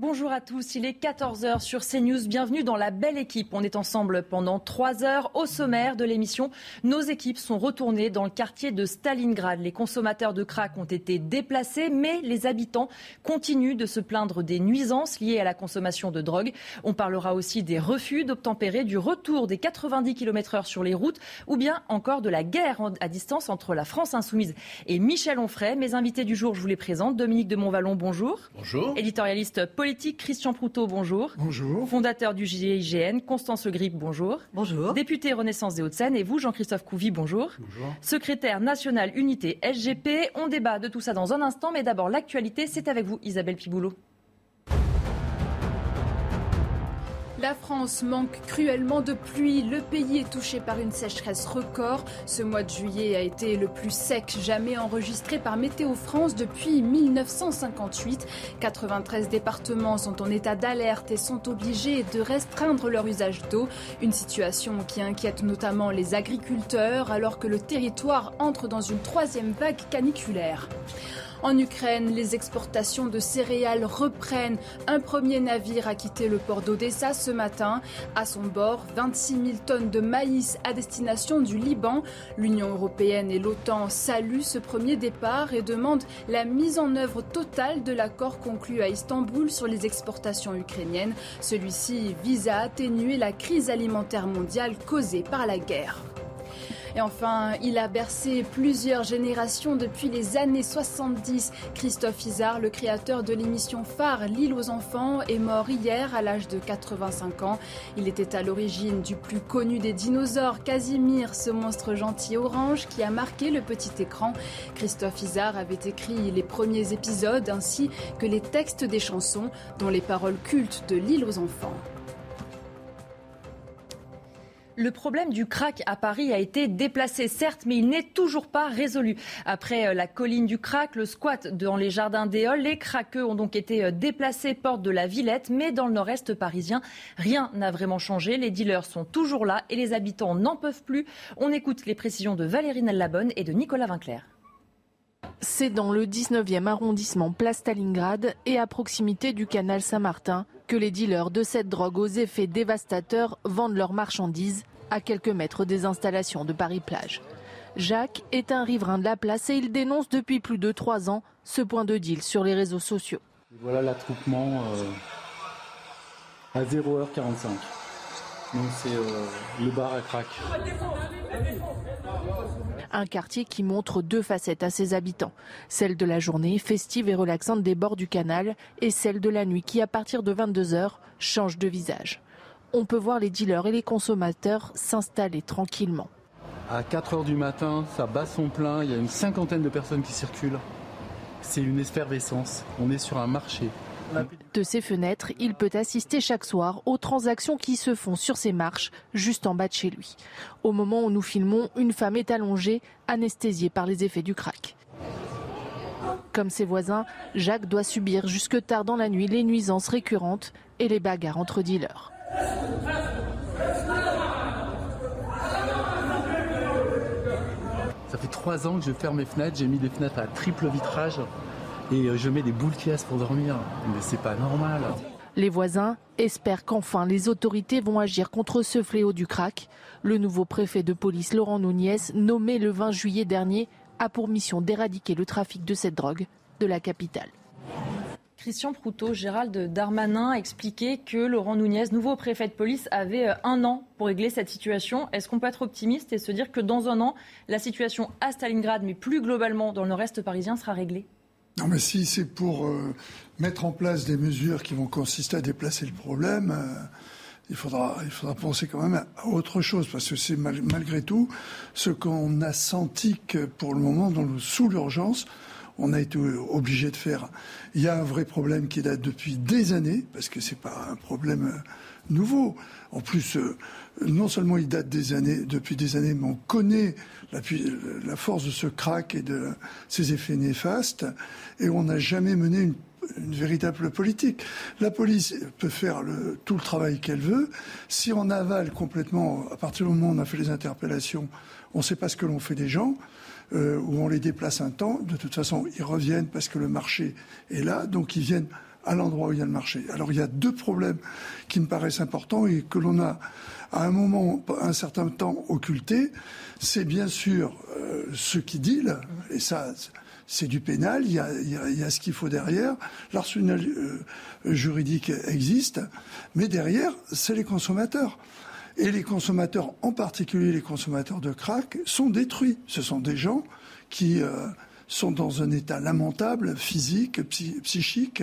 Bonjour à tous, il est 14h sur CNews. Bienvenue dans la belle équipe. On est ensemble pendant trois heures. Au sommaire de l'émission, nos équipes sont retournées dans le quartier de Stalingrad. Les consommateurs de crack ont été déplacés, mais les habitants continuent de se plaindre des nuisances liées à la consommation de drogue. On parlera aussi des refus d'obtempérer, du retour des 90 km/h sur les routes, ou bien encore de la guerre à distance entre la France insoumise et Michel Onfray. Mes invités du jour, je vous les présente. Dominique de Montvalon, bonjour. Bonjour. Éditorialiste politique Christian Proutot, bonjour. Bonjour. Fondateur du GIGN, Constance Le Grip, bonjour. Bonjour. Député Renaissance des Hauts-de-Seine, et vous, Jean-Christophe Couvi, bonjour. Bonjour. Secrétaire national unité SGP. On débat de tout ça dans un instant, mais d'abord l'actualité, c'est avec vous, Isabelle Piboulot. La France manque cruellement de pluie. Le pays est touché par une sécheresse record. Ce mois de juillet a été le plus sec jamais enregistré par Météo France depuis 1958. 93 départements sont en état d'alerte et sont obligés de restreindre leur usage d'eau. Une situation qui inquiète notamment les agriculteurs alors que le territoire entre dans une troisième vague caniculaire. En Ukraine, les exportations de céréales reprennent. Un premier navire a quitté le port d'Odessa ce matin. À son bord, 26 000 tonnes de maïs à destination du Liban. L'Union européenne et l'OTAN saluent ce premier départ et demandent la mise en œuvre totale de l'accord conclu à Istanbul sur les exportations ukrainiennes. Celui-ci vise à atténuer la crise alimentaire mondiale causée par la guerre. Et enfin, il a bercé plusieurs générations depuis les années 70. Christophe Isard, le créateur de l'émission phare L'île aux enfants, est mort hier à l'âge de 85 ans. Il était à l'origine du plus connu des dinosaures, Casimir, ce monstre gentil orange qui a marqué le petit écran. Christophe Isard avait écrit les premiers épisodes ainsi que les textes des chansons, dont les paroles cultes de L'île aux enfants. Le problème du crack à Paris a été déplacé, certes, mais il n'est toujours pas résolu. Après euh, la colline du crack, le squat dans les jardins d'Éole, les craqueux ont donc été euh, déplacés porte de la Villette, mais dans le nord-est parisien, rien n'a vraiment changé. Les dealers sont toujours là et les habitants n'en peuvent plus. On écoute les précisions de Valérie Labonne et de Nicolas Vinclair. C'est dans le 19e arrondissement Place Stalingrad et à proximité du canal Saint-Martin que les dealers de cette drogue aux effets dévastateurs vendent leurs marchandises à quelques mètres des installations de Paris-Plage. Jacques est un riverain de la place et il dénonce depuis plus de trois ans ce point de deal sur les réseaux sociaux. Voilà l'attroupement euh, à 0h45. Donc c'est euh, le bar à crack. Un quartier qui montre deux facettes à ses habitants. Celle de la journée, festive et relaxante des bords du canal, et celle de la nuit qui, à partir de 22h, change de visage. On peut voir les dealers et les consommateurs s'installer tranquillement. À 4h du matin, ça bat son plein, il y a une cinquantaine de personnes qui circulent. C'est une effervescence, on est sur un marché. De ses fenêtres, il peut assister chaque soir aux transactions qui se font sur ses marches, juste en bas de chez lui. Au moment où nous filmons, une femme est allongée, anesthésiée par les effets du crack. Comme ses voisins, Jacques doit subir jusque tard dans la nuit les nuisances récurrentes et les bagarres entre dealers. Ça fait trois ans que je ferme mes fenêtres, j'ai mis des fenêtres à triple vitrage et euh, je mets des boules qui pour dormir. Mais c'est pas normal. Les voisins espèrent qu'enfin les autorités vont agir contre ce fléau du crack. Le nouveau préfet de police Laurent Nouniez, nommé le 20 juillet dernier, a pour mission d'éradiquer le trafic de cette drogue de la capitale. Christian Proutot, Gérald Darmanin a expliqué que Laurent Nunez, nouveau préfet de police, avait euh, un an pour régler cette situation. Est-ce qu'on peut être optimiste et se dire que dans un an, la situation à Stalingrad, mais plus globalement dans le nord-est parisien, sera réglée? Non, mais si c'est pour euh, mettre en place des mesures qui vont consister à déplacer le problème, euh, il, faudra, il faudra penser quand même à autre chose, parce que c'est malgré tout ce qu'on a senti que pour le moment, dans le, sous l'urgence, on a été obligé de faire. Il y a un vrai problème qui date depuis des années, parce que c'est pas un problème euh, nouveau. En plus, euh, non seulement il date des années, depuis des années, mais on connaît la, force de ce crack et de ses effets néfastes, et on n'a jamais mené une véritable politique. La police peut faire tout le travail qu'elle veut. Si on avale complètement, à partir du moment où on a fait les interpellations, on ne sait pas ce que l'on fait des gens, euh, ou on les déplace un temps, de toute façon, ils reviennent parce que le marché est là, donc ils viennent à l'endroit où il y a le marché. Alors il y a deux problèmes qui me paraissent importants et que l'on a à un moment, un certain temps occulté. C'est bien sûr euh, ceux qui dealent, et ça, c'est du pénal, il y a, ce qu'il faut derrière. L'arsenal euh, juridique existe, mais derrière, c'est les consommateurs. Et les consommateurs, en particulier les consommateurs de crack, sont détruits. Ce sont des gens qui euh, sont dans un état lamentable, physique, psychique,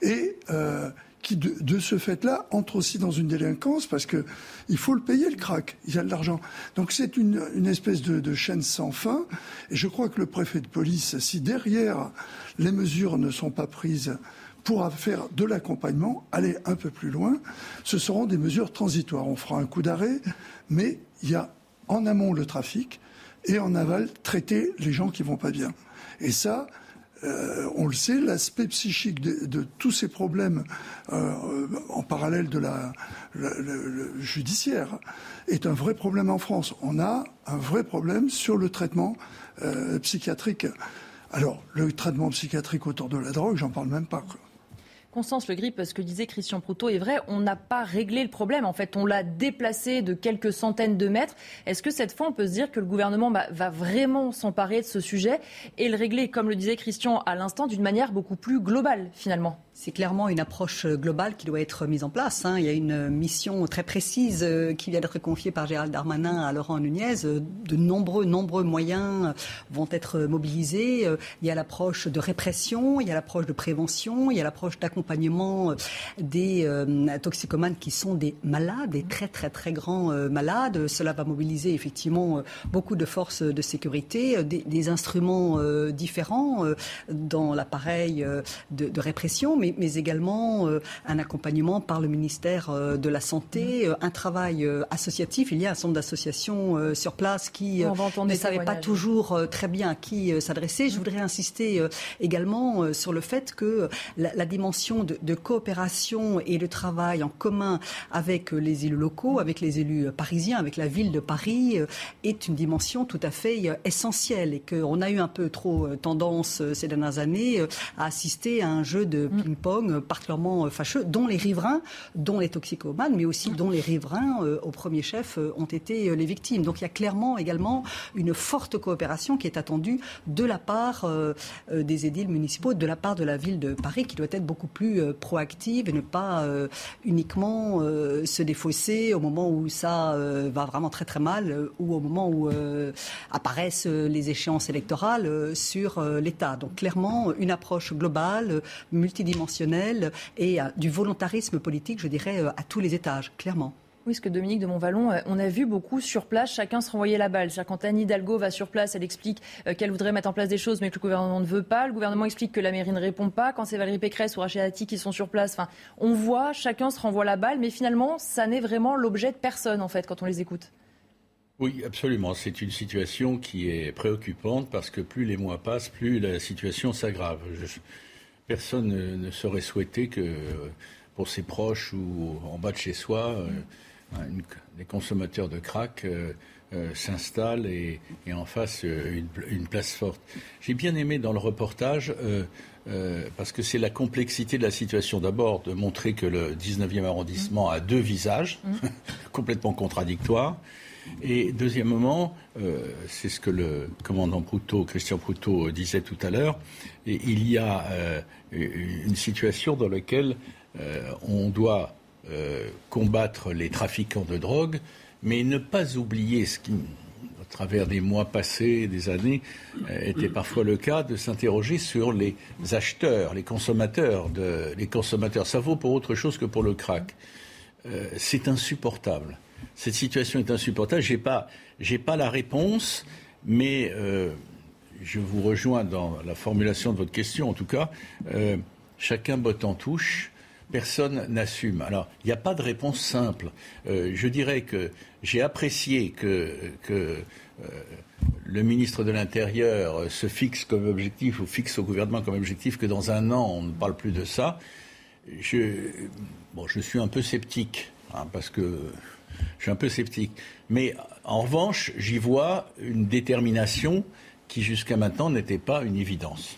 et euh, qui, de, ce fait-là, entre aussi dans une délinquance parce que il faut le payer le crack. Il y a de l'argent. Donc c'est une, espèce de, chaîne sans fin. Et je crois que le préfet de police, si derrière les mesures ne sont pas prises pour faire de l'accompagnement, aller un peu plus loin, ce seront des mesures transitoires. On fera un coup d'arrêt, mais il y a en amont le trafic et en aval traiter les gens qui vont pas bien. Et ça, euh, on le sait, l'aspect psychique de, tous ces problèmes euh, en parallèle de la, judiciaire est un vrai problème en France. On a un vrai problème sur le traitement euh, psychiatrique. Alors, le traitement psychiatrique autour de la drogue, j'en parle même pas. Constance Le Grip, ce que disait Christian Proutot est vrai, on n'a pas réglé le problème. En fait, on l'a déplacé de quelques centaines de mètres. Est-ce que cette fois, on peut se dire que le gouvernement bah, va vraiment s'emparer de ce sujet et le régler, comme le disait Christian à l'instant, d'une manière beaucoup plus globale, finalement? C'est clairement une approche globale qui doit être mise en place. Hein. Il y a une mission très précise euh, qui vient d'être confiée par Gérald Darmanin à Laurent Nunez. De nombreux, nombreux moyens vont être mobilisés. Il y a l'approche de répression, il y a l'approche de prévention, il y a l'approche d'accompagnement des euh, toxicomanes qui sont des malades, des très très très grands euh, malades. Cela va mobiliser effectivement beaucoup de forces de sécurité, des, instruments différents dans l'appareil de répression, mais mais, également euh, un accompagnement par le ministère euh, de la Santé, euh, un travail associatif. Il y a un centre d'associations sur place qui ne savait pas toujours très bien à qui s'adresser. Je voudrais insister également sur le fait que la, dimension de, coopération et de travail en commun avec les élus locaux, avec les élus parisiens, avec la ville de Paris, est une dimension tout à fait essentielle et qu'on a eu un peu trop tendance ces dernières années à assister à un jeu de mm. ping pong particulièrement euh, fâcheux, dont les riverains, dont les toxicomanes, mais aussi dont les riverains, euh, au premier chef, euh, ont été les victimes. Donc il y a clairement également une forte coopération qui est attendue de la part des édiles municipaux, de la part de la ville de Paris, qui doit être beaucoup plus proactive et ne pas uniquement se défausser au moment où ça va vraiment très très mal ou au moment où apparaissent les échéances électorales sur l'État. Donc clairement, une approche globale, multidimensionnelle et euh, du volontarisme politique, je dirais, euh, à tous les étages, clairement. Oui, ce que Dominique de Montvalon, euh, on a vu beaucoup sur place, chacun se renvoyer la balle. C'est-à-dire quand Anne Hidalgo va sur place, elle explique qu'elle voudrait mettre en place des choses, mais que le gouvernement ne veut pas. Le gouvernement explique que la mairie ne répond pas. Quand c'est Valérie Pécresse ou Rachid Dati qui sont sur place, enfin, on voit, chacun se renvoie la balle, mais finalement, ça n'est vraiment l'objet de personne, en fait, quand on les écoute. Oui, absolument. C'est une situation qui est préoccupante parce que plus les mois passent, plus la situation s'aggrave. Personne ne, saurait souhaiter que pour ses proches ou en bas de chez soi, euh, des consommateurs de crack euh, euh, s'installent et, en fassent une, place forte. J'ai bien aimé dans le reportage, parce que c'est la complexité de la situation, d'abord de montrer que le 19e arrondissement a deux visages, mmh. complètement contradictoires. Et deuxièmement, euh, c'est ce que le commandant Proutot, Christian Proutot disait tout à l'heure, il y a euh, une situation dans laquelle euh, on doit combattre les trafiquants de drogue, mais ne pas oublier ce qui, à travers des mois passés, des années, était parfois le cas, de s'interroger sur les acheteurs, les consommateurs, de, les consommateurs. Ça vaut pour autre chose que pour le crack. c'est insupportable cette situation est insupportable. Je n'ai pas, pas la réponse, mais euh, je vous rejoins dans la formulation de votre question, en tout cas. Euh, chacun botte en touche personne n'assume. Alors, il n'y a pas de réponse simple. Euh, je dirais que j'ai apprécié que, que le ministre de l'Intérieur se fixe comme objectif ou fixe au gouvernement comme objectif que dans un an, on ne parle plus de ça. Je, bon, je suis un peu sceptique, hein, parce que je suis un peu sceptique. Mais en revanche, j'y vois une détermination qui jusqu'à maintenant n'était pas une évidence.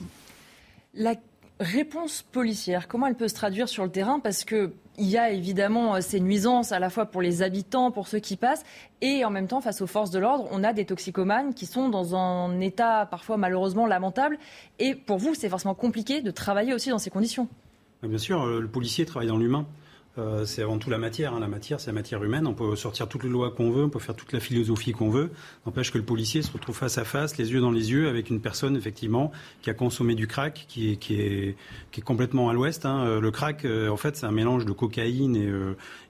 La réponse policière, comment elle peut se traduire sur le terrain? Parce qu'il y a évidemment euh, ces nuisances à la fois pour les habitants, pour ceux qui passent, et en même temps, face aux forces de l'ordre, on a des toxicomanes qui sont dans un état parfois malheureusement lamentable. Et pour vous, c'est forcément compliqué de travailler aussi dans ces conditions. Bien sûr, euh, le policier travaille dans l'humain. Euh, c'est avant tout la matière. Hein. La matière, c'est la matière humaine. On peut sortir toutes les lois qu'on veut, on peut faire toute la philosophie qu'on veut. N'empêche que le policier se retrouve face à face, les yeux dans les yeux, avec une personne, effectivement, qui a consommé du crack, qui est, qui est, qui est complètement à l'ouest. Hein. Euh, le crack, euh, en fait, c'est un mélange de cocaïne et,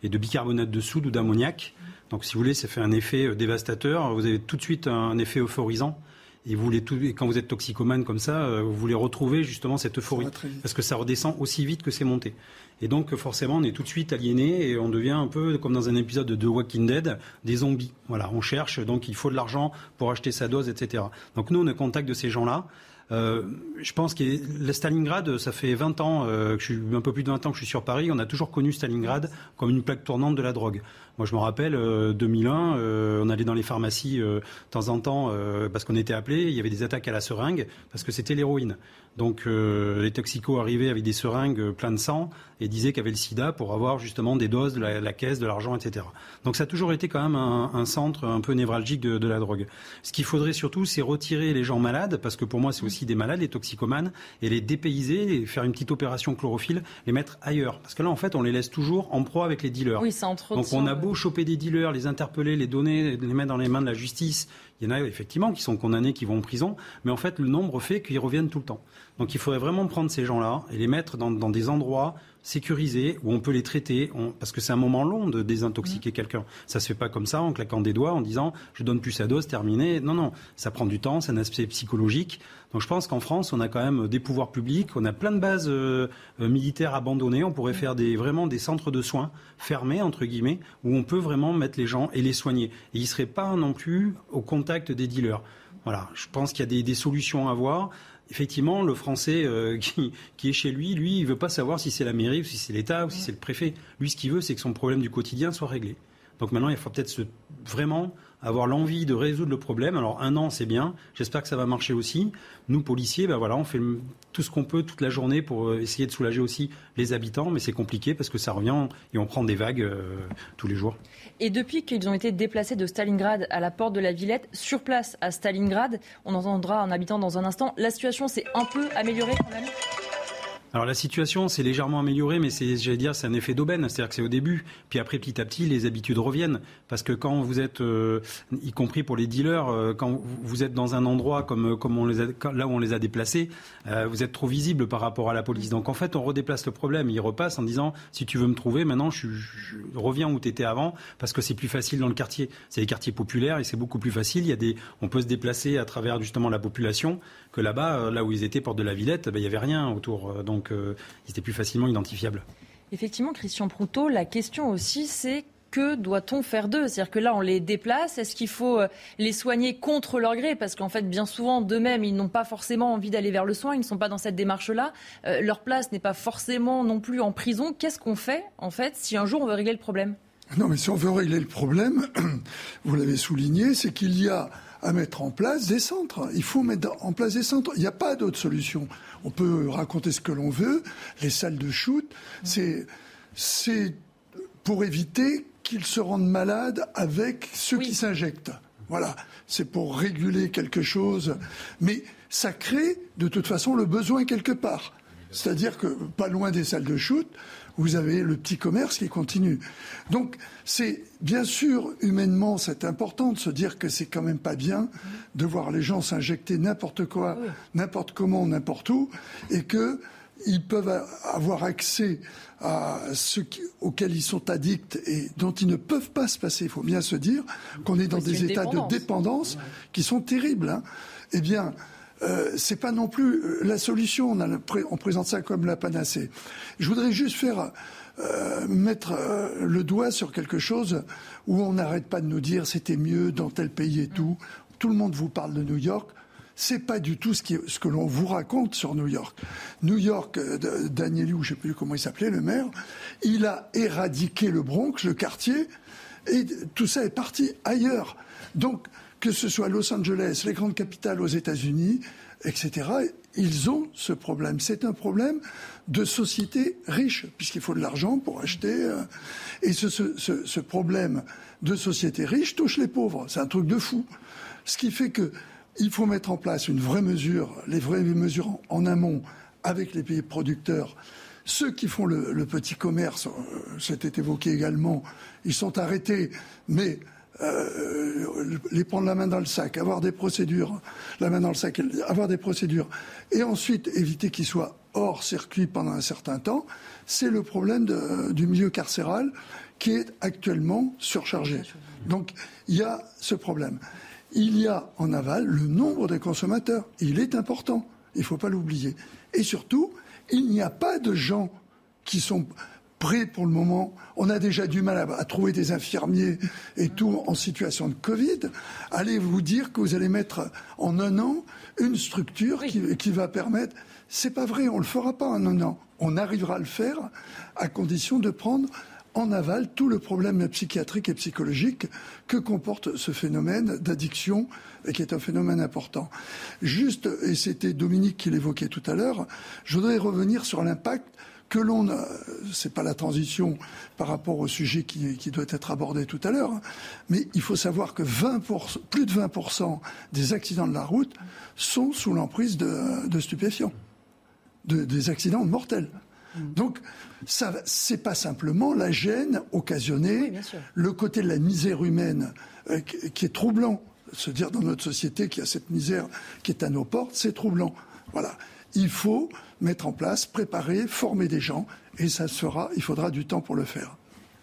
et de bicarbonate de soude ou d'ammoniac. Donc, si vous voulez, ça fait un effet dévastateur. Vous avez tout de suite un effet euphorisant. Et, vous voulez tout, et quand vous êtes toxicomane comme ça, vous voulez retrouver justement cette euphorie. Parce que ça redescend aussi vite que c'est monté. Et donc, forcément, on est tout de suite aliéné et on devient un peu comme dans un épisode de The Walking Dead, des zombies. Voilà, on cherche, donc il faut de l'argent pour acheter sa dose, etc. Donc nous, on est contact de ces gens-là. Euh, je pense que Stalingrad, ça fait 20 ans, euh, que je suis, un peu plus de 20 ans que je suis sur Paris, on a toujours connu Stalingrad comme une plaque tournante de la drogue. Moi, je me rappelle, 2001, euh, on allait dans les pharmacies de temps en temps parce qu'on était appelé, il y avait des attaques à la seringue parce que c'était l'héroïne. Donc euh, les toxicos arrivaient avec des seringues euh, pleines de sang et disaient qu'il y avait le sida pour avoir justement des doses, de la, caisse, de l'argent, etc. Donc ça a toujours été quand même un, centre un peu névralgique de, la drogue. Ce qu'il faudrait surtout, c'est retirer les gens malades, parce que pour moi c'est aussi des malades, les toxicomanes, et les dépayser, et faire une petite opération chlorophylle, les mettre ailleurs. Parce que là en fait on les laisse toujours en proie avec les dealers. Oui, ça entre Donc on a choper des dealers, les interpeller, les donner, les mettre dans les mains de la justice. Il y en a effectivement qui sont condamnés, qui vont en prison, mais en fait le nombre fait qu'ils reviennent tout le temps. Donc il faudrait vraiment prendre ces gens-là et les mettre dans, des endroits sécurisés où on peut les traiter, parce que c'est un moment long de désintoxiquer mmh. quelqu'un. Ça se fait pas comme ça en claquant des doigts en disant je donne plus sa dose, terminé. Non, non, ça prend du temps, c'est un aspect psychologique. Donc je pense qu'en France, on a quand même des pouvoirs publics, on a plein de bases euh, euh, militaires abandonnées. On pourrait mmh. faire des, vraiment des centres de soins fermés entre guillemets où on peut vraiment mettre les gens et les soigner. Et ils ne seraient pas non plus au contact des dealers. Voilà, je pense qu'il y a des, des solutions à avoir effectivement, le Français euh, qui, est chez lui, lui, il veut pas savoir si c'est la mairie ou si c'est l'État ou si c'est le préfet. Lui, ce qu'il veut, c'est que son problème du quotidien soit réglé. Donc maintenant, il faut peut-être vraiment avoir l'envie de résoudre le problème. Alors un an, c'est bien. J'espère que ça va marcher aussi. Nous, policiers, ben voilà, on fait tout ce qu'on peut toute la journée pour euh, essayer de soulager aussi les habitants, mais c'est compliqué parce que ça revient et on prend des vagues euh, tous les jours. Et depuis qu'ils ont été déplacés de Stalingrad à la porte de la Villette, sur place à Stalingrad, on entendra un habitant dans un instant, la situation s'est un peu améliorée quand même alors la situation s'est légèrement améliorée, mais c'est, j'allais dire, c'est un effet d'aubaine, c'est-à-dire que c'est au début, puis après petit à petit, les habitudes reviennent, parce que quand vous êtes, euh, y compris pour les dealers, euh, quand vous êtes dans un endroit comme comme on les a, là où on les a déplacés, euh, vous êtes trop visible par rapport à la police. Donc en fait, on redéplace le problème, il repasse en disant si tu veux me trouver, maintenant je, je reviens où tu étais avant, parce que c'est plus facile dans le quartier. C'est les quartiers populaires et c'est beaucoup plus facile. Il y a des, on peut se déplacer à travers justement la population que là-bas, là où ils étaient, porte de la Villette, ben, il n'y avait rien autour. Donc donc euh, ils étaient plus facilement identifiables. Effectivement, Christian Proutot, la question aussi, c'est que doit-on faire d'eux? C'est-à-dire que là, on les déplace. Est-ce qu'il faut euh, les soigner contre leur gré? Parce qu'en fait, bien souvent, d'eux-mêmes, ils n'ont pas forcément envie d'aller vers le soin. Ils ne sont pas dans cette démarche-là. Euh, leur place n'est pas forcément non plus en prison. Qu'est-ce qu'on fait, en fait, si un jour on veut régler le problème? Non, mais si on veut régler le problème, vous l'avez souligné, c'est qu'il y a à mettre en place des centres. Il faut mettre en place des centres. Il n'y a pas d'autre solution. On peut raconter ce que l'on veut. Les salles de shoot, c'est c'est pour éviter qu'ils se rendent malades avec ceux qui s'injectent. Voilà, c'est pour réguler quelque chose. Mais ça crée de toute façon le besoin quelque part. C'est-à-dire que pas loin des salles de shoot, vous avez le petit commerce qui continue. Donc c'est bien sûr humainement c'est important de se dire que c'est quand même pas bien de voir les gens s'injecter n'importe quoi, n'importe comment, n'importe où, et que ils peuvent avoir accès à ce auxquels ils sont addicts et dont ils ne peuvent pas se passer. Il faut bien se dire qu'on est dans des états de dépendance qui sont terribles. Hein. Eh bien, euh, c'est pas non plus euh, la solution. On, a on, présente ça comme la panacée. Je voudrais juste faire euh, mettre euh, le doigt sur quelque chose où on n'arrête pas de nous dire c'était mieux dans tel pays et tout. Tout le monde vous parle de New York. C'est pas du tout ce, qui, ce que l'on vous raconte sur New York. New York, euh, Daniel ou je sais plus comment il s'appelait, le maire, il a éradiqué le Bronx, le quartier, et tout ça est parti ailleurs. Donc, que ce soit Los Angeles, les grandes capitales aux États-Unis, etc., ils ont ce problème. C'est un problème de société riche, puisqu'il faut de l'argent pour acheter. Euh, et ce, problème de société riche touche les pauvres. C'est un truc de fou. Ce qui fait que il faut mettre en place une vraie mesure, les vraies mesures en, en amont avec les pays producteurs. Ceux qui font le, le petit commerce, euh, c'était évoqué également, ils sont arrêtés, mais euh, les prendre la main dans le sac, avoir des procédures, la main dans le sac, avoir des procédures, et ensuite éviter qu'ils soient hors circuit pendant un certain temps, c'est le problème du milieu carcéral qui est actuellement surchargé. Donc il y a ce problème. Il y a en aval le nombre de consommateurs. Il est important, il ne faut pas l'oublier. Et surtout, il n'y a pas de gens qui sont prêts pour le moment. On a déjà du mal à, trouver des infirmiers et tout en situation de Covid. Allez vous dire que vous allez mettre en un an une structure qui, qui va permettre. C'est pas vrai, on le fera pas en un an. On arrivera à le faire à condition de prendre en aval tout le problème psychiatrique et psychologique que comporte ce phénomène d'addiction et qui est un phénomène important. Juste, et c'était Dominique qui l'évoquait tout à l'heure, je voudrais revenir sur l'impact que l'on a, c'est pas la transition par rapport au sujet qui, qui doit être abordé tout à l'heure, mais il faut savoir que 20 plus de 20% des accidents de la route sont sous l'emprise de, de stupéfiants, de, des accidents mortels. Donc, ça, c'est pas simplement la gêne occasionnée, le côté de la misère humaine euh, qui est troublant. Se dire dans notre société qu'il y a cette misère qui est à nos portes, c'est troublant. Voilà. Il faut mettre en place, préparer, former des gens, et ça sera, il faudra du temps pour le faire.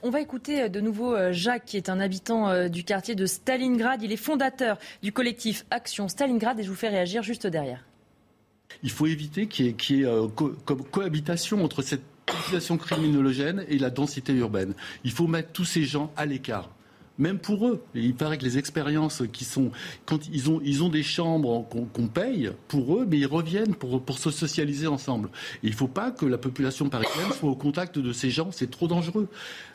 On va écouter euh, de nouveau euh, Jacques, qui est un habitant du quartier de Stalingrad. Il est fondateur du collectif Action Stalingrad et je vous fais réagir juste derrière. Il faut éviter qu'il y ait, euh, comme cohabitation entre cette population criminogène et la densité urbaine. Il faut mettre tous ces gens à l'écart même pour eux. il paraît que les expériences qui sont, quand ils ont, ils ont des chambres qu'on paye pour eux, mais ils reviennent pour, pour se socialiser ensemble. il ne faut pas que la population parisienne soit au contact de ces gens, c'est trop dangereux.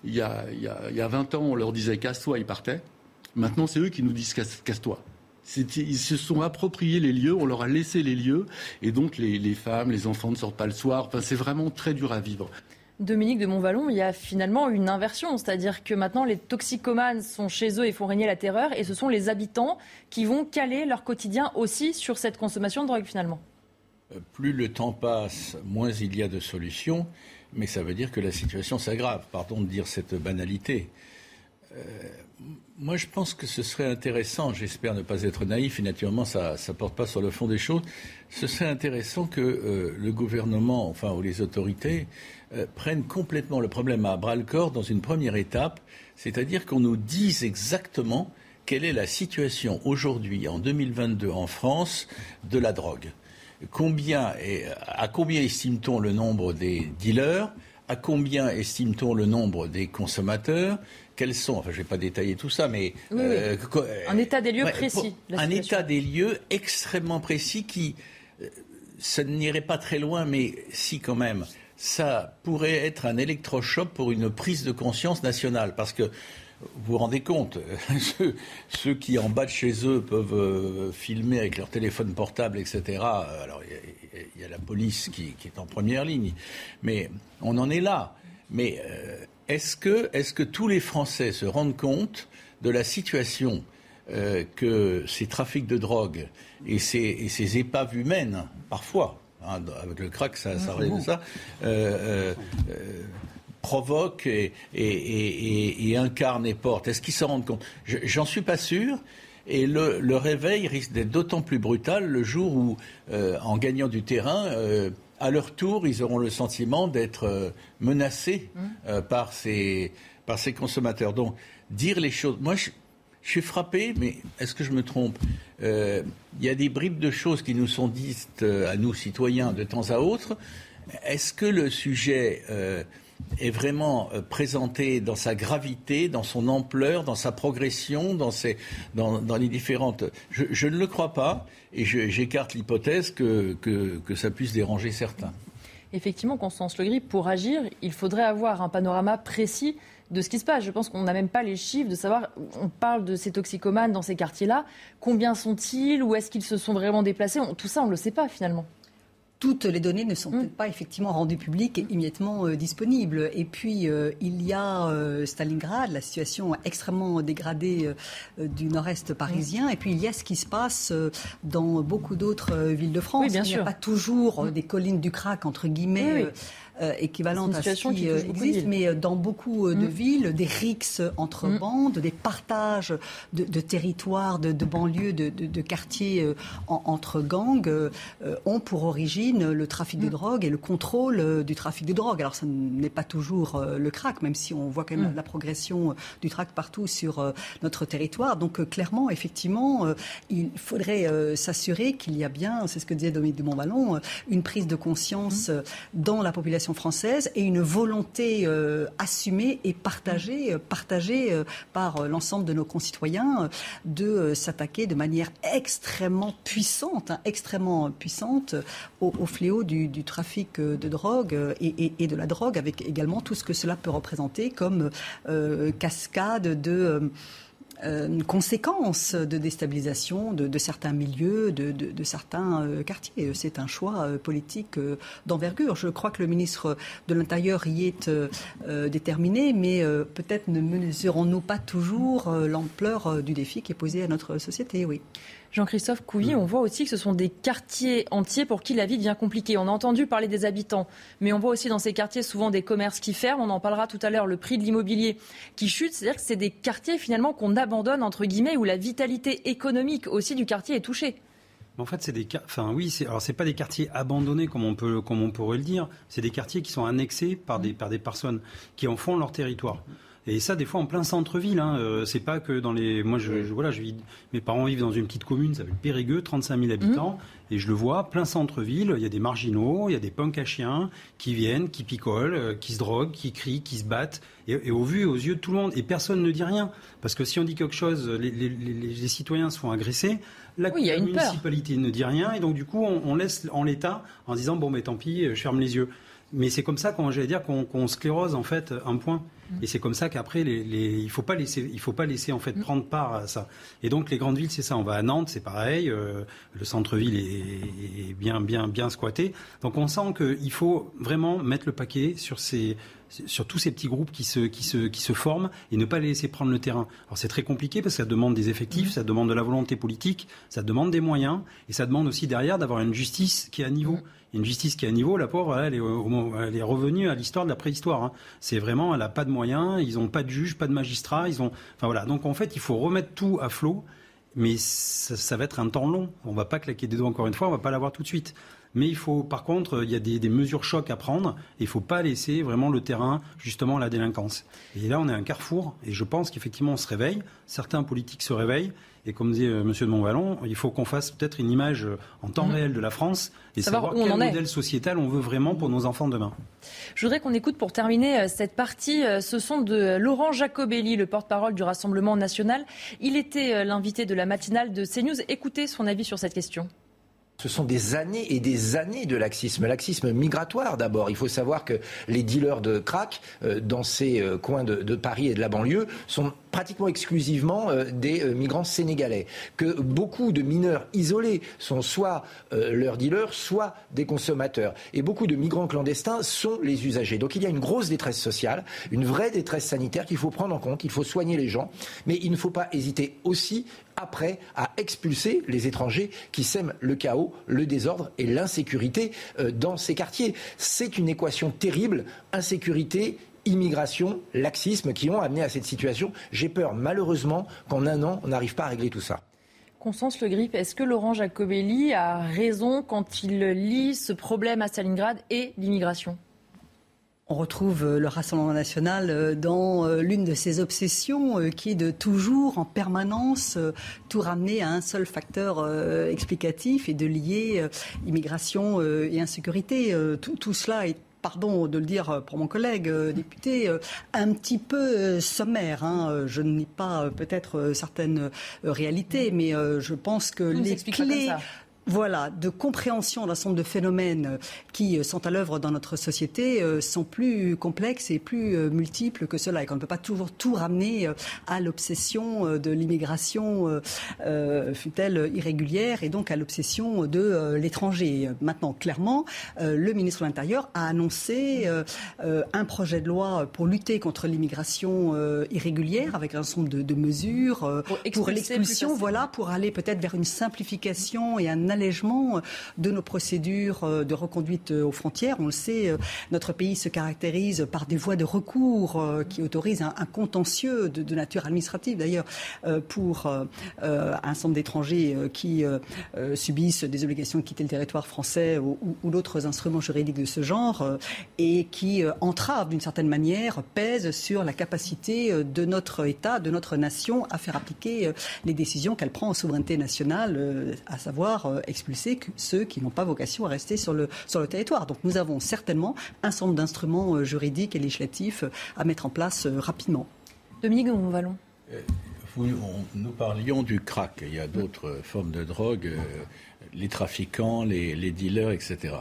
Il y, a, il, y a, il y a 20 ans, on leur disait casse-toi, ils partaient. Maintenant, c'est eux qui nous disent casse-toi. Ils se sont appropriés les lieux, on leur a laissé les lieux, et donc les, femmes, les enfants ne sortent pas le soir. Enfin, c'est vraiment très dur à vivre. Dominique de Montvalon, il y a finalement une inversion, c'est-à-dire que maintenant les toxicomanes sont chez eux et font régner la terreur, et ce sont les habitants qui vont caler leur quotidien aussi sur cette consommation de drogue finalement. Euh, plus le temps passe, moins il y a de solutions, mais ça veut dire que la situation s'aggrave. Pardon de dire cette banalité. Euh, moi, je pense que ce serait intéressant, j'espère ne pas être naïf, et naturellement, ça ne porte pas sur le fond des choses, ce serait intéressant que euh, le gouvernement, enfin, ou les autorités, euh, prennent complètement le problème à bras-le-corps dans une première étape, c'est-à-dire qu'on nous dise exactement quelle est la situation aujourd'hui, en 2022, en France, de la drogue. À combien estime-t-on le nombre des dealers? À combien estime-t-on le nombre des consommateurs? Quels sont, enfin je ne vais pas détailler tout ça, mais... Euh, un état des lieux précis. Un état des lieux extrêmement précis qui, euh, ça n'irait pas très loin, mais si quand même, ça pourrait être un électrochoc pour une prise de conscience nationale. Parce que vous vous rendez compte, ceux, qui en bas de chez eux peuvent euh, filmer avec leur téléphone portable, etc. Alors il y, a la police qui, est en première ligne, mais on en est là. Mais est-ce que, est que, tous les Français se rendent compte de la situation euh, que ces trafics de drogue et ces, ces épaves humaines, parfois, hein, avec le crack, ça, ça de ça, euh, euh, provoquent et, et, et, incarnent et portent? Est-ce qu'ils se rendent compte? J'en suis pas sûr. Et le, le réveil risque d'être d'autant plus brutal le jour où, en gagnant du terrain, à leur tour, ils auront le sentiment d'être euh, menacés mmh. euh, par, ces, par ces consommateurs. Donc, dire les choses. Moi, je, Je suis frappé, mais est-ce que je me trompe? Il y a des bribes de choses qui nous sont dites à nous, citoyens, de temps à autre. Est-ce que le sujet est vraiment euh, présenté dans sa gravité, dans son ampleur, dans sa progression, dans, dans, les différentes. Je, ne le crois pas et j'écarte l'hypothèse que, que, ça puisse déranger certains. Effectivement, Constance Le Grip, pour agir, il faudrait avoir un panorama précis de ce qui se passe. Je pense qu'on n'a même pas les chiffres de savoir, on parle de ces toxicomanes dans ces quartiers-là, combien sont-ils, où est-ce qu'ils se sont vraiment déplacés, tout ça on ne le sait pas finalement toutes les données ne sont mm. peut-être pas effectivement rendues publiques et immédiatement euh, disponibles. Et puis, euh, il y a euh, Stalingrad, la situation extrêmement dégradée du nord-est parisien. Et puis, il y a ce qui se passe dans beaucoup d'autres villes de France. il n'y a pas toujours mm. des collines du crack, entre guillemets. Euh, équivalente à ce qui, euh, existe, mais euh, dans beaucoup de mm. villes, des rixes entre mm. bandes, des partages de, territoires, de, banlieues, de, quartiers entre gangs ont pour origine le trafic de mm. drogue et le contrôle du trafic de drogue. Alors, ça n'est pas toujours le crack, même si on voit quand même la progression du crack partout sur notre territoire. Donc, clairement, effectivement, il faudrait s'assurer qu'il y a bien, c'est ce que disait Dominique de Montballon, une prise de conscience dans la population française et une volonté euh, assumée et partagée, euh, partagée euh, par l'ensemble de nos concitoyens de s'attaquer de manière extrêmement puissante, hein, extrêmement puissante au, fléau du, trafic de drogue et, de la drogue, avec également tout ce que cela peut représenter comme cascade de euh, conséquence de déstabilisation de, certains milieux, de, certains euh, quartiers. C'est un choix euh, politique d'envergure. Je crois que le ministre de l'Intérieur y est déterminé, mais peut-être ne mesurons-nous pas toujours l'ampleur du défi qui est posé à notre société. Oui. Jean-Christophe Couy, on voit aussi que ce sont des quartiers entiers pour qui la vie devient compliquée. On a entendu parler des habitants, mais on voit aussi dans ces quartiers souvent des commerces qui ferment. On en parlera tout à l'heure, le prix de l'immobilier qui chute. C'est-à-dire que c'est des quartiers finalement qu'on abandonne, entre guillemets, où la vitalité économique aussi du quartier est touchée. En fait, c'est des, enfin oui, c'est alors c'est pas des quartiers abandonnés comme on peut, comme on pourrait le dire. C'est des quartiers qui sont annexés par des, par des personnes qui en font leur territoire. Et ça, des fois, en plein centre-ville. Hein, euh, c'est pas que dans les. Moi, je, voilà, je vis. Mes parents vivent dans une petite commune, ça s'appelle Périgueux, 35 000 habitants. Mmh. Et je le vois, plein centre-ville. Il y a des marginaux, il y a des punks à chiens qui viennent, qui picolent, euh, qui se droguent, qui crient, qui se battent. Et, au vu et aux yeux de tout le monde. Et personne ne dit rien. Parce que si on dit quelque chose, les, les, les, citoyens se font agresser. La, municipalité ne dit rien. Et donc, du coup, on, on laisse en l'état en disant bon, mais tant pis, je ferme les yeux. Mais c'est comme ça, qu'on, j'allais dire, qu'on sclérose en fait un point. Et c'est comme ça qu'après, les, les, il faut pas laisser, il faut pas laisser en fait mm. prendre part à ça. Et donc les grandes villes, c'est ça. On va à Nantes, c'est pareil. Euh, le centre-ville est, est, bien, bien, bien squatté. Donc on sent qu'il faut vraiment mettre le paquet sur ces, sur tous ces petits groupes qui se, qui, se, qui se forment et ne pas les laisser prendre le terrain. Alors c'est très compliqué parce que ça demande des effectifs, mm. ça demande de la volonté politique, ça demande des moyens et ça demande aussi derrière d'avoir une justice qui est à niveau une justice qui est à niveau, la pauvre, elle est, elle est revenue à l'histoire de la préhistoire. Hein. C'est vraiment, elle n'a pas de moyens, ils n'ont pas de juge, pas de magistrat, ils ont, enfin voilà. Donc en fait, il faut remettre tout à flot, mais ça, va être un temps long. On ne va pas claquer des doigts encore une fois, on ne va pas l'avoir tout de suite. Mais il faut, par contre, il y a des, mesures chocs à prendre. Et il ne faut pas laisser vraiment le terrain, justement, à la délinquance. Et là, on est à un carrefour. Et je pense qu'effectivement, on se réveille. Certains politiques se réveillent. Et comme dit euh, M. de Montvalon, il faut qu'on fasse peut-être une image euh, en temps mhm. réel de la France et savoir, quel modèle sociétal on veut vraiment pour nos enfants demain. Je voudrais qu'on écoute pour terminer euh, cette partie ce son de Laurent Jacobelli, le porte-parole du Rassemblement national. Il était l'invité de la matinale de CNews. Écoutez son avis sur cette question. Ce sont des années et des années de laxisme. Laxisme migratoire d'abord. Il faut savoir que les dealers de crack euh, dans ces euh, coins de, Paris et de la banlieue sont pratiquement exclusivement euh, des migrants sénégalais. Que beaucoup de mineurs isolés sont soit leurs dealers, soit des consommateurs. Et beaucoup de migrants clandestins sont les usagers. Donc il y a une grosse détresse sociale, une vraie détresse sanitaire qu'il faut prendre en compte. Il faut soigner les gens. Mais il ne faut pas hésiter aussi après à expulser les étrangers qui sèment le chaos, le désordre et l'insécurité euh, dans ces quartiers. C'est une équation terrible, insécurité, immigration, laxisme qui ont amené à cette situation. J'ai peur malheureusement qu'en un an, on n'arrive pas à régler tout ça. Constance Le Grip, est-ce que Laurent Jacobelli a raison quand il lit ce problème à Stalingrad et l'immigration? On retrouve euh, le Rassemblement national euh, dans euh, l'une de ses obsessions qui est de toujours en permanence tout ramener à un seul facteur explicatif et de lier immigration et insécurité. Tout, cela est pardon de le dire pour mon collègue député, un petit peu sommaire. Hein. Je nie pas peut-être certaines réalités, mais je pense que les clés voilà, de compréhension d'un certain nombre de phénomènes euh, qui euh, sont à l'œuvre dans notre société euh, sont plus complexes et plus multiples que cela et qu'on ne peut pas toujours tout ramener à l'obsession de l'immigration, fut-elle irrégulière, et donc à l'obsession de l'étranger. Maintenant, clairement, le ministre de l'Intérieur a annoncé un projet de loi pour lutter contre l'immigration irrégulière avec un certain nombre de, mesures pour, l'expulsion, voilà, pour aller peut-être vers une simplification et un allègement de nos procédures euh, de reconduite aux frontières. On le sait, euh, notre pays se caractérise par des voies de recours euh, qui autorisent un, contentieux de, nature administrative, d'ailleurs, pour un nombre d'étrangers qui subissent des obligations de quitter le territoire français ou, d'autres instruments juridiques de ce genre et qui entravent d'une certaine manière, pèsent sur la capacité de notre État, de notre nation à faire appliquer les décisions qu'elle prend en souveraineté nationale, à savoir expulser ceux qui n'ont pas vocation à rester sur le, sur le territoire. Donc nous avons certainement un certain nombre d'instruments euh, juridiques et législatifs euh, à mettre en place euh, rapidement. Dominique Vallon. nous parlions du crack. Il y a d'autres formes de drogue, les trafiquants, les, dealers, etc.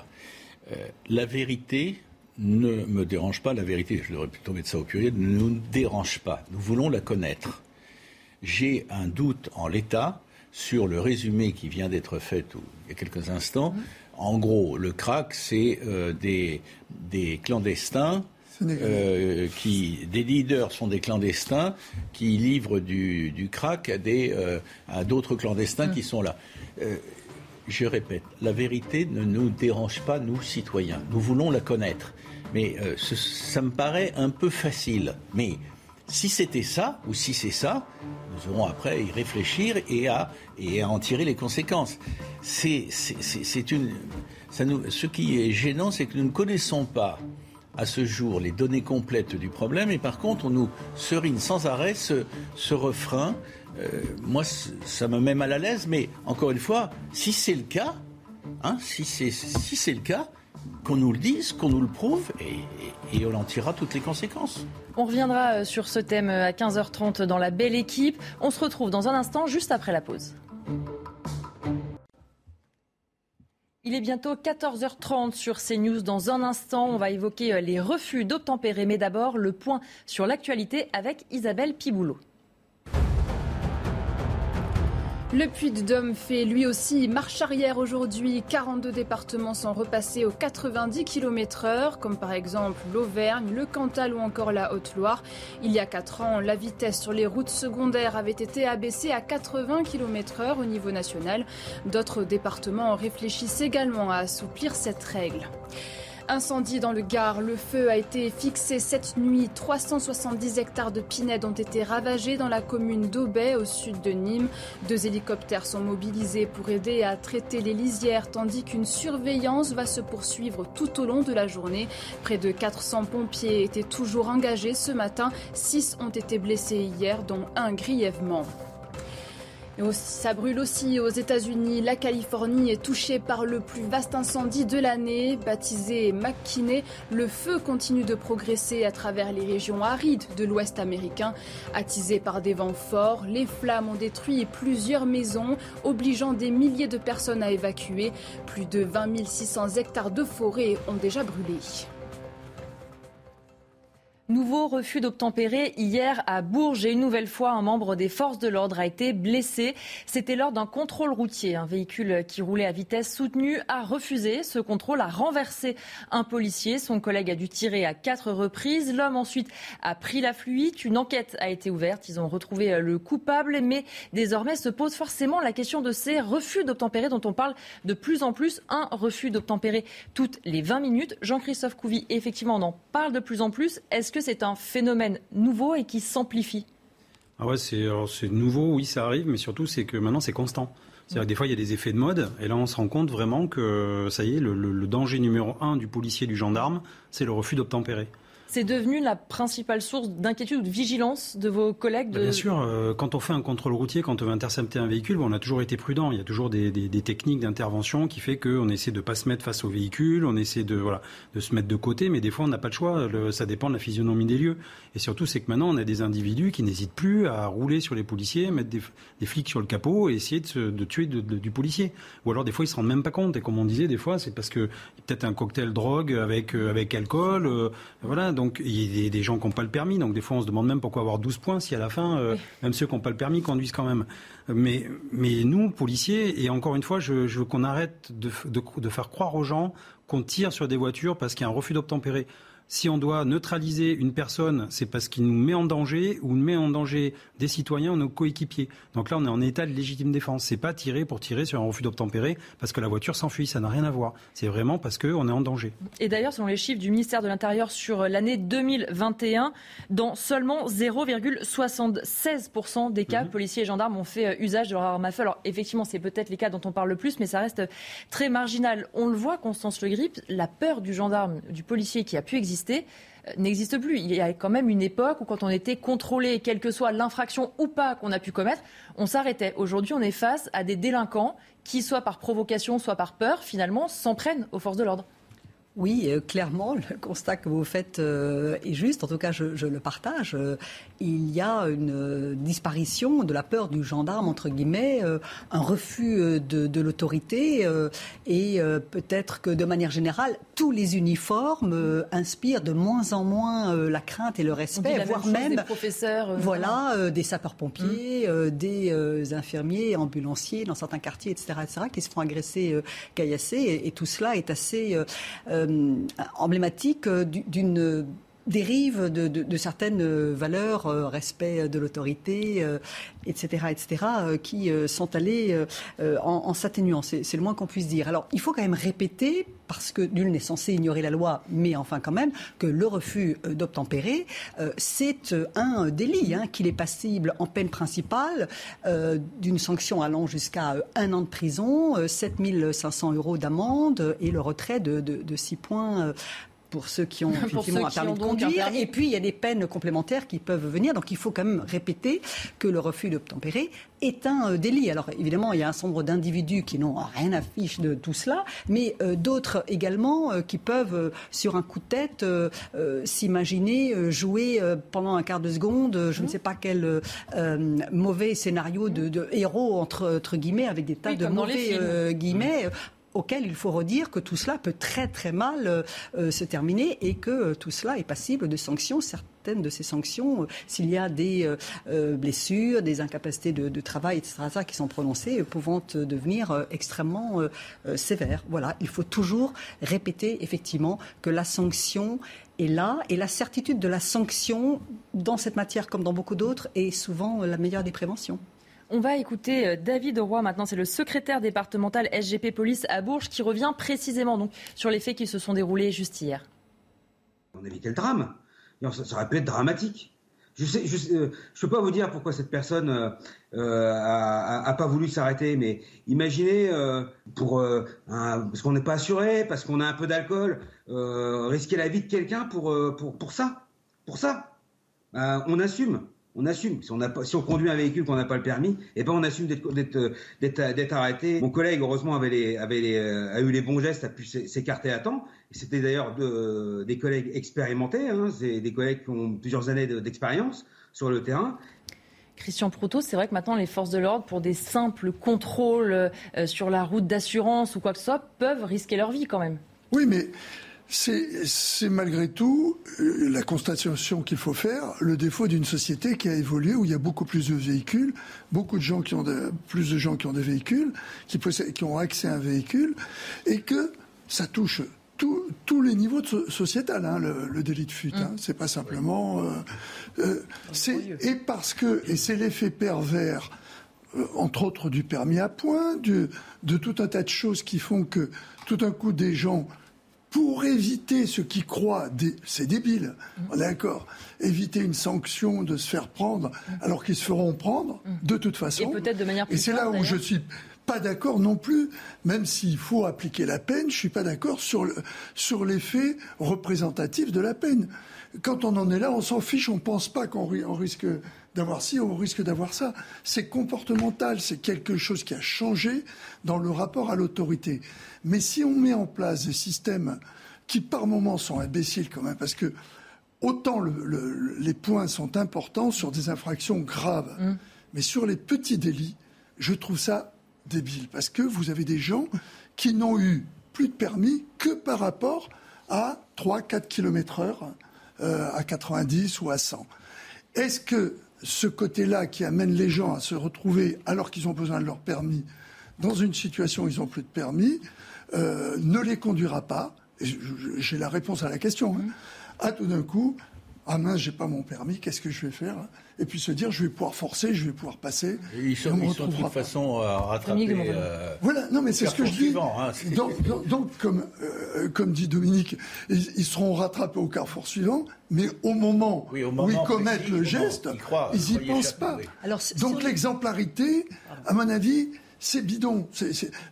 la vérité ne me dérange pas. La vérité, je devrais plutôt mettre ça au pluriel, ne nous dérange pas. Nous voulons la connaître. J'ai un doute en l'état sur le résumé qui vient d'être fait il y a quelques instants. Mmh. En gros, le crack, c'est euh, des, des, clandestins. Euh, qui, des leaders sont des clandestins qui livrent du, du crack à, des, euh, à d'autres clandestins qui sont là. je répète, la vérité ne nous dérange pas, nous, citoyens. Nous voulons la connaître. Mais ça me paraît un peu facile. Mais si c'était ça, ou si c'est ça, nous aurons après à y réfléchir et à, et à en tirer les conséquences. C'est, une, ça nous, ce qui est gênant, c'est que nous ne connaissons pas à ce jour les données complètes du problème, et par contre, on nous serine sans arrêt ce, ce refrain. Euh, moi, ça me met mal à l'aise, mais encore une fois, si c'est le cas, hein, si c'est si le cas, qu'on nous le dise, qu'on nous le prouve, et, et on en tirera toutes les conséquences. On reviendra euh, sur ce thème euh, à 15h30 dans la belle équipe. On se retrouve dans un instant, juste après la pause. Il est bientôt 14h30 sur CNews. Dans un instant, on va évoquer euh, les refus d'obtempérer. Mais d'abord, le point sur l'actualité avec Isabelle Piboulot. Le Puy-de-Dôme fait lui aussi marche arrière aujourd'hui. 42 départements sont repassés aux 90 km/h, comme par exemple l'Auvergne, le Cantal ou encore la Haute-Loire. Il y a 4 ans, la vitesse sur les routes secondaires avait été abaissée à 80 km/h au niveau national. D'autres départements réfléchissent également à assouplir cette règle. Incendie dans le Gard. Le feu a été fixé cette nuit. 370 hectares de pinèdes ont été ravagés dans la commune d'Aubay, au sud de Nîmes. Deux hélicoptères sont mobilisés pour aider à traiter les lisières, tandis qu'une surveillance va se poursuivre tout au long de la journée. Près de 400 pompiers étaient toujours engagés ce matin. Six ont été blessés hier, dont un grièvement ça brûle aussi aux États-Unis. La Californie est touchée par le plus vaste incendie de l'année, baptisé McKinney. Le feu continue de progresser à travers les régions arides de l'Ouest américain. Attisé par des vents forts, les flammes ont détruit plusieurs maisons, obligeant des milliers de personnes à évacuer. Plus de 20 600 hectares de forêt ont déjà brûlé. Nouveau refus d'obtempérer hier à Bourges et une nouvelle fois un membre des forces de l'ordre a été blessé. C'était lors d'un contrôle routier. Un véhicule qui roulait à vitesse soutenue a refusé. Ce contrôle a renversé un policier. Son collègue a dû tirer à quatre reprises. L'homme ensuite a pris la fuite. Une enquête a été ouverte. Ils ont retrouvé le coupable. Mais désormais se pose forcément la question de ces refus d'obtempérer dont on parle de plus en plus. Un refus d'obtempérer toutes les 20 minutes. Jean-Christophe Couvi, effectivement, on en parle de plus en plus. Est-ce c'est un phénomène nouveau et qui s'amplifie ah ouais, c'est nouveau, oui, ça arrive, mais surtout c'est que maintenant c'est constant. C'est-à-dire des fois, il y a des effets de mode, et là, on se rend compte vraiment que, ça y est, le, le danger numéro un du policier du gendarme, c'est le refus d'obtempérer. C'est devenu la principale source d'inquiétude ou de vigilance de vos collègues bah, Bien sûr, euh, quand on fait un contrôle routier, quand on veut intercepter un véhicule, on a toujours été prudent. Il y a toujours des, techniques d'intervention qui fait qu'on essaie de ne pas se mettre face au véhicule, on essaie de, voilà, de se mettre de côté, mais des fois on n'a pas de choix. ça dépend de la physionomie des lieux. Et surtout, c'est que maintenant on a des individus qui n'hésitent plus à rouler sur les policiers, mettre des, flics sur le capot et essayer de, tuer du policier. Ou alors des fois ils se rendent même pas compte. Et comme on disait, des fois c'est parce que peut-être un cocktail drogue avec, euh, avec alcool. Euh, voilà, donc il y a des gens qui n'ont pas le permis, donc des fois on se demande même pourquoi avoir 12 points si à la fin, euh, même ceux qui n'ont pas le permis conduisent quand même. Mais, mais nous, policiers, et encore une fois, je, veux qu'on arrête de, de, faire croire aux gens qu'on tire sur des voitures parce qu'il y a un refus d'obtempérer si on doit neutraliser une personne, c'est parce qu'il nous met en danger ou met en danger des citoyens ou nos coéquipiers. Donc là, on est en état de légitime défense. C'est pas tirer pour tirer sur un refus d'obtempérer parce que la voiture s'enfuit. Ça n'a rien à voir. C'est vraiment parce qu'on est en danger. Et d'ailleurs, selon les chiffres du ministère de l'Intérieur sur l'année 2021, dans seulement 0,76% des cas, mhm. policiers et gendarmes ont fait euh, usage de leur arme à feu. Alors effectivement, c'est peut-être les cas dont on parle le plus, mais ça reste très marginal. On le voit, Constance Le Grip, la peur du gendarme, du policier qui a pu exister euh, n'existe plus. Il y a quand même une époque où quand on était contrôlé, quelle que soit l'infraction ou pas qu'on a pu commettre, on s'arrêtait. Aujourd'hui, on est face à des délinquants qui, soit par provocation, soit par peur, finalement, s'en prennent aux forces de l'ordre. Oui, euh, clairement, le constat que vous faites euh, est juste. En tout cas, je, le partage. Euh, il y a une disparition de la peur du gendarme, entre guillemets, un refus de, l'autorité et peut-être que de manière générale, tous les uniformes inspirent de moins en moins la crainte et le respect, voire même des professeurs, voilà, des sapeurs-pompiers, hum. des infirmiers, ambulanciers dans certains quartiers, etc., etc., qui se font agresser, caillasser. Et, et, tout cela est assez emblématique euh, d'une dérive de, certaines valeurs, euh, respect de l'autorité, etc., etc., qui sont allées en, s'atténuant. C'est le moins qu'on puisse dire. Alors, il faut quand même répéter, parce que nul n'est censé ignorer la loi, mais enfin quand même, que le refus d'obtempérer, c'est un délit, hein, qu'il est passible en peine principale d'une sanction allant jusqu'à un an de prison, 7500 euros d'amende et le retrait de, de 6 points pour ceux qui ont effectivement un permis de conduire. Et puis, il y a des peines complémentaires qui peuvent venir. Donc, il faut quand même répéter que le refus d'obtempérer est un euh, délit. Alors, évidemment, il y a un nombre d'individus qui n'ont rien à fiche de tout cela, mais euh, d'autres également euh, qui peuvent, sur un coup de tête, s'imaginer jouer pendant un quart de seconde, je ne sais pas quel mauvais scénario de, héros, entre, guillemets, avec des tas de mauvais guillemets, auquel il faut redire que tout cela peut très très mal euh, euh, se terminer et que euh, tout cela est passible de sanctions. Certaines de ces sanctions, s'il y a des blessures, des incapacités de, travail, etc., qui sont prononcées, pouvant devenir extrêmement sévères. Voilà, il faut toujours répéter effectivement que la sanction est là et la certitude de la sanction dans cette matière comme dans beaucoup d'autres est souvent la meilleure des préventions. On va écouter euh, David Roy maintenant, c'est le secrétaire départemental SGP Police à Bourges qui revient précisément donc sur les faits qui se sont déroulés juste hier. On évitait le drame? Ça, aurait pu être dramatique. Je ne je, euh, peux pas vous dire pourquoi cette personne euh, a, pas voulu s'arrêter, mais imaginez pour parce qu'on n'est pas assuré, parce qu'on a un peu d'alcool, risquer la vie de quelqu'un pour ça, pour ça, on assume on assume. Si on, a, si on conduit un véhicule qu'on n'a pas le permis, eh ben on assume d'être arrêté. Mon collègue, heureusement, avait, les, avait les, euh, a eu les bons gestes, a pu s'écarter à temps. C'était d'ailleurs des collègues expérimentés, hein, c'est des collègues qui ont plusieurs années d'expérience sur le terrain. Christian Proto, c'est vrai que maintenant les forces de l'ordre, pour des simples contrôles euh, sur la route d'assurance ou quoi que ce soit, peuvent risquer leur vie quand même. Oui, mais c'est malgré tout euh, la constatation qu'il faut faire, le défaut d'une société qui a évolué, où il y a beaucoup plus de véhicules, beaucoup de gens qui ont plus de gens qui ont des véhicules, qui, qui ont accès à un véhicule, et que ça touche tous les niveaux de sociétal, hein, le, délit de fuite. Hein. Mmh. C'est pas simplement. Euh, euh, et parce que et c'est l'effet pervers, entre autres du permis à point, de tout un tas de choses qui font que tout d'un coup des gens pour éviter ce qui croient, c'est débile, mm. on est d'accord, éviter une sanction de se faire prendre mm. alors qu'ils se feront prendre mm. de toute façon. Et peut-être de manière plus Et c'est là où je suis pas d'accord non plus, même s'il faut appliquer la peine, je suis pas d'accord sur, sur l'effet représentatif de la peine. Quand on en est là, on s'en fiche, on pense pas qu'on risque d'avoir ci, on risque d'avoir ça. C'est comportemental, c'est quelque chose qui a changé dans le rapport à l'autorité. Mais si on met en place des systèmes qui par moments sont imbéciles quand même, parce que autant les points sont importants sur des infractions graves, mmh. mais sur les petits délits, je trouve ça débile, parce que vous avez des gens qui n'ont eu plus de permis que par rapport à 3-4 km heure, euh, à 90 ou à 100. Est-ce que ce côté-là qui amène les gens à se retrouver, alors qu'ils ont besoin de leur permis, dans une situation où ils n'ont plus de permis, euh, ne les conduira pas. J'ai la réponse à la question. Hein, à tout d'un coup, ah mince, j'ai pas mon permis, qu'est-ce que je vais faire? Et puis se dire, je vais pouvoir forcer, je vais pouvoir passer. Et ils sont, ils sont de toute façon à rattraper. Euh, voilà, non, mais c'est ce que je dis. Hein, donc, comme, euh, comme dit Dominique, ils, seront rattrapés au carrefour suivant, mais au moment, où ils commettent le geste, ils n'y pensent pas. donc l'exemplarité, à mon avis, c'est bidon.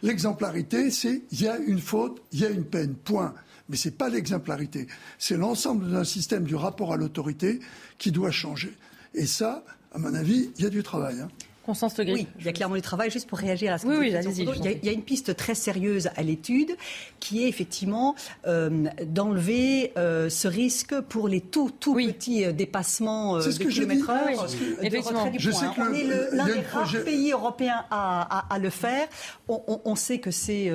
L'exemplarité, c'est il y a une faute, il y a une peine, point. Mais ce n'est pas l'exemplarité. C'est l'ensemble d'un système du rapport à l'autorité qui doit changer. Et ça, à mon avis, il y a du travail. Hein. Constance Oui, il y a clairement du travail. Juste pour réagir à ce que oui, oui, il, y a, une piste très sérieuse à l'étude qui est effectivement euh, d'enlever euh, ce risque pour les tout, tout petits euh, dépassements de kilomètres heure. Effectivement. Je sais que on est l'un des rares pays européens à, à, le faire. On, on, sait que c'est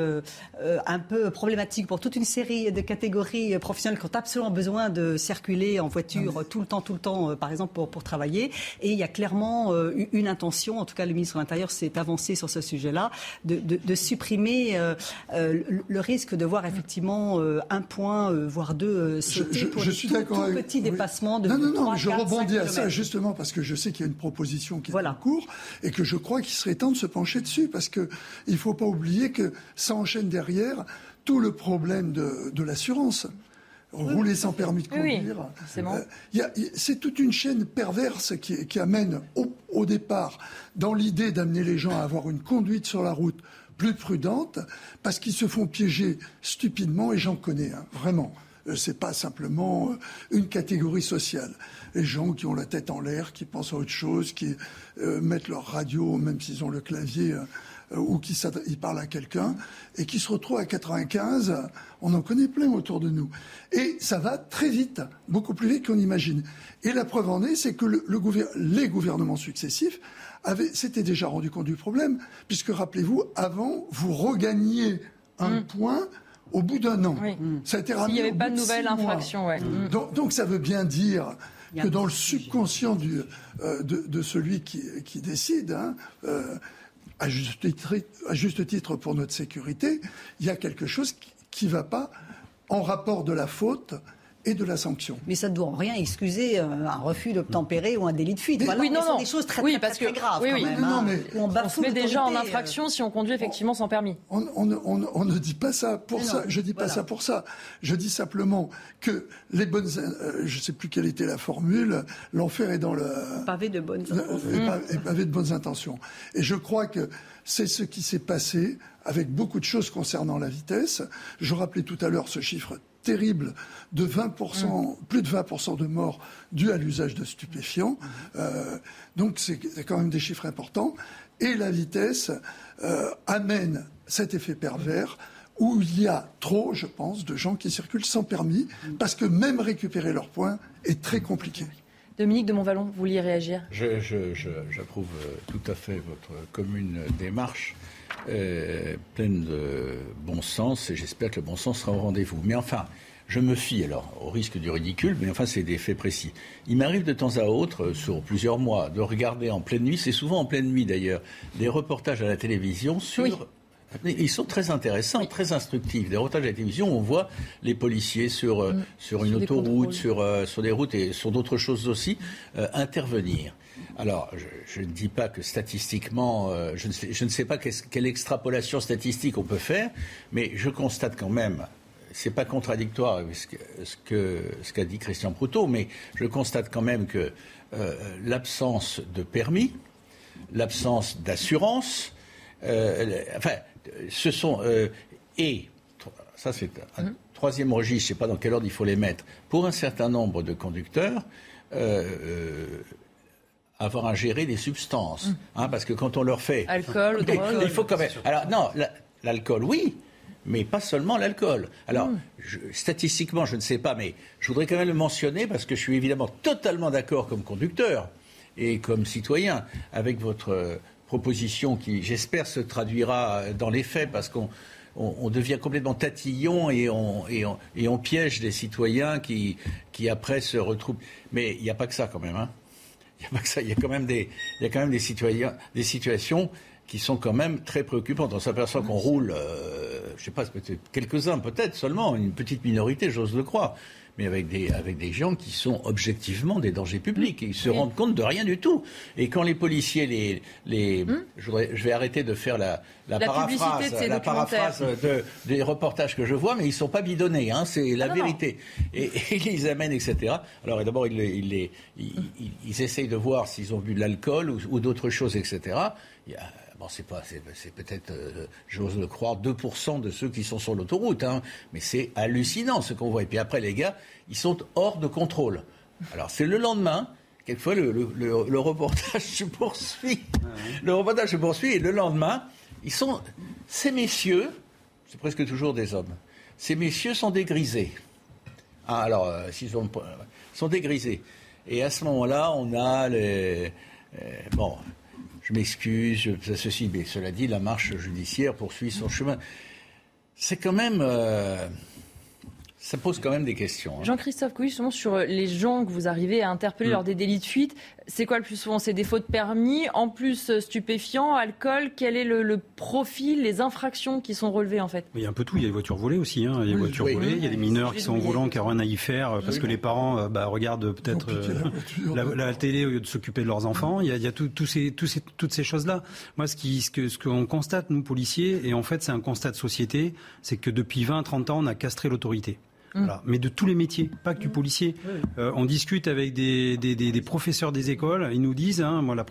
un peu problématique pour toute une série de catégories professionnelles qui ont absolument besoin de circuler en voiture ah, tout le temps, tout le temps, par exemple, pour, pour travailler. Et il y a clairement une intention en tout cas le ministre de l'Intérieur s'est avancé sur ce sujet-là, de, supprimer euh, euh, le risque de voir effectivement euh, un point, voire deux, sauter pour je suis tout, tout petit dépassement de Non, non, non, je rebondis à ça justement parce que je sais qu'il y a une proposition qui est en cours et que je crois qu'il serait temps de se pencher dessus parce qu'il ne faut pas oublier que ça enchaîne derrière tout le problème de l'assurance rouler sans permis de conduire. Euh, c'est toute une chaîne perverse qui, amène au, départ dans l'idée d'amener les gens à avoir une conduite sur la route plus prudente, parce qu'ils se font piéger stupidement, et j'en connais, hein, vraiment. Euh, c'est pas simplement euh, une catégorie sociale. Les gens qui ont la tête en l'air, qui pensent à autre chose, qui mettent leur radio, même s'ils ont le clavier euh, ou qui il parle à quelqu'un et qui se retrouve à 95, on en connaît plein autour de nous. Et ça va très vite, beaucoup plus vite qu'on imagine. Et la preuve en est, c'est que le, les gouvernements successifs s'étaient déjà rendu compte du problème, puisque rappelez-vous, avant, vous regagniez un mm. point au bout d'un an. Ça a été S'il n'y avait pas de nouvelles infractions, ouais. Mm. Donc, ça veut bien dire que dans le subconscient du, euh, de, celui qui, qui décide, hein, euh, à juste, titre, pour notre sécurité, il y a quelque chose qui ne va pas en rapport de la faute et de la sanction. Mais ça ne doit en rien excuser euh, un refus d'obtempérer ou un délit de fuite. Voilà, oui, non, non. des choses très, très, parce que, graves. Oui, oui. Quand même, non, hein. mais on, se met déjà en infraction euh, si on conduit effectivement sans permis. On, ne dit pas ça pour ça. je dis pas ça pour ça. Je dis simplement que les bonnes, euh, je ne sais plus quelle était la formule. L'enfer est dans le pavé de bonnes intentions. pavé de bonnes intentions. Et je crois que c'est ce qui s'est passé avec beaucoup de choses concernant la vitesse. Je rappelais tout à l'heure ce chiffre terrible de 20%, mm. plus de 20% de morts dus à l'usage de stupéfiants. Mm. Euh, donc c'est quand même des chiffres importants. Et la vitesse euh, amène cet effet pervers où il y a trop, je pense, de gens qui circulent sans permis, mm. parce que même récupérer leurs points est très compliqué. Dominique de Montvalon, vous vouliez réagir? J'approuve euh, tout à fait votre commune démarche, euh, pleine de bon sens, et j'espère que le bon sens sera au rendez-vous. Mais enfin, je me fie alors au risque du ridicule, mais enfin c'est des faits précis. Il m'arrive de temps à autre, euh, sur plusieurs mois, de regarder en pleine nuit, c'est souvent en pleine nuit d'ailleurs, des reportages à la télévision sur ils sont très intéressants, très instructifs. Des reportages à la télévision, on voit les policiers sur, euh, mm. sur une autoroute, sur, euh, sur des routes et sur d'autres choses aussi, euh, intervenir. Alors, je, ne dis pas que statistiquement, je, ne sais, je, ne sais, pas quelle extrapolation statistique on peut faire, mais je constate quand même, c'est pas contradictoire avec ce qu'a ce dit Christian Proutot, mais je constate quand même que l'absence de permis, l'absence d'assurance, enfin, ce sont et ça c'est un mhm. troisième registre, je ne sais pas dans quel ordre il faut les mettre. Pour un certain nombre de conducteurs, avoir à gérer des substances. Mm. Hein, parce que quand on leur fait. Alcool, drogue. Il faut quand même. Alors, non, l'alcool, oui, mais pas seulement l'alcool. Alors, mm. statistiquement, je ne sais pas, mais je voudrais quand même le mentionner parce que je suis évidemment totalement d'accord comme conducteur et comme citoyen avec votre euh, proposition qui, j'espère, se traduira dans les faits parce qu'on on, devient complètement tatillon et on, et, et on, piège des citoyens qui, qui après se retrouvent. Mais il n'y a pas que ça quand même. Hein. Il n'y a pas que ça. Il y a quand même des, il y a quand même des, citoyens, des situations qui sont quand même très préoccupantes. On s'aperçoit qu'on roule, euh, je ne sais pas, quelques-uns, peut-être seulement, une petite minorité, j'ose le croire, mais avec des, avec des gens qui sont objectivement des dangers publics. ils se rendent compte de rien du tout. Et quand les policiers, les, les, hmm je, vais arrêter de faire la, la, paraphrase, de la paraphrase de, des reportages que je vois, mais ils ne sont pas bidonnés, hein, c'est la ah vérité. Et, ils les amènent, etc. Alors d'abord, ils, ils, ils, ils, essayent de voir s'ils ont bu de l'alcool ou, ou d'autres choses, etc. Il y a, Bon, c'est pas, c'est, peut-être, euh, j'ose le croire, 2% de ceux qui sont sur l'autoroute, hein, mais c'est hallucinant ce qu'on voit. Et puis après, les gars, ils sont hors de contrôle. Alors c'est le lendemain. Quelquefois, le, le, reportage se poursuit. Le reportage se poursuit et le lendemain, ils sont, ces messieurs, c'est presque toujours des hommes. Ces messieurs sont dégrisés. Ah, alors, euh, s'ils ont, sont dégrisés. Et à ce moment-là, on a les, euh, bon, je m'excuse, ceci, mais cela dit, la marche judiciaire poursuit son chemin. C'est quand même. Euh, ça pose quand même des questions. Hein. Jean-Christophe justement, sur les gens que vous arrivez à interpeller mm. lors des délits de fuite, c'est quoi le plus souvent? C'est des fautes permis, en plus euh, stupéfiants, alcool? Quel est le, profil, les infractions qui sont relevées en fait? Il y a un peu tout. Il y a les voitures volées aussi. Hein. Il y a voitures volées. Il y a des mineurs qui sont au volant, qui n'ont rien à y faire euh, parce que les parents euh, bah, regardent peut-être la, télé au lieu de s'occuper de leurs enfants. Il y a, tout, ces, ces, toutes ces choses-là. Moi, ce qu'on ce que, ce qu'on constate, nous, policiers, et en fait, c'est un constat de société, c'est que depuis 20-30 ans, on a castré l'autorité. Mmh. Mais de tous les métiers, pas que du mmh. policier. Euh, on discute avec des, des, des, professeurs des écoles. Ils nous disent, hein, moi, la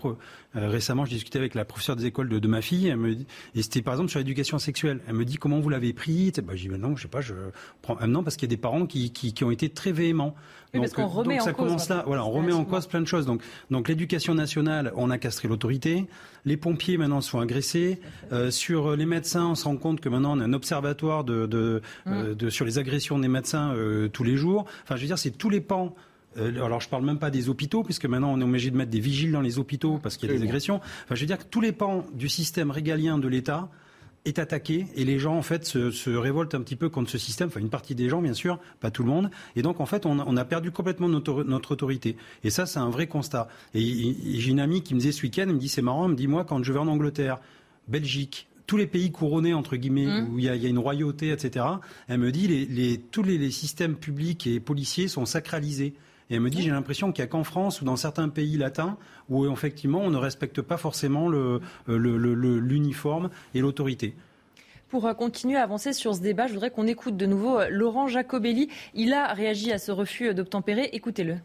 euh, récemment, je discutais avec la professeure des écoles de, de ma fille. Elle me, et c'était par exemple sur l'éducation sexuelle. Elle me dit comment vous l'avez pris? Bah, je dis ben non, je sais pas. Je prends un non parce qu'il y a des parents qui, qui, qui ont été très véhéments. donc, parce qu'on remet donc ça en commence là. Voilà, on remet en cause plein de choses. Donc, donc l'éducation nationale, on a castré l'autorité. Les pompiers maintenant sont agressés. Euh, sur les médecins, on se rend compte que maintenant on a un observatoire de, de, mmh. euh, de sur les agressions des médecins euh, tous les jours. Enfin, je veux dire, c'est tous les pans euh, alors je parle même pas des hôpitaux, puisque maintenant on est obligé de mettre des vigiles dans les hôpitaux parce qu'il y a des agressions. Enfin, je veux dire que tous les pans du système régalien de l'État est attaqué et les gens en fait se, révoltent un petit peu contre ce système, enfin une partie des gens bien sûr, pas tout le monde, et donc en fait on, a perdu complètement notre, notre, autorité. Et ça c'est un vrai constat. Et, j'ai une amie qui me disait ce week-end, elle me dit c'est marrant, elle me dit moi quand je vais en Angleterre, Belgique, tous les pays couronnés entre guillemets mmh. où il y, a, une royauté, etc. Elle me dit les, tous les systèmes publics et policiers sont sacralisés. Et elle me dit, j'ai l'impression qu'il n'y a qu'en France ou dans certains pays latins où effectivement on ne respecte pas forcément l'uniforme et l'autorité. Pour euh, continuer à avancer sur ce débat, je voudrais qu'on écoute de nouveau euh, Laurent Jacobelli. Il a réagi à ce refus d'obtempérer. Écoutez-le.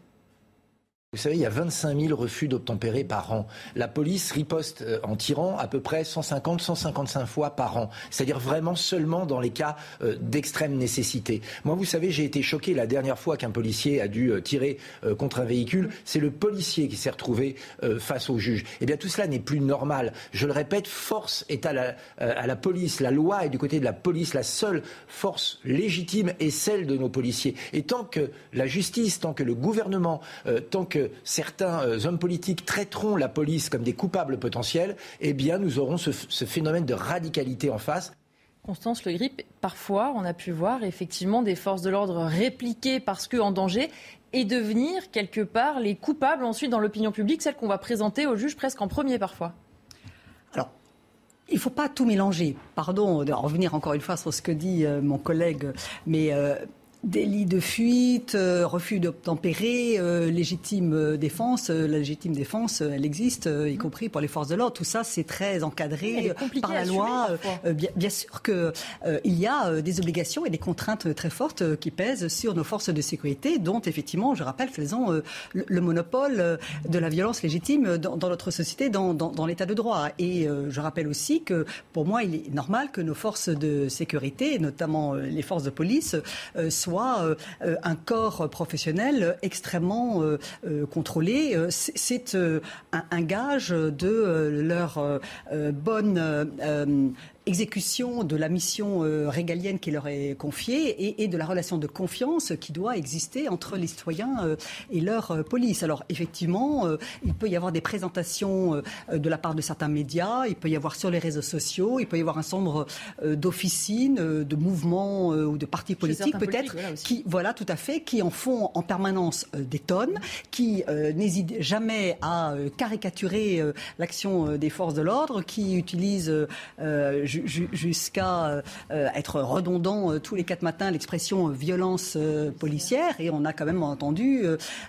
Vous savez, il y a 25 000 refus d'obtempérer par an. La police riposte euh, en tirant à peu près 150, 155 fois par an. C'est-à-dire vraiment seulement dans les cas euh, d'extrême nécessité. Moi, vous savez, j'ai été choqué la dernière fois qu'un policier a dû euh, tirer contre un véhicule. C'est le policier qui s'est retrouvé face au juge. Eh bien, tout cela n'est plus normal. Je le répète, force est à la, à la police. La loi est du côté de la police. La seule force légitime est celle de nos policiers. Et tant que la justice, tant que le gouvernement, tant que certains euh, hommes politiques traiteront la police comme des coupables potentiels, eh bien, nous aurons ce, phénomène de radicalité en face. Constance Le Grip, parfois, on a pu voir effectivement des forces de l'ordre répliquer parce qu'en danger et devenir quelque part les coupables ensuite dans l'opinion publique, celles qu'on va présenter au juge presque en premier parfois. Alors, il ne faut pas tout mélanger. Pardon de revenir encore une fois sur ce que dit euh, mon collègue, mais euh, Délit de fuite, euh, refus d'obtempérer, euh, légitime euh, défense. la légitime défense, elle existe, y compris pour les forces de l'ordre. Tout ça, c'est très encadré par la loi. Bien, bien, sûr qu'il il y a des obligations et des contraintes très fortes qui pèsent sur nos forces de sécurité, dont effectivement, je rappelle qu'elles ont le, monopole de la violence légitime dans, notre société, dans, dans l'état de droit. Et je rappelle aussi que pour moi, il est normal que nos forces de sécurité, notamment les forces de police, soient euh, euh, un corps professionnel extrêmement euh, contrôlé. C'est un, gage de leur bonne exécution de la mission euh, régalienne qui leur est confiée et, de la relation de confiance qui doit exister entre les citoyens euh, et leur euh, police. Alors effectivement, il peut y avoir des présentations de la part de certains médias, il peut y avoir sur les réseaux sociaux, il peut y avoir un nombre d'officines, de mouvements ou de partis politiques peut-être qui, voilà, tout à fait, qui en font en permanence des tonnes, qui n'hésitent jamais à caricaturer l'action des forces de l'ordre, qui utilisent jusqu'à euh, être redondant euh, tous les quatre matins l'expression violence euh, policière. Et on a quand même entendu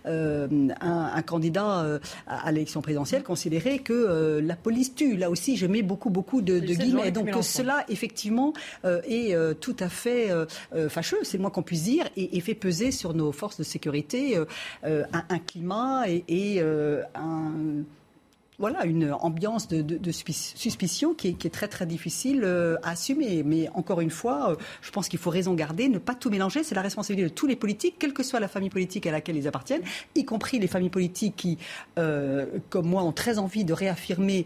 un, candidat à, l'élection présidentielle considérer que la police tue. Là aussi, je mets beaucoup, beaucoup de, guillemets. Donc cela, effectivement, est tout à fait fâcheux, c'est le moins qu'on puisse dire, et, fait peser sur nos forces de sécurité un, climat et un voilà, une ambiance de, suspicion qui est, très très difficile euh, à assumer. Mais encore une fois, euh, je pense qu'il faut raison garder, ne pas tout mélanger. C'est la responsabilité de tous les politiques, quelle que soit la famille politique à laquelle ils appartiennent, y compris les familles politiques qui, euh, comme moi, ont très envie de réaffirmer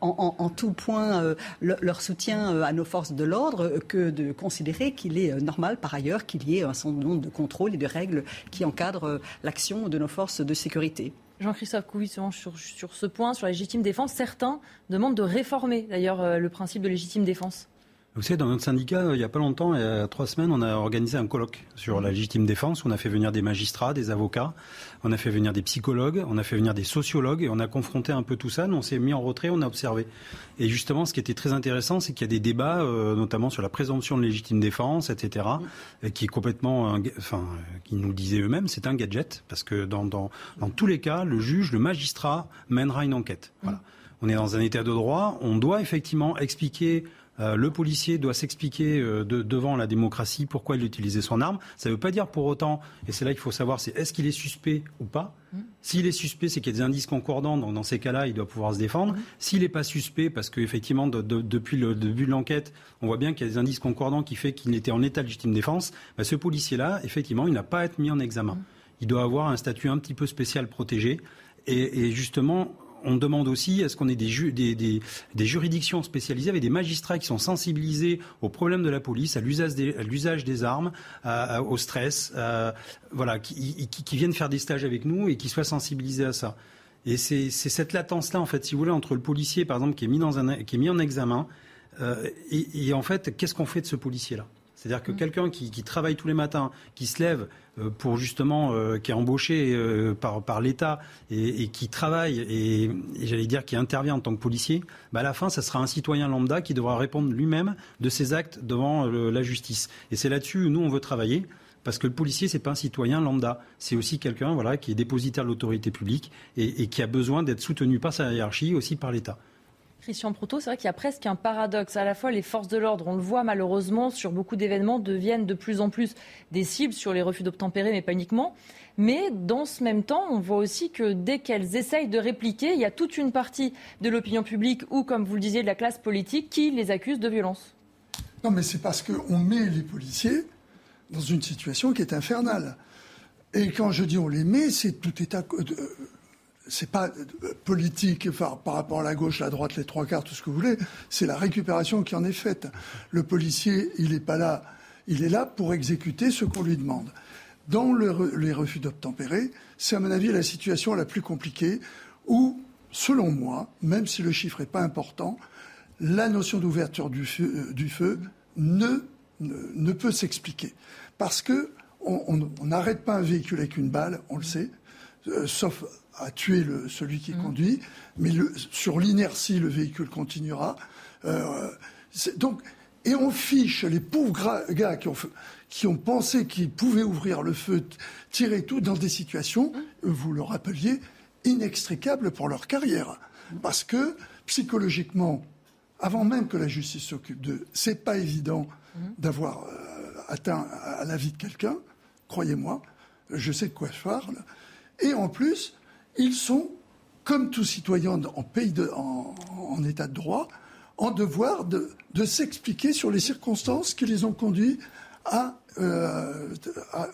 en, tout point leur soutien à nos forces de l'ordre, que de considérer qu'il est normal, par ailleurs, qu'il y ait un certain nombre de contrôles et de règles qui encadrent l'action de nos forces de sécurité. Jean-Christophe Couvi, sur, sur, ce point, sur la légitime défense, certains demandent de réformer d'ailleurs euh, le principe de légitime défense. Vous savez, dans notre syndicat, il n'y a pas longtemps, il y a trois semaines, on a organisé un colloque sur la légitime défense. On a fait venir des magistrats, des avocats, on a fait venir des psychologues, on a fait venir des sociologues et on a confronté un peu tout ça. Nous, on s'est mis en retrait, on a observé. Et justement, ce qui était très intéressant, c'est qu'il y a des débats, euh, notamment sur la présomption de légitime défense, etc., qui est complètement, enfin, qui nous disaient eux-mêmes, c'est un gadget, parce que dans, dans, dans tous les cas, le juge, le magistrat mènera une enquête. Voilà. On est dans un état de droit, on doit effectivement expliquer euh, le policier doit s'expliquer euh, devant la démocratie pourquoi il utilisait son arme. Ça ne veut pas dire pour autant, et c'est là qu'il faut savoir, c'est est-ce qu'il est suspect ou pas. Mmh. S'il est suspect, c'est qu'il y a des indices concordants. Donc dans ces cas-là, il doit pouvoir se défendre. Mmh. S'il n'est pas suspect, parce qu'effectivement, depuis le début de l'enquête, on voit bien qu'il y a des indices concordants qui fait qu'il était en état de légitime défense, bah, ce policier-là, effectivement, il n'a pas à être mis en examen. Mmh. Il doit avoir un statut un petit peu spécial protégé. Et, et justement, on demande aussi est-ce qu'on ait des, juridictions spécialisées avec des magistrats qui sont sensibilisés aux problèmes de la police, à l'usage des, armes, au stress, qui, viennent faire des stages avec nous et qui soient sensibilisés à ça. Et c'est cette latence-là, en fait, si vous voulez, entre le policier, par exemple, qui est mis, dans un, qui est mis en examen, euh, et, en fait, qu'est-ce qu'on fait de ce policier-là? C'est-à-dire que mmh. quelqu'un qui, travaille tous les matins, qui se lève euh, pour justement, euh, qui est embauché euh, par, par l'État et, qui travaille et, j'allais dire qui intervient en tant que policier, bah à la fin, ça sera un citoyen lambda qui devra répondre lui-même de ses actes devant la justice. Et c'est là-dessus où nous on veut travailler. Parce que le policier, c'est pas un citoyen lambda. C'est aussi quelqu'un, voilà, qui est dépositaire de l'autorité publique et, et qui a besoin d'être soutenu par sa hiérarchie, aussi par l'État. Christian Proto, c'est vrai qu'il y a presque un paradoxe. À la fois, les forces de l'ordre, on le voit malheureusement sur beaucoup d'événements, deviennent de plus en plus des cibles sur les refus d'obtempérer, mais pas uniquement. Mais dans ce même temps, on voit aussi que dès qu'elles essayent de répliquer, il y a toute une partie de l'opinion publique ou, comme vous le disiez, de la classe politique qui les accuse de violence. Non, mais c'est parce qu'on met les policiers dans une situation qui est infernale. Et quand je dis on les met, c'est tout état c'est pas euh, politique par rapport à la gauche, la droite, les trois quarts, tout ce que vous voulez. C'est la récupération qui en est faite. Le policier, il n'est pas là. Il est là pour exécuter ce qu'on lui demande. Dans les refus d'obtempérer, c'est à mon avis la situation la plus compliquée où, selon moi, même si le chiffre n'est pas important, la notion d'ouverture du feu, euh, ne, peut s'expliquer. Parce que on n'arrête pas un véhicule avec une balle, on le sait, euh, sauf à tuer celui qui mmh. conduit, mais sur l'inertie, le véhicule continuera. Euh, donc, Et on fiche les pauvres gars qui ont, qui ont pensé qu'ils pouvaient ouvrir le feu, tirer tout dans des situations, vous le rappeliez, inextricables pour leur carrière. Parce que psychologiquement, avant même que la justice s'occupe d'eux, c'est pas évident d'avoir euh, atteint à la vie de quelqu'un, croyez-moi, je sais de quoi je parle. Et en plus, ils sont, comme tout citoyen en, pays en, état de droit, en devoir de, s'expliquer sur les circonstances qui les ont conduits à, euh,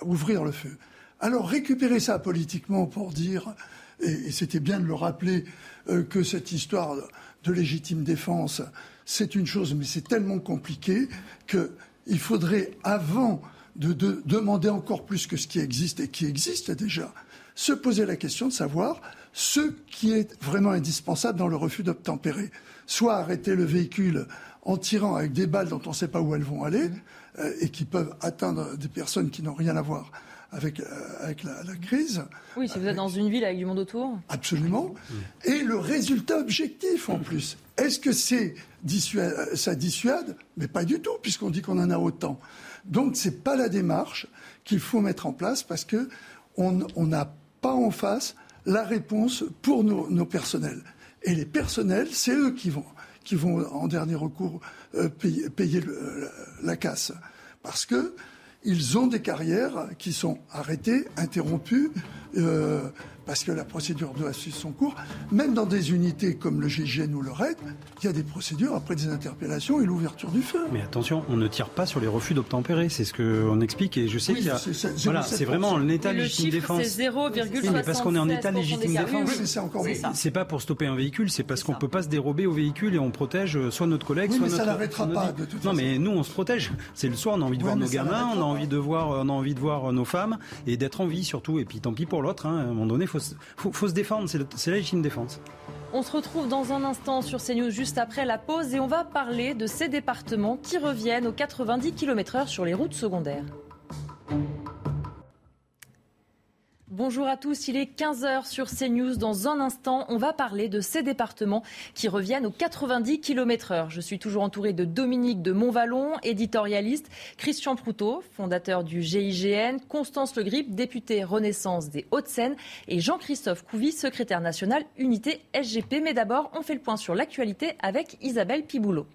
ouvrir le feu. Alors récupérer ça politiquement pour dire, et, c'était bien de le rappeler, euh, que cette histoire de légitime défense, c'est une chose, mais c'est tellement compliqué qu'il faudrait, avant de, demander encore plus que ce qui existe et qui existe déjà, se poser la question de savoir ce qui est vraiment indispensable dans le refus d'obtempérer. Soit arrêter le véhicule en tirant avec des balles dont on ne sait pas où elles vont aller euh, et qui peuvent atteindre des personnes qui n'ont rien à voir avec, euh, avec la, crise. Oui, si vous êtes dans une ville avec du monde autour. Absolument. Et le résultat objectif en plus. Est-ce que c'est ça dissuade? Mais pas du tout, puisqu'on dit qu'on en a autant. Donc ce n'est pas la démarche qu'il faut mettre en place parce qu'on n'a pas en face la réponse pour nos, personnels. Et les personnels, c'est eux qui vont, qui vont en dernier recours euh, payer, la casse. Parce qu'ils ont des carrières qui sont arrêtées, interrompues, euh, parce que la procédure doit suivre son cours. Même dans des unités comme le GIGN ou le RAID, il y a des procédures après des interpellations et l'ouverture du feu. Mais attention, on ne tire pas sur les refus d'obtempérer, c'est ce qu'on explique et je sais qu'il y a... Voilà, c'est vraiment un état légitime défense. C'est 0,67. Oui, parce qu'on est en état légitime défense. c'est encore C'est pas pour stopper un véhicule, c'est parce qu'on peut pas se dérober au véhicule et on protège euh, soit notre collègue, soit mais notre. ça n'arrêtera pas de toute Non, mais nous on se protège. C'est le soir, on a envie de voir nos gamins, on a envie de voir, on a envie de voir nos femmes et d'être en vie surtout. Et puis tant pis pour l'autre. Hein, à un moment donné, faut, faut, faut se défendre, c'est légitime défense. On se retrouve dans un instant sur CNews juste après la pause et on va parler de ces départements qui reviennent aux 90 km/h sur les routes secondaires. Bonjour à tous, il est 15h sur CNews. Dans un instant, on va parler de ces départements qui reviennent aux 90 km/h. Je suis toujours entouré de Dominique de Montvalon, éditorialiste, Christian Proutot, fondateur du GIGN, Constance Le Grip, députée Renaissance des Hauts-de-Seine, et Jean-Christophe Couvi, secrétaire national Unité SGP. Mais d'abord, on fait le point sur l'actualité avec Isabelle Piboulot.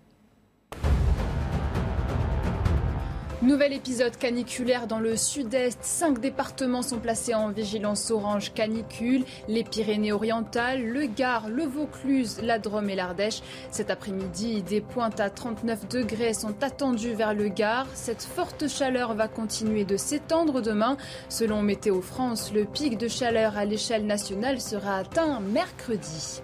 Nouvel épisode caniculaire dans le sud-est. Cinq départements sont placés en vigilance orange canicule. Les Pyrénées-Orientales, le Gard, le Vaucluse, la Drôme et l'Ardèche. Cet après-midi, des pointes à 39 degrés sont attendues vers le Gard. Cette forte chaleur va continuer de s'étendre demain. Selon Météo France, le pic de chaleur à l'échelle nationale sera atteint mercredi.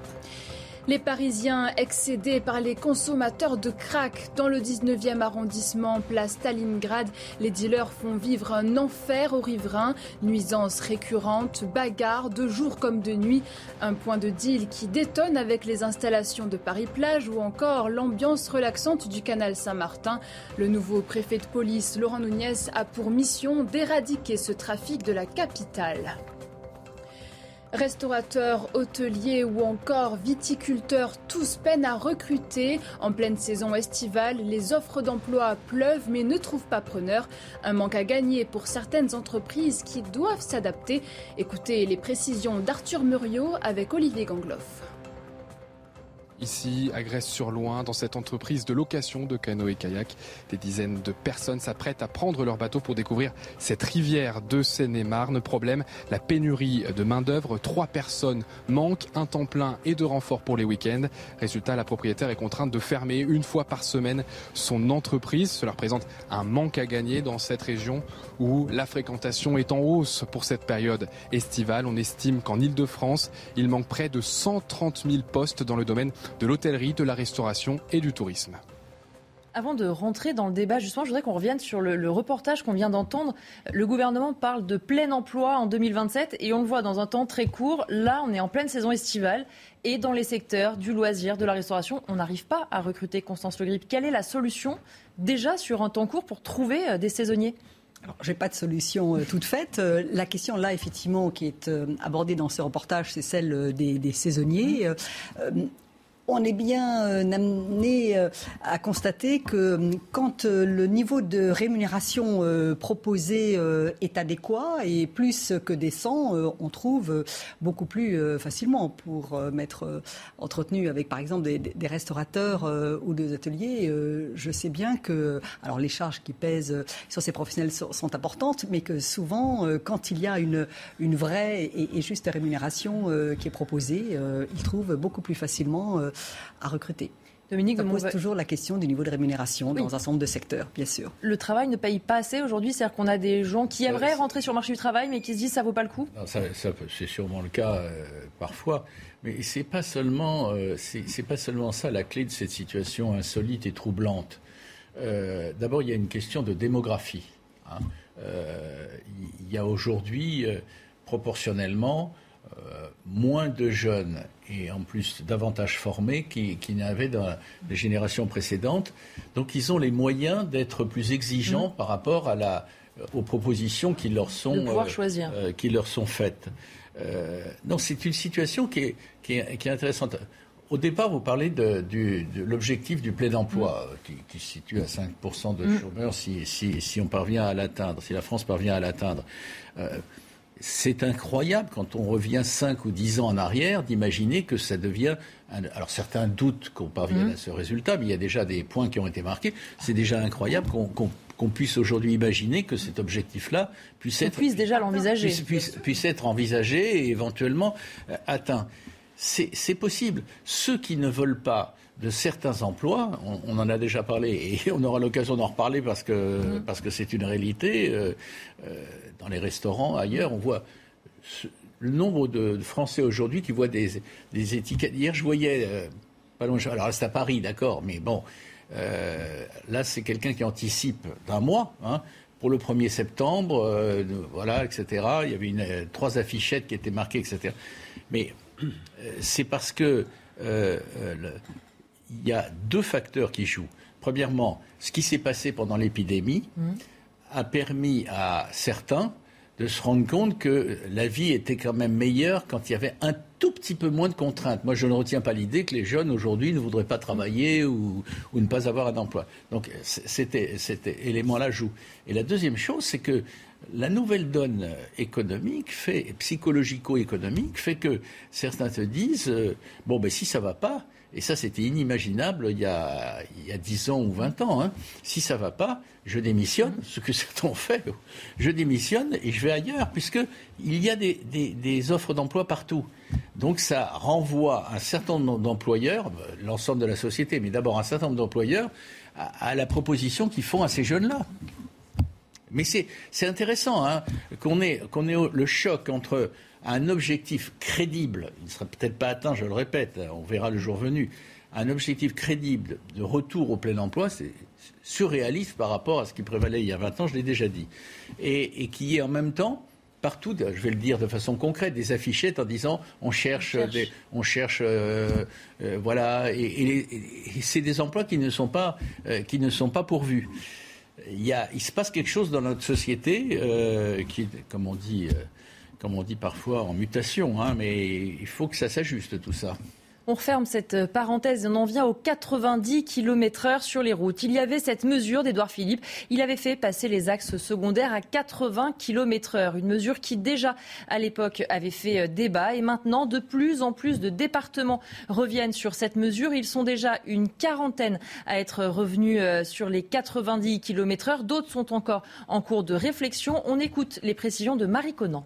Les Parisiens excédés par les consommateurs de crack dans le 19e arrondissement, place Stalingrad, les dealers font vivre un enfer aux riverains, nuisances récurrentes, bagarres de jour comme de nuit, un point de deal qui détonne avec les installations de Paris-Plage ou encore l'ambiance relaxante du canal Saint-Martin. Le nouveau préfet de police, Laurent Nunez, a pour mission d'éradiquer ce trafic de la capitale. Restaurateurs, hôteliers ou encore viticulteurs, tous peinent à recruter. En pleine saison estivale, les offres d'emploi pleuvent mais ne trouvent pas preneur. Un manque à gagner pour certaines entreprises qui doivent s'adapter. Écoutez les précisions d'Arthur Muriot avec Olivier Gangloff. Ici, à Grèce-sur-Loing, dans cette entreprise de location de canoës et kayak, des dizaines de personnes s'apprêtent à prendre leur bateau pour découvrir cette rivière de Seine-et-Marne. Problème, la pénurie de main-d'œuvre. Trois personnes manquent, un temps plein et de renfort pour les week-ends. Résultat, la propriétaire est contrainte de fermer une fois par semaine son entreprise. Cela représente un manque à gagner dans cette région où la fréquentation est en hausse pour cette période estivale. On estime qu'en Ile-de-France, il manque près de 130 000 postes dans le domaine de l'hôtellerie, de la restauration et du tourisme. Avant de rentrer dans le débat, justement, je voudrais qu'on revienne sur le, reportage qu'on vient d'entendre. Le gouvernement parle de plein emploi en 2027 et on le voit dans un temps très court. Là, on est en pleine saison estivale et dans les secteurs du loisir, de la restauration, on n'arrive pas à recruter Constance Le Grip. Quelle est la solution déjà sur un temps court pour trouver euh, des saisonniers? Alors, j'ai pas de solution euh, toute faite. Euh, la question là, effectivement, qui est abordée dans ce reportage, c'est celle des, saisonniers on est bien euh, amené euh, à constater que hum, quand euh, le niveau de rémunération proposé est adéquat et plus que décent, on trouve beaucoup plus facilement pour m'être entretenu avec, par exemple, des, restaurateurs ou des ateliers. Je sais bien que, alors les charges qui pèsent sur ces professionnels sont, importantes, mais que souvent, quand il y a une vraie et, juste rémunération qui est proposée, ils trouvent beaucoup plus facilement à recruter. Dominique, ça pose toujours la question du niveau de rémunération dans un certain nombre de secteurs, bien sûr. Le travail ne paye pas assez aujourd'hui, c'est-à-dire qu'on a des gens qui aimeraient rentrer sur le marché du travail, mais qui se disent ça vaut pas le coup? c'est sûrement le cas euh, parfois, mais c'est pas seulement euh, c'est pas seulement ça la clé de cette situation insolite et troublante. Euh, d'abord, il y a une question de démographie. Hein. Il y a aujourd'hui proportionnellement moins de jeunes et en plus davantage formés qu'ils qui n'avaient dans les générations précédentes. Donc ils ont les moyens d'être plus exigeants mmh. par rapport à la, aux propositions qui leur sont, euh, euh, qui leur sont faites. Euh, non, c'est une situation qui est, qui, est, qui est, intéressante. Au départ, vous parlez de, l'objectif du plein emploi, mmh. qui, qui, se situe à 5% de mmh. chômeurs si, si, si, on parvient à l'atteindre, si la France parvient à l'atteindre. C'est incroyable quand on revient 5 ou 10 ans en arrière d'imaginer que ça devient. Alors certains doutent qu'on parvienne mmh. à ce résultat, mais il y a déjà des points qui ont été marqués. C'est déjà incroyable qu'on puisse aujourd'hui imaginer que cet objectif-là puisse être. puisse déjà l'envisager. Puisse, être envisagé et éventuellement euh, atteint. C'est possible. Ceux qui ne veulent pas de certains emplois, on, en a déjà parlé et on aura l'occasion d'en reparler parce que mmh. parce que c'est une réalité. Euh, euh, dans les restaurants, ailleurs, on voit le nombre de Français aujourd'hui qui voient des, étiquettes. Hier, je voyais, euh, pas loin, alors c'est à Paris, d'accord, mais bon, euh, là, c'est quelqu'un qui anticipe d'un mois. Hein, pour le 1er septembre, euh, voilà, etc. Il y avait une, trois affichettes qui étaient marquées, etc. Mais c'est parce que il y a deux facteurs qui jouent. Premièrement, ce qui s'est passé pendant l'épidémie. Mmh a permis à certains de se rendre compte que la vie était quand même meilleure quand il y avait un tout petit peu moins de contraintes. Moi, je ne retiens pas l'idée que les jeunes aujourd'hui ne voudraient pas travailler ou, ne pas avoir un emploi. Donc, c'était, cet élément-là joue. Et la deuxième chose, c'est que la nouvelle donne économique, fait, psychologico-économique, fait que certains te disent euh, bon, ben si ça va pas, et ça, c'était inimaginable il y, a, il y a 10 ans ou 20 ans. Hein. Si ça va pas, je démissionne, ce que certains ont fait. Je démissionne et je vais ailleurs, puisqu'il y a des, offres d'emploi partout. Donc ça renvoie un certain nombre d'employeurs, l'ensemble de la société, mais d'abord un certain nombre d'employeurs, à, la proposition qu'ils font à ces jeunes-là. Mais c'est intéressant hein, qu'on ait le choc entre un objectif crédible, il ne sera peut-être pas atteint, je le répète, on verra le jour venu, un objectif crédible de retour au plein emploi, c'est surréaliste par rapport à ce qui prévalait il y a 20 ans, je l'ai déjà dit. Et, qui est en même temps partout, je vais le dire de façon concrète, des affichettes en disant on cherche, on cherche, euh, euh, voilà, et, c'est des emplois qui ne sont pas, euh, qui ne sont pas pourvus. Il, y a, il se passe quelque chose dans notre société qui, comme on dit comme on dit parfois, en mutation, hein, mais il faut que ça s'ajuste tout ça. On referme cette parenthèse et on en vient aux 90 km heure sur les routes. Il y avait cette mesure d'Edouard Philippe. Il avait fait passer les axes secondaires à 80 km heure. Une mesure qui déjà à l'époque avait fait euh, débat et maintenant de plus en plus de départements reviennent sur cette mesure. Ils sont déjà une quarantaine à être revenus euh, sur les 90 km heure. D'autres sont encore en cours de réflexion. On écoute les précisions de Marie Conan.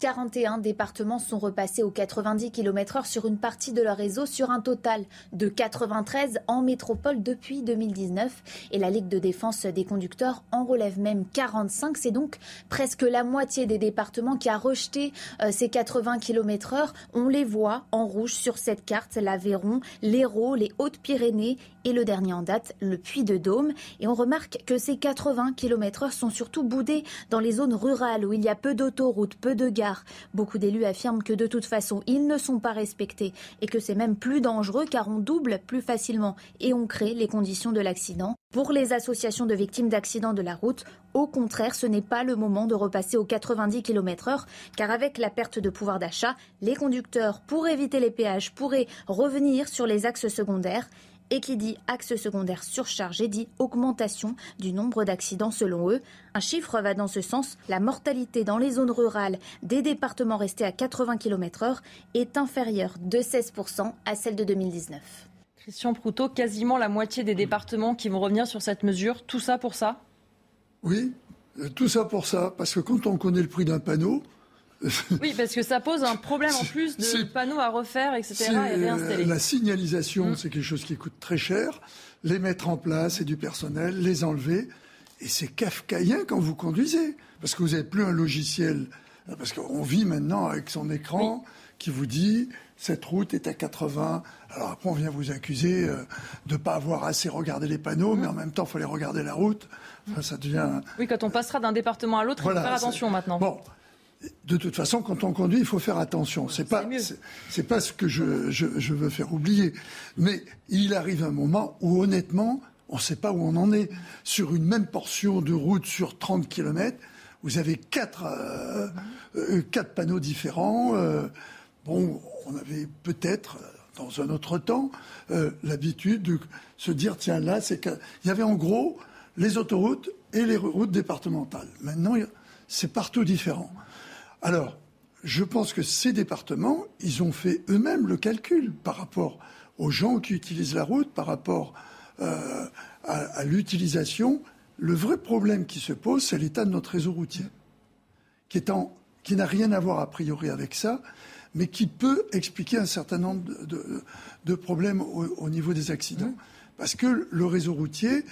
41 départements sont repassés aux 90 km/h sur une partie de leur réseau sur un total de 93 en métropole depuis 2019. Et la Ligue de défense des conducteurs en relève même 45. C'est donc presque la moitié des départements qui a rejeté euh, ces 80 km/h. On les voit en rouge sur cette carte l'Aveyron, l'Hérault, les Hautes-Pyrénées et le dernier en date, le Puy-de-Dôme. Et on remarque que ces 80 km/h sont surtout boudés dans les zones rurales où il y a peu d'autoroutes, peu de gares Beaucoup d'élus affirment que de toute façon, ils ne sont pas respectés et que c'est même plus dangereux car on double plus facilement et on crée les conditions de l'accident. Pour les associations de victimes d'accidents de la route, au contraire, ce n'est pas le moment de repasser aux 90 km/h car avec la perte de pouvoir d'achat, les conducteurs, pour éviter les péages, pourraient revenir sur les axes secondaires. Et qui dit axe secondaire surchargé dit augmentation du nombre d'accidents selon eux. Un chiffre va dans ce sens. La mortalité dans les zones rurales des départements restés à 80 km/h est inférieure de 16% à celle de 2019. Christian Proutot, quasiment la moitié des départements qui vont revenir sur cette mesure. Tout ça pour ça? Oui, euh, tout ça pour ça. Parce que quand on connaît le prix d'un panneau, oui, parce que ça pose un problème en plus de panneaux à refaire, etc. et réinstaller. La signalisation, mm. c'est quelque chose qui coûte très cher. Les mettre en place, c'est du personnel. Les enlever. Et c'est kafkaïen quand vous conduisez. Parce que vous n'avez plus un logiciel. Parce qu'on vit maintenant avec son écran qui vous dit cette route est à 80. Alors après, on vient vous accuser euh, de ne pas avoir assez regardé les panneaux, mais mm. en même temps, il faut les regarder la route. ça devient. Oui, quand on passera d'un département à l'autre, il faut faire attention maintenant. Bon, de toute façon, quand on conduit, il faut faire attention. C'est pas, c'est pas ce que je, je, veux faire oublier. Mais il arrive un moment où, honnêtement, on ne sait pas où on en est. Sur une même portion de route sur 30 km, vous avez quatre, euh, euh, quatre panneaux différents. Euh, bon, on avait peut-être, dans un autre temps, l'habitude de se dire, tiens, là, c'est qu'il y avait en gros les autoroutes et les routes départementales. Maintenant, c'est partout différent. Alors, je pense que ces départements, ils ont fait eux-mêmes le calcul par rapport aux gens qui utilisent la route, par rapport euh, à, l'utilisation. Le vrai problème qui se pose, c'est l'état de notre réseau routier, qui, qui n'a rien à voir a priori avec ça, mais qui peut expliquer un certain nombre de, problèmes au, niveau des accidents. Parce que le réseau routier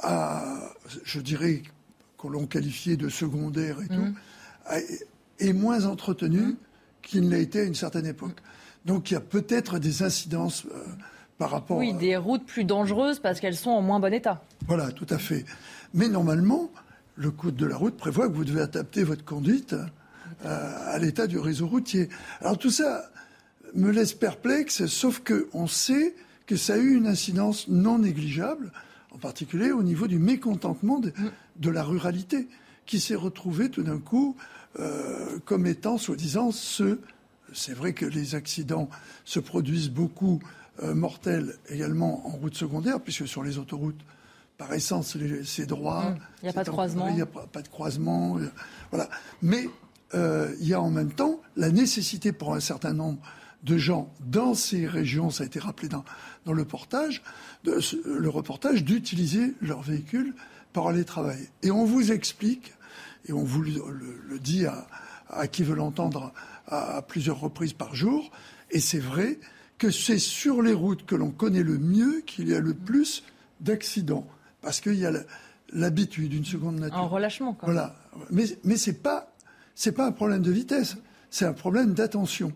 a, je dirais, qu'on l'on qualifié de secondaire et tout, mmh est moins entretenu qu'il ne l'a été à une certaine époque. Donc il y a peut-être des incidences euh, par rapport. Oui, des routes plus dangereuses parce qu'elles sont en moins bon état. Voilà, tout à fait. Mais normalement, le code de la route prévoit que vous devez adapter votre conduite euh, à l'état du réseau routier. Alors tout ça me laisse perplexe, sauf qu'on sait que ça a eu une incidence non négligeable, en particulier au niveau du mécontentement de, de la ruralité, qui s'est retrouvé tout d'un coup euh, comme étant soi-disant ceux. C'est vrai que les accidents se produisent beaucoup euh, mortels également en route secondaire, puisque sur les autoroutes, par essence, c'est droit. Mmh. Il n'y a pas de croisement. Il n'y a pas, de croisement. Voilà. Mais euh, il y a en même temps la nécessité pour un certain nombre de gens dans ces régions, ça a été rappelé dans, dans le, portage, de, le reportage, d'utiliser leur véhicule pour aller travailler. Et on vous explique et on vous le, dit à, qui veut l'entendre à, plusieurs reprises par jour, et c'est vrai que c'est sur les routes que l'on connaît le mieux qu'il y a le plus d'accidents, parce qu'il y a l'habitude, une seconde nature. En relâchement, quoi. Voilà. Mais, mais ce n'est pas, pas un problème de vitesse, c'est un problème d'attention.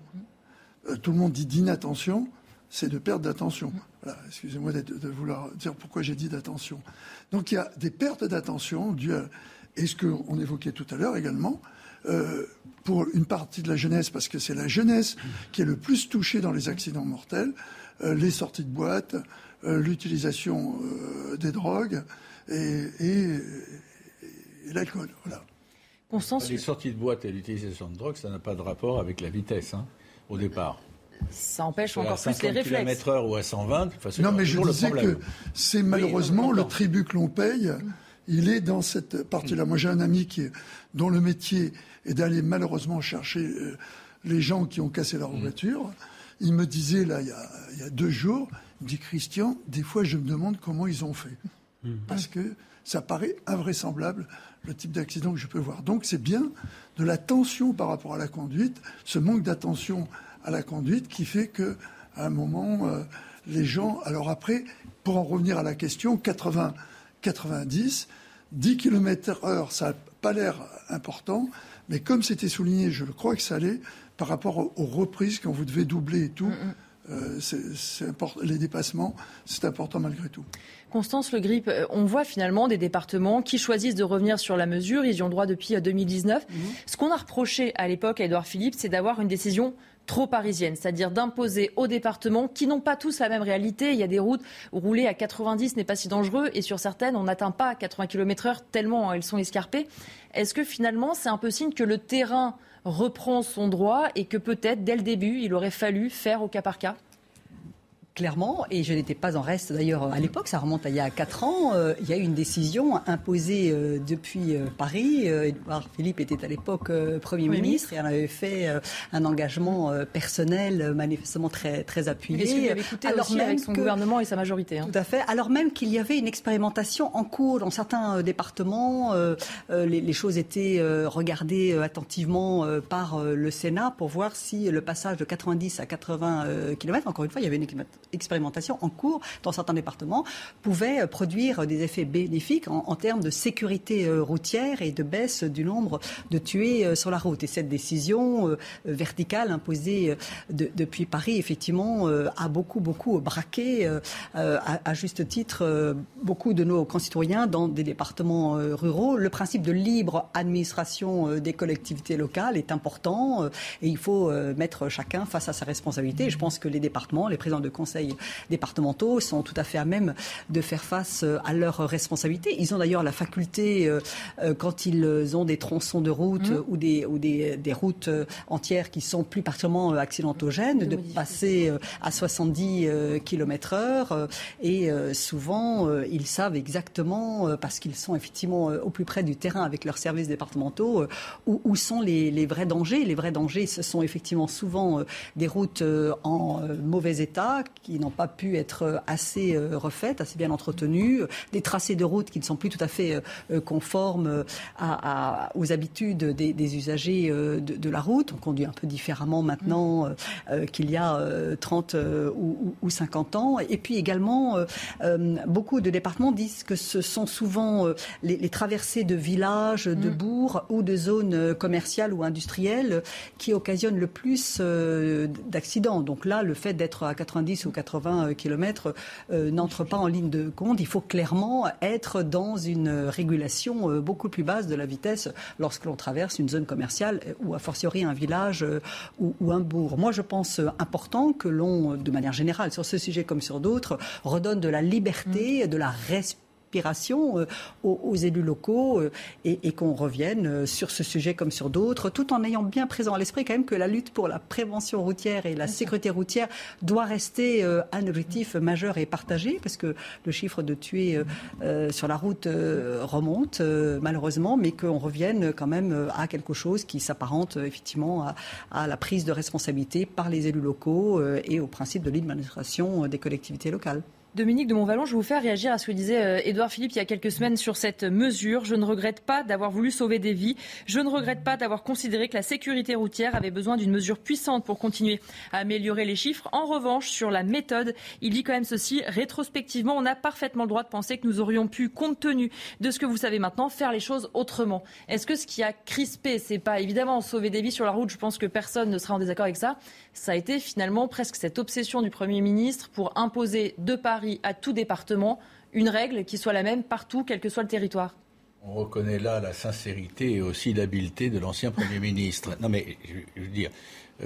Euh, tout le monde dit d'inattention, c'est de perte d'attention. Voilà, excusez-moi de, de, vouloir dire pourquoi j'ai dit d'attention. Donc il y a des pertes d'attention dues à et ce qu'on évoquait tout à l'heure également, euh, pour une partie de la jeunesse, parce que c'est la jeunesse qui est le plus touchée dans les accidents mortels, euh, les sorties de boîte, euh, l'utilisation des drogues et, l'alcool. Voilà. Les sorties de boîte et l'utilisation de drogue, ça n'a pas de rapport avec la vitesse, hein, au départ ça empêche encore plus les réflexes. km/h ou à 120, non, mais je disais que c'est malheureusement le tribut que l'on paye il est dans cette partie-là. Moi, j'ai un ami qui dont le métier est d'aller malheureusement chercher euh, les gens qui ont cassé leur mmh. voiture. Il me disait, là, il y, a, deux jours, il me dit, Christian, des fois, je me demande comment ils ont fait. Mmh. Parce que ça paraît invraisemblable, le type d'accident que je peux voir. Donc, c'est bien de la tension par rapport à la conduite, ce manque d'attention à la conduite qui fait que, à un moment, euh, les gens. Alors après, pour en revenir à la question, 80, 90, 10 km heure, ça n'a pas l'air important, mais comme c'était souligné, je crois que ça allait, par rapport aux reprises quand vous devez doubler et tout, les dépassements, c'est important malgré tout. Constance Le Grip, on voit finalement des départements qui choisissent de revenir sur la mesure. Ils y ont droit depuis 2019. Mhm. Ce qu'on a reproché à l'époque à Édouard Philippe, c'est d'avoir une décision trop parisienne, c'est-à-dire d'imposer aux départements qui n'ont pas tous la même réalité. Il y a des routes où rouler à 90 n'est pas si dangereux et sur certaines, on n'atteint pas 80 km/h tellement elles sont escarpées. Est-ce que finalement, c'est un peu signe que le terrain reprend son droit et que peut-être, dès le début, il aurait fallu faire au cas par cas? Clairement, et je n'étais pas en reste d'ailleurs à l'époque, ça remonte à il y a 4 ans, euh, il y a eu une décision imposée euh, depuis euh, Paris. Edouard Philippe était à l'époque Premier ministre et on avait fait un engagement personnel manifestement très, très appuyé. Il avait écouté alors aussi même avec son gouvernement et sa majorité. Hein? Tout à fait. Alors même qu'il y avait une expérimentation en cours dans certains départements, les, les, choses étaient regardées attentivement par le Sénat pour voir si le passage de 90 à 80 km, encore une fois, il y avait une expérimentation en cours dans certains départements pouvait produire des effets bénéfiques en, termes de sécurité euh, routière et de baisse du nombre de tués euh, sur la route. Et cette décision euh, verticale imposée depuis Paris, effectivement, a beaucoup, beaucoup braqué, à, juste titre, beaucoup de nos concitoyens dans des départements ruraux. Le principe de libre administration des collectivités locales est important et il faut mettre chacun face à sa responsabilité. je pense que les départements, les présidents de conseil départementaux sont tout à fait à même de faire face euh, à leurs responsabilités. Ils ont d'ailleurs la faculté, euh, euh, quand ils ont des tronçons de route mmh. ou, des, ou des, des, routes entières qui sont plus particulièrement accidentogènes, de, passer à 70 km/h. Et souvent, ils savent exactement, parce qu'ils sont effectivement au plus près du terrain avec leurs services départementaux, où, où, sont les, les, vrais dangers. Les vrais dangers, ce sont effectivement souvent des routes en mauvais état qui n'ont pas pu être assez euh, refaites, assez bien entretenues, des tracés de route qui ne sont plus tout à fait euh, euh, conformes à, aux habitudes des, usagers de, la route. On conduit un peu différemment maintenant qu'il y a 30 ou, 50 ans. Et puis également, beaucoup de départements disent que ce sont souvent les, traversées de villages, de mm. bourgs ou de zones commerciales ou industrielles qui occasionnent le plus d'accidents. Donc là, le fait d'être à 90 ou 80 euh, km euh, n'entre pas en ligne de compte. Il faut clairement être dans une régulation euh, beaucoup plus basse de la vitesse lorsque l'on traverse une zone commerciale ou a fortiori un village ou, ou un bourg. Moi, je pense important que l'on, de manière générale, sur ce sujet comme sur d'autres, redonne de la liberté, de la respiration euh, aux, élus locaux euh, et, qu'on revienne euh, sur ce sujet comme sur d'autres, tout en ayant bien présent à l'esprit quand même que la lutte pour la prévention routière et la sécurité routière doit rester un objectif majeur et partagé, parce que le chiffre de tués sur la route remonte malheureusement, mais qu'on revienne quand même à quelque chose qui s'apparente effectivement à, à, la prise de responsabilité par les élus locaux et au principe de l'administration des collectivités locales. Dominique de Montvalon, je vais vous faire réagir à ce que disait euh, Édouard Philippe il y a quelques semaines sur cette mesure. Je ne regrette pas d'avoir voulu sauver des vies. Je ne regrette pas d'avoir considéré que la sécurité routière avait besoin d'une mesure puissante pour continuer à améliorer les chiffres. En revanche, sur la méthode, il dit quand même ceci. Rétrospectivement, on a parfaitement le droit de penser que nous aurions pu, compte tenu de ce que vous savez maintenant, faire les choses autrement. Est-ce que ce qui a crispé, c'est pas évidemment sauver des vies sur la route, je pense que personne ne sera en désaccord avec ça, ça a été finalement presque cette obsession du Premier ministre pour imposer de Paris à tout département une règle qui soit la même partout, quel que soit le territoire. On reconnaît là la sincérité et aussi l'habileté de l'ancien Premier ministre. Non mais, je veux dire,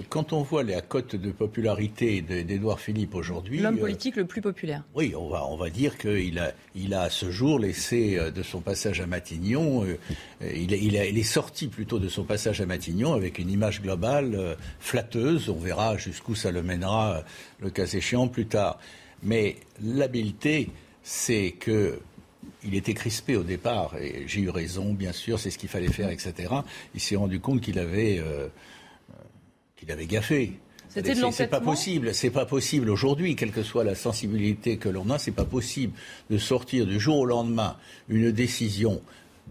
quand on voit la cote de popularité d'Edouard Philippe aujourd'hui. L'homme euh, politique le plus populaire. Oui, on va, on va dire qu'il a, il a à ce jour laissé euh, de son passage à Matignon, euh, il, il, il, est sorti plutôt de son passage à Matignon avec une image globale flatteuse. On verra jusqu'où ça le mènera, le cas échéant, plus tard. Mais l'habileté, c'est que il était crispé au départ, et j'ai eu raison, bien sûr, c'est ce qu'il fallait faire, etc. Il s'est rendu compte qu'il avait il avait gaffé. C'était de C'est pas possible, c'est pas possible aujourd'hui, quelle que soit la sensibilité que l'on a, c'est pas possible de sortir du jour au lendemain une décision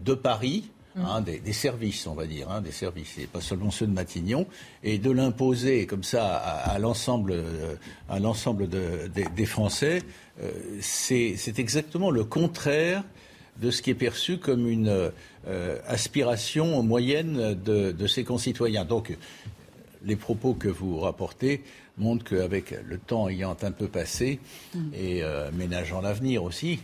de Paris, mm. hein, des, services, on va dire, hein, des services, et pas seulement ceux de Matignon, et de l'imposer comme ça à, l'ensemble, euh, à l'ensemble des Français, euh, c'est exactement le contraire de ce qui est perçu comme une euh, aspiration moyenne de, de ses concitoyens. Donc, les propos que vous rapportez montrent qu'avec le temps ayant un peu passé et euh, ménageant l'avenir aussi,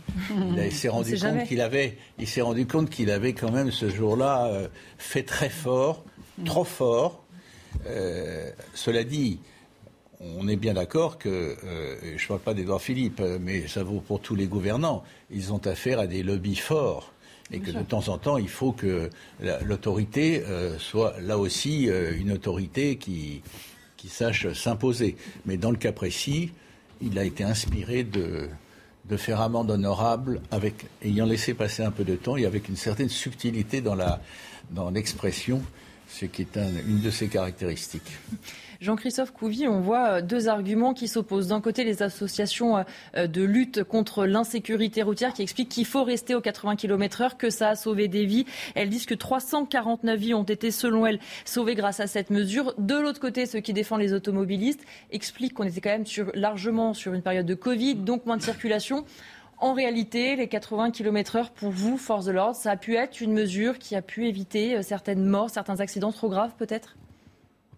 il s'est rendu compte qu'il avait, il s'est rendu compte qu'il avait quand même ce jour-là euh, fait très fort, trop fort. cela dit, on est bien d'accord que, je ne parle pas d'Edouard Philippe, mais ça vaut pour tous les gouvernants, ils ont affaire à des lobbies forts et que de temps en temps, il faut que l'autorité euh, soit là aussi euh, une autorité qui, qui sache s'imposer. Mais dans le cas précis, il a été inspiré de, de faire amende honorable, avec, ayant laissé passer un peu de temps et avec une certaine subtilité dans l'expression, dans ce qui est une de ses caractéristiques. Jean-Christophe Couvi, on voit euh, deux arguments qui s'opposent. D'un côté, les associations euh, euh, de lutte contre l'insécurité routière qui expliquent qu'il faut rester aux 80 km/h, que ça a sauvé des vies. Elles disent que 349 vies ont été, selon elles, sauvées grâce à cette mesure. De l'autre côté, ceux qui défendent les automobilistes expliquent qu'on était quand même largement sur une période de Covid, donc moins de circulation. En réalité, les 80 km/h pour vous, force de l'ordre, ça a pu être une mesure qui a pu éviter certaines morts, certains accidents trop graves peut-être?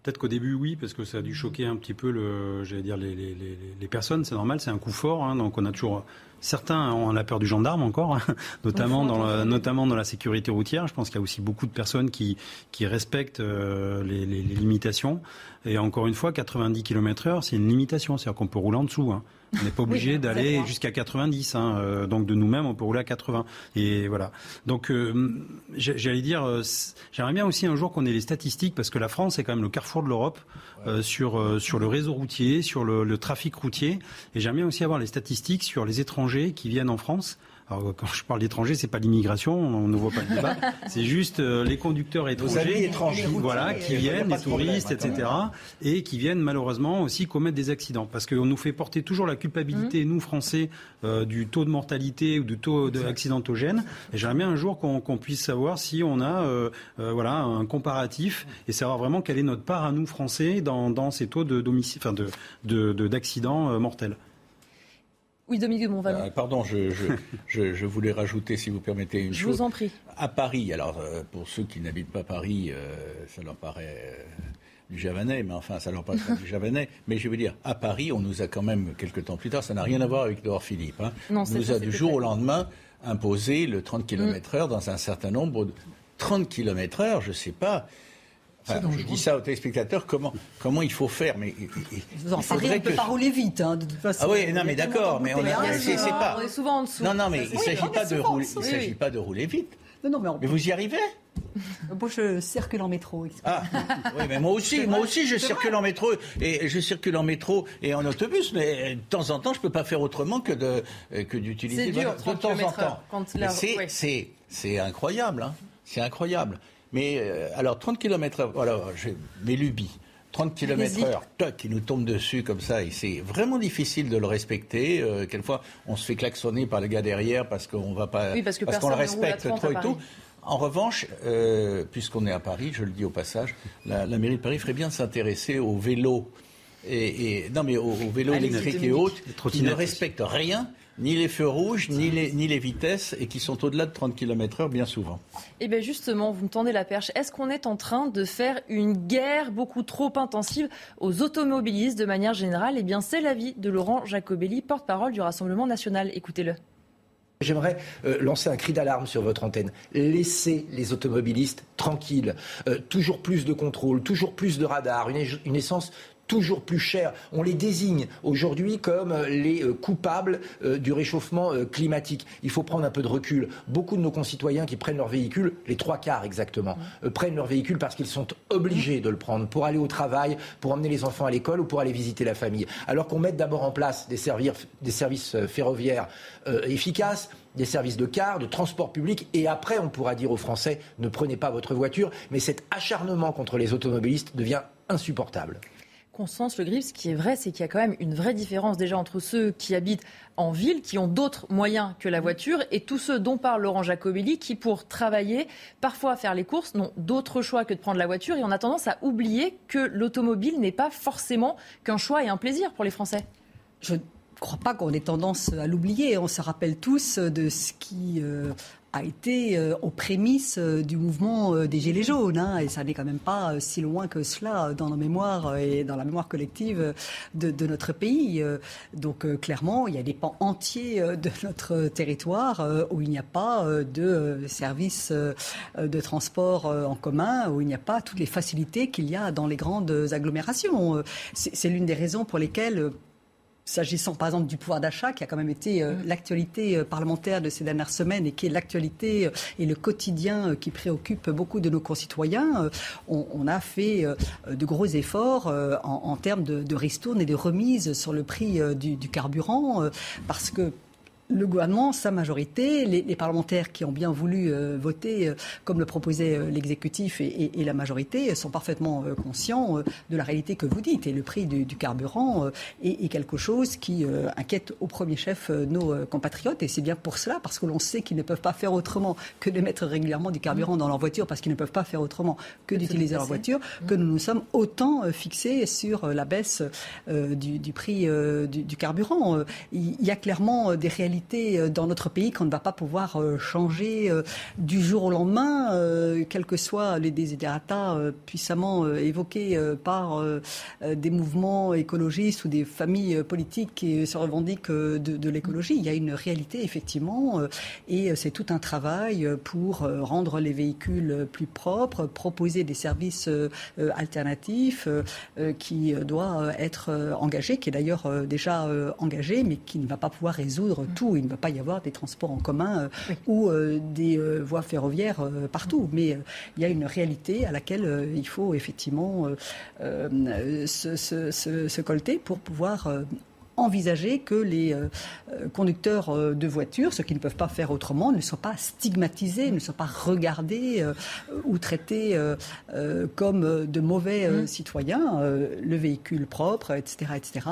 Peut-être qu'au début, oui, parce que ça a dû choquer un petit peu, le, j'allais dire, les, les, les, personnes. C'est normal, c'est un coup fort. Hein, donc on a toujours Certains ont la peur du gendarme encore, hein, notamment, dans la, notamment dans la sécurité routière. Je pense qu'il y a aussi beaucoup de personnes qui, qui respectent euh, les, limitations. Et encore une fois, 90 km/h, c'est une limitation. C'est-à-dire qu'on peut rouler en dessous. Hein. On n'est pas obligé d'aller jusqu'à 90. Hein. Euh, donc de nous-mêmes, on peut rouler à 80. Et voilà. Donc euh, j'allais dire, euh, j'aimerais bien aussi un jour qu'on ait les statistiques parce que la France est quand même le carrefour de l'Europe sur sur le réseau routier, sur le, le trafic routier. Et j'aimerais bien aussi avoir les statistiques sur les étrangers qui viennent en France. Alors, quand je parle d'étrangers, c'est pas l'immigration, on ne voit pas le débat. c'est juste euh, les conducteurs étrangers, étrangers. voilà, qui viennent, les touristes, etc., et qui viennent malheureusement aussi commettre des accidents, parce qu'on nous fait porter toujours la culpabilité, mmh. nous Français, euh, du taux de mortalité ou du taux accidentogène. Et j'aimerais bien un jour qu'on puisse savoir si on a, euh, voilà, un comparatif et savoir vraiment quelle est notre part à nous Français dans, dans ces taux de enfin de d'accidents mortels. Oui, Dominique de euh, pardon, je, je, voulais rajouter, si vous permettez, une chose. Je vous en prie. À Paris, alors euh, pour ceux qui n'habitent pas Paris, euh, ça leur paraît du javanais, mais enfin, ça leur paraît du javanais. Mais je veux dire, à Paris, on nous a quand même, quelques temps plus tard, ça n'a rien à voir avec Edouard Philippe, hein, on nous a du jour au lendemain imposé le 30 km/h dans un certain nombre de. 30 km/h, je ne sais pas je dis ça aux téléspectateurs, comment, comment il faut faire. Mais, Vous en Paris, on ne peut pas rouler vite, hein, de toute façon. Ah oui, non, mais d'accord, mais on, a, c'est, pas... on est souvent en dessous. Non, non, mais il ne s'agit, pas de, rouler, il s'agit pas de rouler vite. Non, non, mais, vous y arrivez Moi, je circule en métro. Ah, oui, mais moi aussi, moi aussi, je circule en métro et je circule en métro et en autobus, mais de temps en temps, je peux pas faire autrement que de que d'utiliser de temps en temps. C'est c'est incroyable, hein. C'est incroyable. Mais euh, alors 30 km heure, voilà, mes lubies. 30 km heure, toc, qui nous tombe dessus comme ça, et c'est vraiment difficile de le respecter. Euh, quelquefois, on se fait klaxonner par le gars derrière parce qu'on va pas, parce qu'on le respecte trop et tout. En revanche, euh, puisqu'on est à Paris, je le dis au passage, la, mairie de Paris ferait bien de s'intéresser aux vélos et, non mais aux, vélos électriques et autres qui ne respectent rien ni les feux rouges, ni les, ni les vitesses, et qui sont au-delà de 30 km heure bien souvent. Eh bien justement, vous me tendez la perche. Est-ce qu'on est en train de faire une guerre beaucoup trop intensive aux automobilistes de manière générale? Eh bien c'est l'avis de Laurent Jacobelli, porte-parole du Rassemblement national. Écoutez-le. J'aimerais euh, lancer un cri d'alarme sur votre antenne. Laissez les automobilistes tranquilles. Euh, toujours plus de contrôle, toujours plus de radars, une, une essence toujours plus cher. On les désigne aujourd'hui comme euh, les euh, coupables euh, du réchauffement climatique. Il faut prendre un peu de recul. Beaucoup de nos concitoyens qui prennent leur véhicule, les trois quarts exactement, prennent leur véhicule parce qu'ils sont obligés de le prendre pour aller au travail, pour emmener les enfants à l'école ou pour aller visiter la famille. Alors qu'on mette d'abord en place des, des services ferroviaires efficaces, des services de car, de transport public, et après on pourra dire aux Français ne prenez pas votre voiture, mais cet acharnement contre les automobilistes devient insupportable. Constance Le Grif, ce qui est vrai, c'est qu'il y a quand même une vraie différence déjà entre ceux qui habitent en ville, qui ont d'autres moyens que la voiture, et tous ceux dont parle Laurent Jacobelli, qui pour travailler, parfois faire les courses, n'ont d'autre choix que de prendre la voiture, et on a tendance à oublier que l'automobile n'est pas forcément qu'un choix et un plaisir pour les Français. Je ne crois pas qu'on ait tendance à l'oublier. On se rappelle tous de ce qui... Euh, a été aux prémices du mouvement des Gilets jaunes. Hein, et ça n'est quand même pas si loin que cela dans nos mémoires et dans la mémoire collective de, de notre pays. Donc clairement, il y a des pans entiers de notre territoire où il n'y a pas de services de transport en commun, où il n'y a pas toutes les facilités qu'il y a dans les grandes agglomérations. C'est l'une des raisons pour lesquelles S'agissant par exemple du pouvoir d'achat, qui a quand même été euh, mm. l'actualité euh, parlementaire de ces dernières semaines et qui est l'actualité euh, et le quotidien qui préoccupe beaucoup de nos concitoyens, on, a fait de gros efforts en, termes de, de ristourne et de remise sur le prix du, du carburant, parce que le gouvernement, sa majorité, les, parlementaires qui ont bien voulu euh, voter euh, comme le proposait euh, l'exécutif et, la majorité sont parfaitement conscients de la réalité que vous dites. Et le prix du, carburant est, quelque chose qui inquiète au premier chef nos compatriotes. Et c'est bien pour cela, parce que l'on sait qu'ils ne peuvent pas faire autrement que de mettre régulièrement du carburant dans leur voiture, parce qu'ils ne peuvent pas faire autrement que d'utiliser leur voiture, que nous nous sommes autant fixés sur la baisse du, prix du, carburant. Il y a clairement des réalités euh, dans notre pays qu'on ne va pas pouvoir euh, changer euh, du jour au lendemain, quels que soient les désidératas puissamment évoqués par des mouvements écologistes ou des familles politiques qui se revendiquent de, l'écologie. Il y a une réalité, effectivement, et c'est tout un travail pour rendre les véhicules plus propres, proposer des services alternatifs qui doit être engagé, qui est d'ailleurs déjà engagé, mais qui ne va pas pouvoir résoudre tout il ne va pas y avoir des transports en commun euh, ou euh, des euh, voies ferroviaires partout. Mais il y a une réalité à laquelle il faut effectivement se, se, colter pour pouvoir envisager que les euh, euh, conducteurs euh, de voitures, ceux qui ne peuvent pas faire autrement, ne soient pas stigmatisés, ne soient pas regardés ou traités comme de mauvais mmh. citoyens. le véhicule propre, etc., etc.,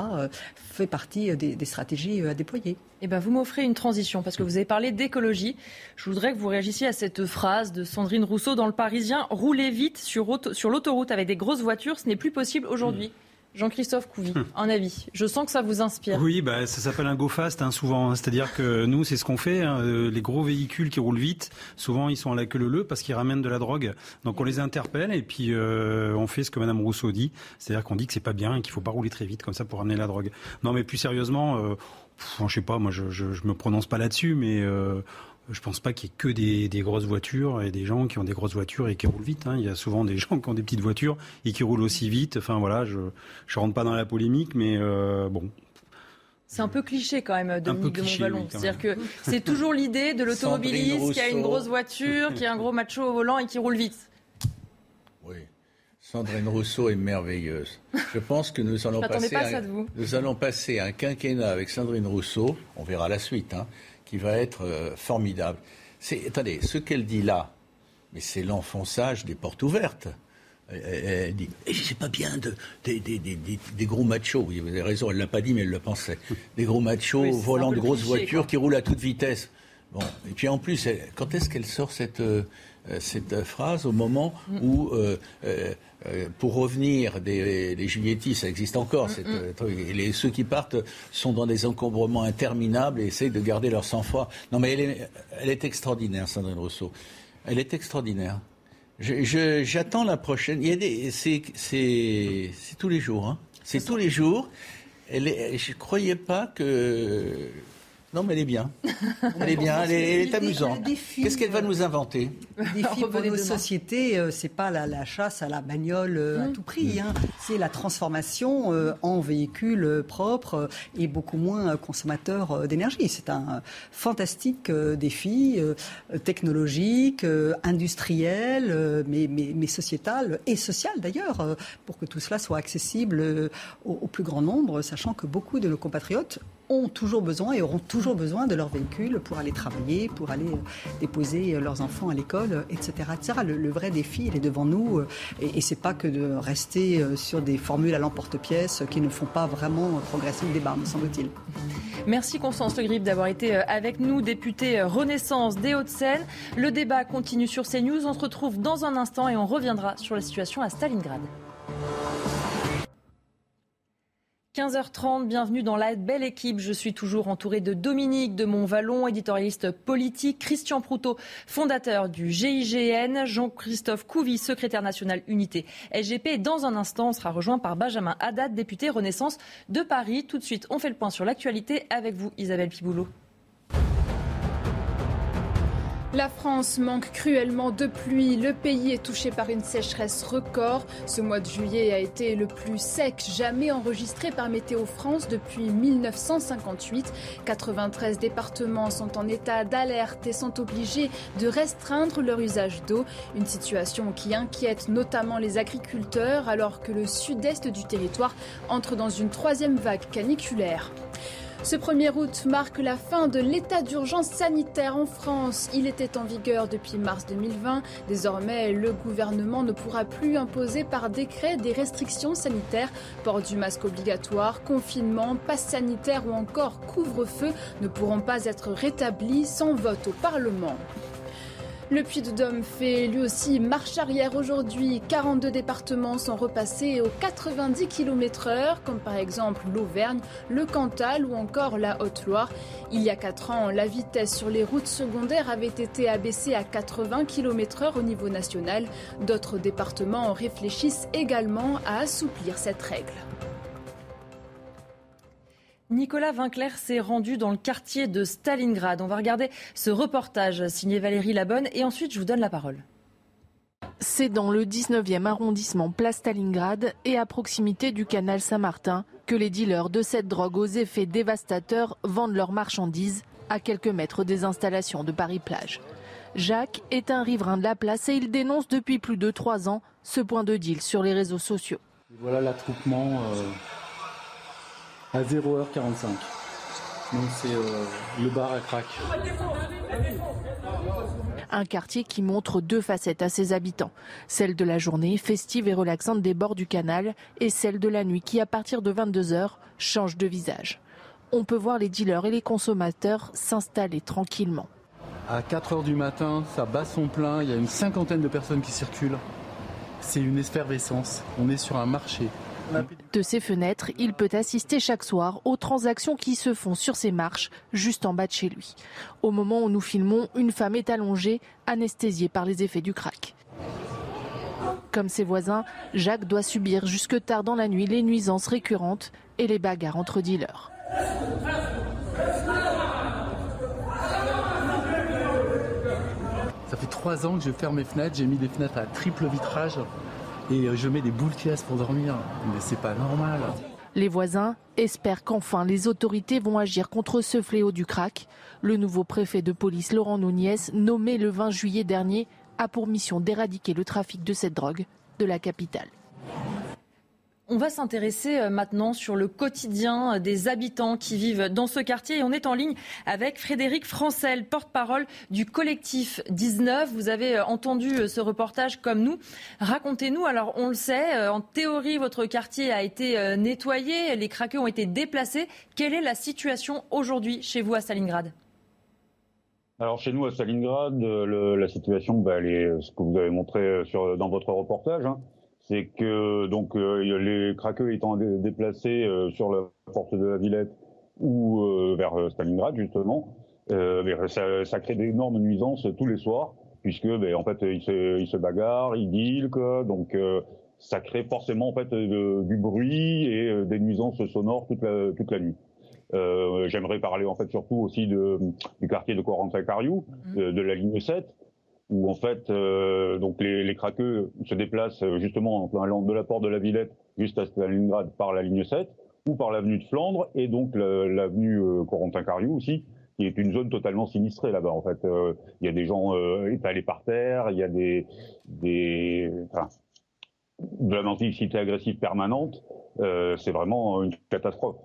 fait partie des, stratégies à déployer. Eh ben, vous m'offrez une transition parce que vous avez parlé d'écologie. Je voudrais que vous réagissiez à cette phrase de Sandrine Rousseau dans Le Parisien Rouler vite sur, sur l'autoroute avec des grosses voitures, ce n'est plus possible aujourd'hui. Mmh. Jean-Christophe Couvi, hum. un avis. Je sens que ça vous inspire. Oui, bah, ça s'appelle un go fast hein, souvent. Hein. C'est-à-dire que nous, c'est ce qu'on fait. Hein. Euh, les gros véhicules qui roulent vite, souvent ils sont à la queue leu parce qu'ils ramènent de la drogue. Donc on les interpelle et puis euh, on fait ce que Madame Rousseau dit. C'est-à-dire qu'on dit que c'est pas bien et qu'il faut pas rouler très vite comme ça pour ramener la drogue. Non, mais plus sérieusement, euh, je sais pas, moi je, je, je me prononce pas là-dessus, mais euh, je pense pas qu'il y ait que des, grosses voitures et des gens qui ont des grosses voitures et qui roulent vite. Hein. Il y a souvent des gens qui ont des petites voitures et qui roulent aussi vite. Enfin voilà, je ne rentre pas dans la polémique, mais euh, bon. C'est un peu cliché quand même, Dominique de Montvalon. C'est-à-dire que c'est toujours l'idée de l'automobiliste qui a une grosse voiture, qui a un gros macho au volant et qui roule vite. Oui. Sandrine Rousseau est merveilleuse. Je pense que nous allons, passer, un, nous allons passer un quinquennat avec Sandrine Rousseau. On verra la suite. Hein qui va être euh, formidable. attendez, ce qu'elle dit là, mais c'est l'enfonçage des portes ouvertes. Elle, dit eh, c'est pas bien de, des gros machos. Vous avez raison, elle l'a pas dit, mais elle le pensait. Des gros machos volant de grosses voitures qui roulent à toute vitesse. Bon, et puis en plus, quand est-ce qu'elle sort cette, euh, cette phrase au moment où euh, euh, pour revenir des, des ça existe encore. Cette, et les, ceux qui partent sont dans des encombrements interminables et essayent de garder leur sang-froid. Non, mais elle est, elle est extraordinaire, Sandrine Rousseau. Elle est extraordinaire. J'attends la prochaine. C'est tous les jours. Hein. C'est tous les jours. Elle est, je ne croyais pas que non, mais elle est bien. Elle est bien, elle est, amusante. Qu'est-ce qu'elle va nous inventer Le défi pour nos sociétés, euh, c'est pas la, chasse à la bagnole euh, à mmh. tout prix. Hein. C'est la transformation euh, en véhicule propre et beaucoup moins consommateur d'énergie. C'est un fantastique défi technologique, industriel, mais, mais, sociétal et social d'ailleurs, pour que tout cela soit accessible au plus grand nombre, sachant que beaucoup de nos compatriotes ont toujours besoin et auront toujours besoin de leur véhicule pour aller travailler, pour aller euh, déposer euh, leurs enfants à l'école, etc. etc. Le, vrai défi, il est devant nous euh, et, et c'est pas que de rester sur des formules à l'emporte-pièce qui ne font pas vraiment progresser le débat, me semble-t-il. Merci Constance Le Grip d'avoir été avec nous, députée Renaissance des Hauts-de-Seine. Le débat continue sur CNews. On se retrouve dans un instant et on reviendra sur la situation à Stalingrad. 15h30, bienvenue dans la belle équipe. Je suis toujours entouré de Dominique de Montvalon, éditorialiste politique, Christian Proutot, fondateur du GIGN, Jean-Christophe Couvi, secrétaire national unité SGP. Dans un instant, on sera rejoint par Benjamin Haddad, député Renaissance de Paris. Tout de suite, on fait le point sur l'actualité avec vous, Isabelle Piboulot. La France manque cruellement de pluie. Le pays est touché par une sécheresse record. Ce mois de juillet a été le plus sec jamais enregistré par Météo France depuis 1958. 93 départements sont en état d'alerte et sont obligés de restreindre leur usage d'eau. Une situation qui inquiète notamment les agriculteurs alors que le sud-est du territoire entre dans une troisième vague caniculaire. Ce 1er août marque la fin de l'état d'urgence sanitaire en France. Il était en vigueur depuis mars 2020. Désormais, le gouvernement ne pourra plus imposer par décret des restrictions sanitaires. Port du masque obligatoire, confinement, passe sanitaire ou encore couvre-feu ne pourront pas être rétablis sans vote au Parlement. Le Puy-de-Dôme fait lui aussi marche arrière aujourd'hui. 42 départements sont repassés aux 90 km/h, comme par exemple l'Auvergne, le Cantal ou encore la Haute-Loire. Il y a 4 ans, la vitesse sur les routes secondaires avait été abaissée à 80 km/h au niveau national. D'autres départements réfléchissent également à assouplir cette règle. Nicolas Vinclair s'est rendu dans le quartier de Stalingrad. On va regarder ce reportage signé Valérie Labonne et ensuite je vous donne la parole. C'est dans le 19e arrondissement Place Stalingrad et à proximité du canal Saint-Martin que les dealers de cette drogue aux effets dévastateurs vendent leurs marchandises à quelques mètres des installations de Paris-Plage. Jacques est un riverain de la place et il dénonce depuis plus de trois ans ce point de deal sur les réseaux sociaux. Voilà l'attroupement. Euh, à 0h45. Donc c'est euh, le bar à crack. Un quartier qui montre deux facettes à ses habitants. Celle de la journée, festive et relaxante des bords du canal, et celle de la nuit qui, à partir de 22h, change de visage. On peut voir les dealers et les consommateurs s'installer tranquillement. À 4h du matin, ça bat son plein, il y a une cinquantaine de personnes qui circulent. C'est une effervescence. On est sur un marché. De ses fenêtres, il peut assister chaque soir aux transactions qui se font sur ses marches, juste en bas de chez lui. Au moment où nous filmons, une femme est allongée, anesthésiée par les effets du crack. Comme ses voisins, Jacques doit subir jusque tard dans la nuit les nuisances récurrentes et les bagarres entre dealers. Ça fait trois ans que je ferme mes fenêtres, j'ai mis des fenêtres à triple vitrage et je mets des boules pour dormir. Mais c'est pas normal. Les voisins espèrent qu'enfin les autorités vont agir contre ce fléau du crack. Le nouveau préfet de police Laurent Nouniez, nommé le 20 juillet dernier, a pour mission d'éradiquer le trafic de cette drogue de la capitale. On va s'intéresser euh, maintenant sur le quotidien des habitants qui vivent dans ce quartier. Et on est en ligne avec Frédéric Francel, porte-parole du collectif 19. Vous avez euh, entendu euh, ce reportage comme nous. Racontez-nous, alors on le sait, en théorie, votre quartier a été nettoyé, les craqueux ont été déplacés. Quelle est la situation aujourd'hui chez vous à Stalingrad? Alors chez nous à Stalingrad, la situation, bah, elle est ce que vous avez montré dans votre reportage. Hein c'est que donc euh, les craqueux étant déplacés euh, sur la porte de la Villette ou euh, vers Stalingrad justement, ça, ça, crée d'énormes nuisances tous les soirs puisque ben, en fait ils se, ils se bagarrent, ils quoi, donc ça crée forcément en fait du bruit et des nuisances sonores toute la, toute la nuit. Euh, J'aimerais parler en fait surtout aussi de, du quartier de Corentin-Cariou, mmh. de, de, la ligne 7, où en fait euh, donc les, les craqueux se déplacent euh, justement de la porte de la Villette jusqu'à Stalingrad par la ligne 7 ou par l'avenue de Flandre et donc l'avenue euh, Corentin-Cariou aussi qui est une zone totalement sinistrée là-bas en fait. Euh, il y a des gens étalés par terre il y a des des enfin, de la mendicité agressive permanente c'est vraiment une catastrophe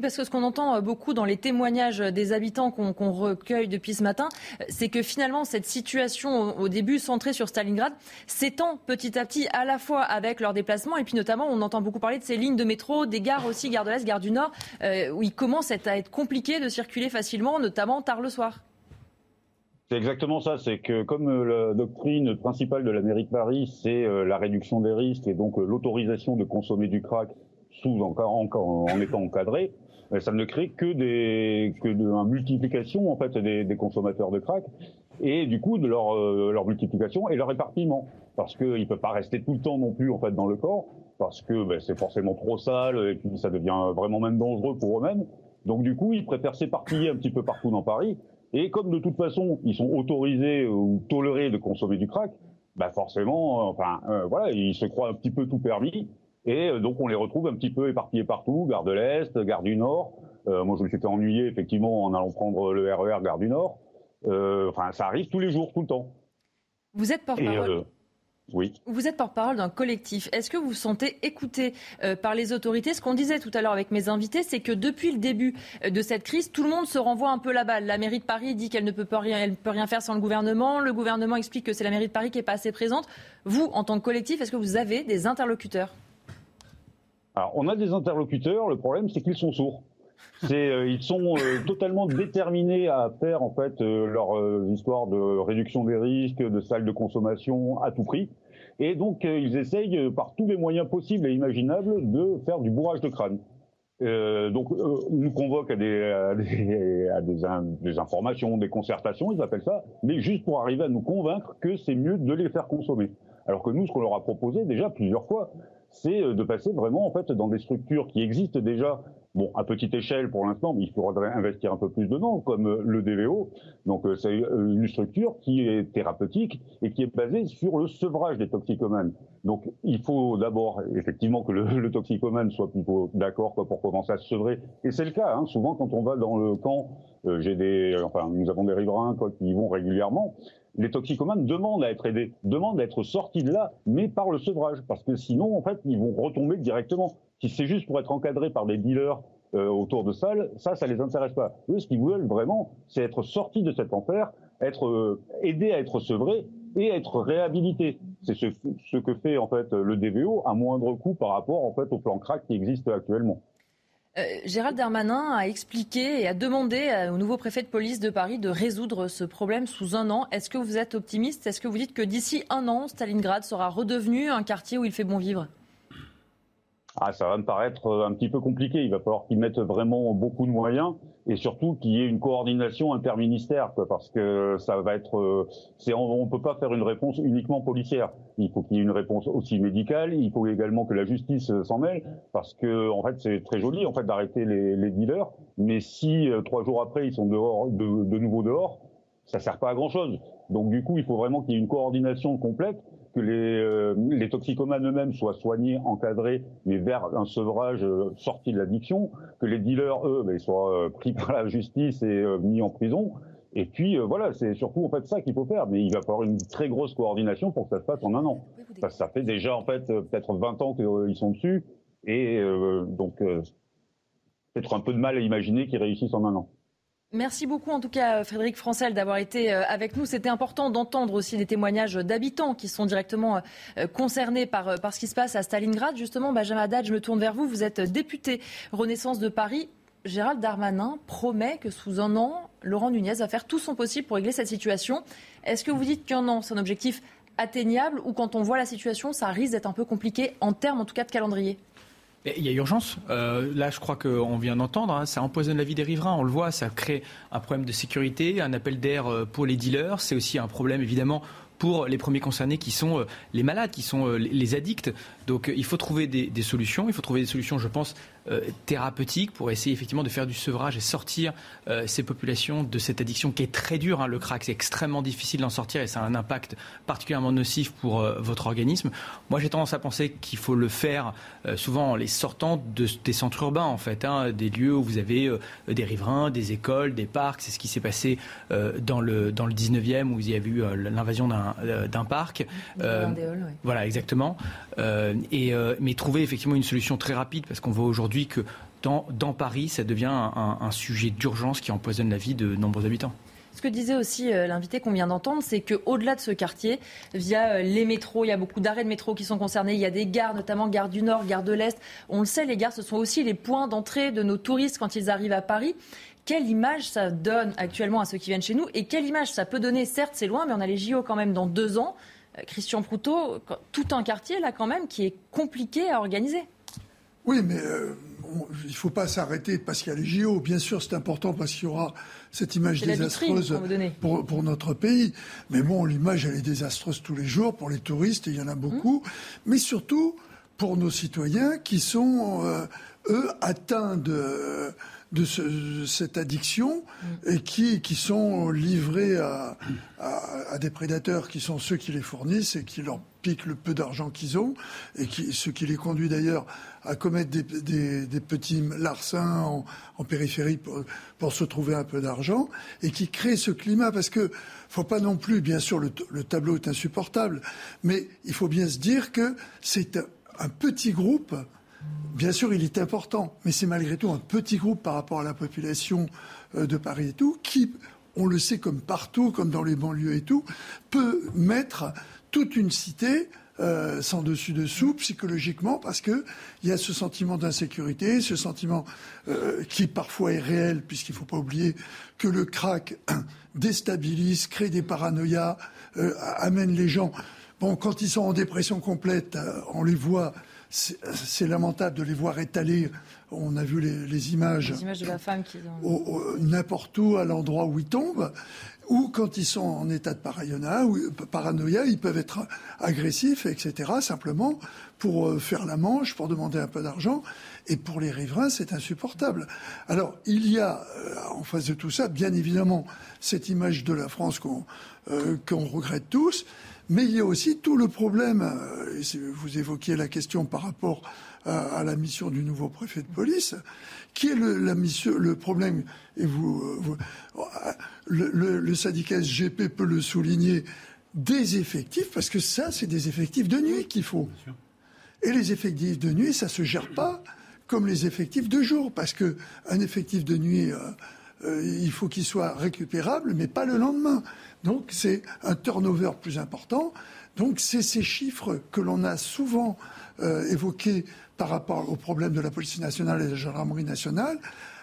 parce que ce qu'on entend euh, beaucoup dans les témoignages des habitants qu'on recueille depuis ce matin, euh, c'est que finalement cette situation au, début centrée sur Stalingrad s'étend petit à petit à la fois avec leurs déplacements et puis notamment on entend beaucoup parler de ces lignes de métro, des gares aussi, gare de l'Est, gare du Nord, euh, où il commence à être compliqué de circuler facilement, notamment tard le soir. C'est exactement ça, c'est que comme la doctrine principale de la mairie de Paris, c'est la réduction des risques et donc l'autorisation de consommer du crack sous en, en étant encadrés, ça ne crée que des que de une multiplication en fait des, consommateurs de crack et du coup de leur leur multiplication et leur éparpillement parce qu'ils ne peuvent pas rester tout le temps non plus en fait dans le corps parce que ben, c'est forcément trop sale et puis ça devient vraiment même dangereux pour eux-mêmes. Donc du coup, ils préfèrent s'éparpiller un petit peu partout dans Paris. Et comme de toute façon, ils sont autorisés ou tolérés de consommer du crack, bah forcément, euh, enfin euh, voilà, ils se croient un petit peu tout permis. Et euh, donc on les retrouve un petit peu éparpillés partout, gare de l'Est, gare du Nord. moi, je me suis fait ennuyer effectivement en allant prendre le RER e gare du Nord. Enfin, ça arrive tous les jours, tout le temps. Vous êtes porte-parole. Oui. Vous êtes porte-parole d'un collectif. Est-ce que vous vous sentez écouté euh, par les autorités? Ce qu'on disait tout à l'heure avec mes invités, c'est que depuis le début euh, de cette crise, tout le monde se renvoie un peu la balle. La mairie de Paris dit qu'elle ne peut, rien, elle peut rien faire sans le gouvernement. Le gouvernement explique que c'est la mairie de Paris qui n'est pas assez présente. Vous, en tant que collectif, est-ce que vous avez des interlocuteurs? Alors, on a des interlocuteurs. Le problème, c'est qu'ils sont sourds. Euh, ils sont totalement déterminés à faire en fait leur histoire de réduction des risques, de salles de consommation à tout prix. Et donc, euh, ils essayent euh, par tous les moyens possibles et imaginables de faire du bourrage de crâne. Euh, donc, euh, ils nous convoquent à, des, à, des, à des, informations, des concertations, ils appellent ça, mais juste pour arriver à nous convaincre que c'est mieux de les faire consommer. Alors que nous, ce qu'on leur a proposé déjà plusieurs fois, c'est de passer vraiment en fait dans des structures qui existent déjà Bon, à petite échelle pour l'instant, il faudrait investir un peu plus dedans, comme euh, le DVO. Donc, euh, c'est euh, une structure qui est thérapeutique et qui est basée sur le sevrage des toxicomanes. Donc, il faut d'abord, effectivement, que le, le, toxicomane soit plutôt d'accord pour commencer à se sevrer. Et c'est le cas. Hein. Souvent, quand on va dans le camp, j'ai des, enfin, nous avons des riverains quoi, qui y vont régulièrement. Les toxicomanes demandent à être aidés, demandent à être sortis de là, mais par le sevrage, parce que sinon, en fait, ils vont retomber directement. Si c'est juste pour être encadré par des dealers euh, autour de salles, ça, ça les intéresse pas. Eux, ce qu'ils veulent vraiment, c'est être sortis de cet enfer, être euh, aidés à être sevrés et être réhabilités. C'est ce, que fait en fait le DVO à moindre coût par rapport au plan crack qui existe actuellement. Euh, Gérald Darmanin a expliqué et a demandé au nouveau préfet de police de Paris de résoudre ce problème sous un an. Est-ce que vous êtes optimiste? Est-ce que vous dites que d'ici un an, Stalingrad sera redevenu un quartier où il fait bon vivre? Ah, ça va me paraître euh, un petit peu compliqué. Il va falloir qu'ils mettent vraiment beaucoup de moyens et surtout qu'il y ait une coordination interministère, parce que ça va être, euh, c'est, on, ne peut pas faire une réponse uniquement policière. Il faut qu'il y ait une réponse aussi médicale. Il faut également que la justice euh, s'en mêle, parce que en fait, c'est très joli en fait d'arrêter les, les, dealers, mais si trois jours après ils sont dehors, de, de nouveau dehors, ça sert pas à grand chose. Donc du coup, il faut vraiment qu'il y ait une coordination complète que les, euh, les toxicomanes eux-mêmes soient soignés, encadrés, mais vers un sevrage euh, sorti de l'addiction, que les dealers, eux, ben, soient euh, pris par la justice et mis en prison. Et puis voilà, c'est surtout en fait ça qu'il faut faire. Mais il va falloir une très grosse coordination pour que ça se passe en un an. Parce que ça fait déjà en fait peut-être 20 ans qu'ils sont dessus, et donc peut-être un peu de mal à imaginer qu'ils réussissent en un an. Merci beaucoup en tout cas Frédéric Francel d'avoir été euh, avec nous. C'était important d'entendre aussi les témoignages d'habitants qui sont directement euh, concernés par, euh, par ce qui se passe à Stalingrad. Justement, Benjamin Haddad, je me tourne vers vous. Vous êtes député Renaissance de Paris. Gérald Darmanin promet que sous un an, Laurent Nunez va faire tout son possible pour régler cette situation. Est-ce que vous dites qu'un an, c'est un objectif atteignable ou quand on voit la situation, ça risque d'être un peu compliqué en termes en tout cas de calendrier? Il y a urgence. Euh, là, je crois qu'on vient d'entendre, hein, ça empoisonne la vie des riverains. On le voit, ça crée un problème de sécurité, un appel d'air euh, pour les dealers. C'est aussi un problème, évidemment, pour les premiers concernés qui sont euh, les malades, qui sont les addicts. Donc il faut trouver des, solutions. Il faut trouver des solutions, je pense, thérapeutique pour essayer effectivement de faire du sevrage et sortir euh, ces populations de cette addiction qui est très dure. Hein, le crack, c'est extrêmement difficile d'en sortir et ça a un impact particulièrement nocif pour euh, votre organisme. Moi, j'ai tendance à penser qu'il faut le faire souvent en les sortant de, des centres urbains, en fait, hein, des lieux où vous avez des riverains, des écoles, des parcs. C'est ce qui s'est passé dans, le, dans le 19e où il y a eu l'invasion d'un parc. Voilà, exactement. et, mais trouver effectivement une solution très rapide parce qu'on voit aujourd'hui que dans, dans, Paris, ça devient un, sujet d'urgence qui empoisonne la vie de nombreux habitants. Ce que disait aussi euh, l'invité qu'on vient d'entendre, c'est qu'au-delà de ce quartier, via euh, les métros, il y a beaucoup d'arrêts de métro qui sont concernés. Il y a des gares, notamment gare du Nord, gare de l'Est. On le sait, les gares, ce sont aussi les points d'entrée de nos touristes quand ils arrivent à Paris. Quelle image ça donne actuellement à ceux qui viennent chez nous Et quelle image ça peut donner? Certes, c'est loin, mais on a les JO quand même dans deux ans. Euh, Christian Proutot, tout un quartier là quand même qui est compliqué à organiser. Oui, mais euh, il ne faut pas s'arrêter parce qu'il y a les JO. Bien sûr, c'est important parce qu'il y aura cette image désastreuse pour, pour, notre pays. Mais bon, l'image, elle est désastreuse tous les jours pour les touristes, et il y en a beaucoup. Mmh. Mais surtout pour nos citoyens qui sont, euh, eux, atteints de de cette addiction et qui, qui sont livrés à, à, des prédateurs qui sont ceux qui les fournissent et qui leur piquent le peu d'argent qu'ils ont et qui, ce qui les conduit d'ailleurs à commettre des, des, petits larcins en, en périphérie pour, pour, se trouver un peu d'argent et qui créent ce climat parce que faut pas non plus, bien sûr, le, le tableau est insupportable, mais il faut bien se dire que c'est un petit groupe Bien sûr, il est important, mais c'est malgré tout un petit groupe par rapport à la population euh, de Paris et tout, qui, on le sait comme partout, comme dans les banlieues et tout, peut mettre toute une cité euh, sans dessus dessous psychologiquement parce que il y a ce sentiment d'insécurité, ce sentiment euh, qui parfois est réel puisqu'il ne faut pas oublier que le crack déstabilise, crée des paranoïas, amène les gens. Bon, quand ils sont en dépression complète, on les voit c'est lamentable de les voir étalés. On a vu les, images. Les images de la femme qui. N'importe où, à l'endroit où ils tombent. Ou quand ils sont en état de paranoïa, ou, paranoïa, ils peuvent être agressifs, etc., simplement pour euh, faire la manche, pour demander un peu d'argent. Et pour les riverains, c'est insupportable. Alors, il y a, euh, en face de tout ça, bien évidemment, cette image de la France qu'on euh, regrette tous. Mais il y a aussi tout le problème, euh, vous évoquiez la question par rapport à, la mission du nouveau préfet de police, qui est le, la mission, le problème, et vous, le, le, syndicat SGP peut le souligner, des effectifs, parce que ça, c'est des effectifs de nuit qu'il faut. Et les effectifs de nuit, ça se gère pas comme les effectifs de jour, parce que un effectif de nuit, euh, euh, il faut qu'il soit récupérable, mais pas le lendemain. Donc c'est un turnover plus important. Donc c'est ces chiffres que l'on a souvent euh, évoqués par rapport au problème de la police nationale et de la gendarmerie nationale,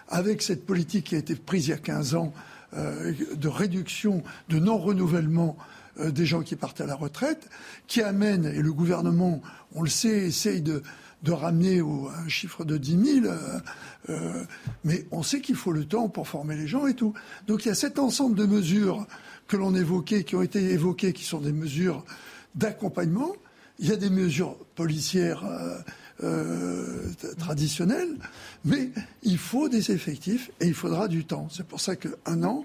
avec cette politique qui a été prise il y a 15 ans euh, de réduction, de non-renouvellement euh, des gens qui partent à la retraite, qui amène, et le gouvernement, on le sait, essaye de, de ramener au, un chiffre de 10 000, mais on sait qu'il faut le temps pour former les gens et tout. Donc il y a cet ensemble de mesures que l'on évoquait, qui ont été évoquées, qui sont des mesures d'accompagnement. Il y a des mesures policières euh, euh, traditionnelles, mais il faut des effectifs et il faudra du temps. C'est pour ça qu'un an,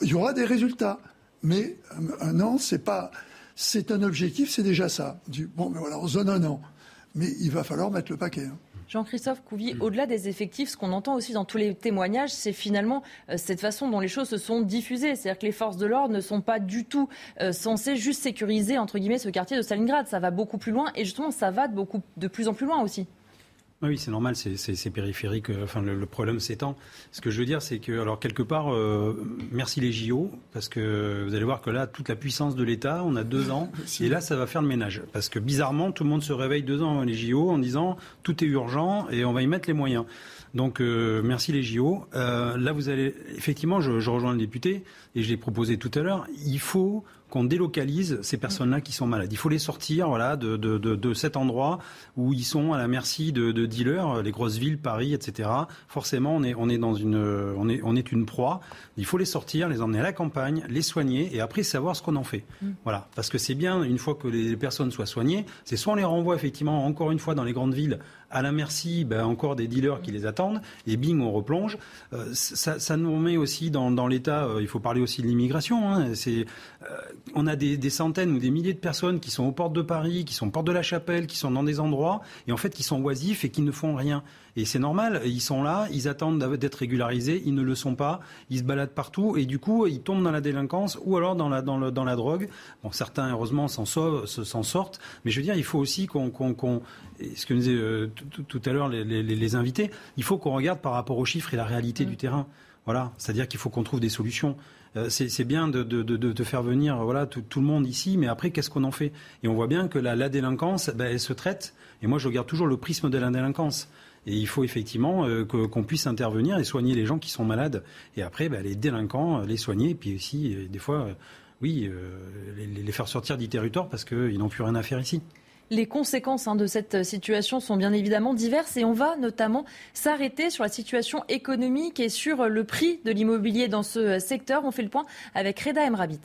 il y aura des résultats, mais un an, c'est pas, c'est un objectif, c'est déjà ça. Bon, mais voilà, on zone un an, mais il va falloir mettre le paquet. Hein. Jean-Christophe Couvi, au-delà des effectifs, ce qu'on entend aussi dans tous les témoignages, c'est finalement euh, cette façon dont les choses se sont diffusées. C'est-à-dire que les forces de l'ordre ne sont pas du tout euh, censées juste sécuriser, entre guillemets, ce quartier de Stalingrad. Ça va beaucoup plus loin et justement, ça va de, beaucoup, de plus en plus loin aussi. Oui, c'est normal, c'est périphérique. Euh, enfin, le, problème s'étend. Ce que je veux dire, c'est que, alors quelque part, euh, merci les JO, parce que vous allez voir que là, toute la puissance de l'État, on a deux ans, et là, ça va faire le ménage, parce que bizarrement, tout le monde se réveille deux ans avant les JO en disant tout est urgent et on va y mettre les moyens. Donc, euh, merci les JO. là, vous allez, effectivement, je, je rejoins le député et je l'ai proposé tout à l'heure. Il faut qu'on délocalise ces personnes-là qui sont malades. Il faut les sortir voilà, de, de, de, de, cet endroit où ils sont à la merci de, dealers, les grosses villes, Paris, etc. Forcément, on est, on est, dans une, on est, on est une proie. Il faut les sortir, les emmener à la campagne, les soigner et après savoir ce qu'on en fait. Mm. Voilà. Parce que c'est bien, une fois que les personnes soient soignées, c'est soit on les renvoie effectivement encore une fois dans les grandes villes à la merci ben, encore des dealers qui les attendent, et bing, on replonge. Euh, ça, nous met aussi dans, l'état, euh, il faut parler aussi de l'immigration, hein, euh, on a des, des, centaines ou des milliers de personnes qui sont aux portes de Paris, qui sont aux portes de la Chapelle, qui sont dans des endroits, et en fait qui sont oisifs et qui ne font rien. Et c'est normal, ils sont là, ils attendent d'être régularisés, ils ne le sont pas, ils se baladent partout et du coup ils tombent dans la délinquance ou alors dans la, dans le, dans la drogue. Bon, certains heureusement s'en sortent, mais je veux dire, il faut aussi qu'on, qu'on, ce que nous disaient euh, tout à l'heure les, les, les, invités, il faut qu'on regarde par rapport aux chiffres et la réalité du terrain. Voilà, c'est-à-dire qu'il faut qu'on trouve des solutions. Euh, c'est bien de, de, de, de, faire venir voilà tout, tout, le monde ici, mais après qu'est-ce qu'on en fait? Et on voit bien que la, la délinquance, ben, elle se traite. Et moi, je regarde toujours le prisme de la délinquance. Et il faut effectivement euh, qu'on puisse intervenir et soigner les gens qui sont malades. Et après, bah, les délinquants, euh, les soigner. Et puis aussi, euh, des fois, oui, les, les, faire sortir du territoire parce qu'ils n'ont plus rien à faire ici. Les conséquences hein, de cette situation sont bien évidemment diverses et on va notamment s'arrêter sur la situation économique et sur le prix de l'immobilier dans ce secteur. On fait le point avec Reda Emrabit.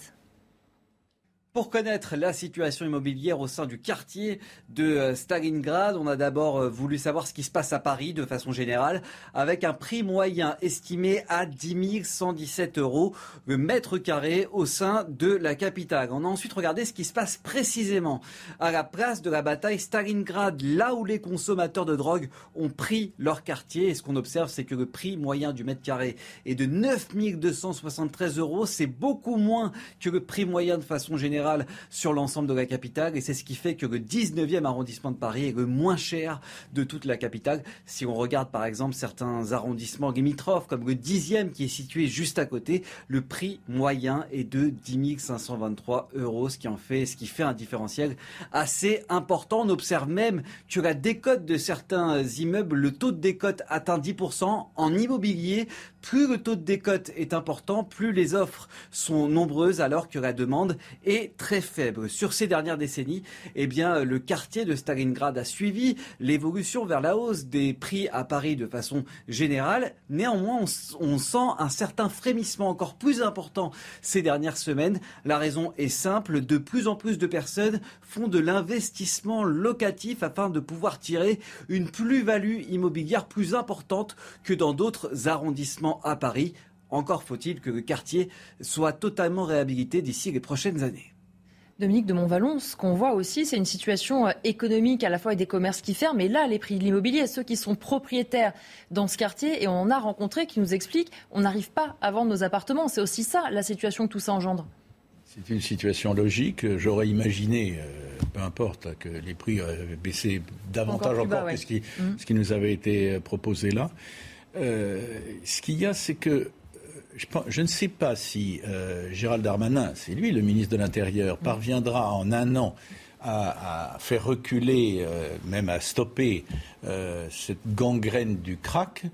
Pour connaître la situation immobilière au sein du quartier de euh, Stalingrad, on a d'abord euh, voulu savoir ce qui se passe à Paris de façon générale, avec un prix moyen estimé à 10 117 euros le mètre carré au sein de la capitale. On a ensuite regardé ce qui se passe précisément à la place de la bataille Stalingrad, là où les consommateurs de drogue ont pris leur quartier. Et ce qu'on observe, c'est que le prix moyen du mètre carré est de 9 273 euros. C'est beaucoup moins que le prix moyen de façon générale sur l'ensemble de la capitale. Et c'est ce qui fait que le 19e arrondissement de Paris est le moins cher de toute la capitale. Si on regarde par exemple certains arrondissements limitrophes, comme le 10e qui est situé juste à côté, le prix moyen est de 10 523 euros, ce qui en fait, ce qui fait un différentiel assez important. On observe même que la décote de certains immeubles, le taux de décote atteint 10% en immobilier. Plus le taux de décote est important, plus les offres sont nombreuses alors que la demande est très faible. Sur ces dernières décennies, eh bien, le quartier de Stalingrad a suivi l'évolution vers la hausse des prix à Paris de façon générale. Néanmoins, on, sent un certain frémissement encore plus important ces dernières semaines. La raison est simple, de plus en plus de personnes font de l'investissement locatif afin de pouvoir tirer une plus-value immobilière plus importante que dans d'autres arrondissements à Paris. Encore faut-il que le quartier soit totalement réhabilité d'ici les prochaines années. Dominique de Montvalon, ce qu'on voit aussi, c'est une situation euh, économique à la fois avec des commerces qui ferment, mais là, les prix de l'immobilier, ceux qui sont propriétaires dans ce quartier, et on en a rencontré qui nous expliquent, on n'arrive pas à vendre nos appartements. C'est aussi ça, la situation que tout ça engendre. C'est une situation logique. J'aurais imaginé, euh, peu importe, que les prix avaient baissé davantage encore, que ce qui, mmh. ce qui, nous avait été euh, proposé là. ce qu'il y a, c'est que je, ne sais pas si euh, Gérald Darmanin, c'est lui le ministre de l'Intérieur, parviendra en un an à, faire reculer, euh, même à stopper euh, cette gangrène du crack,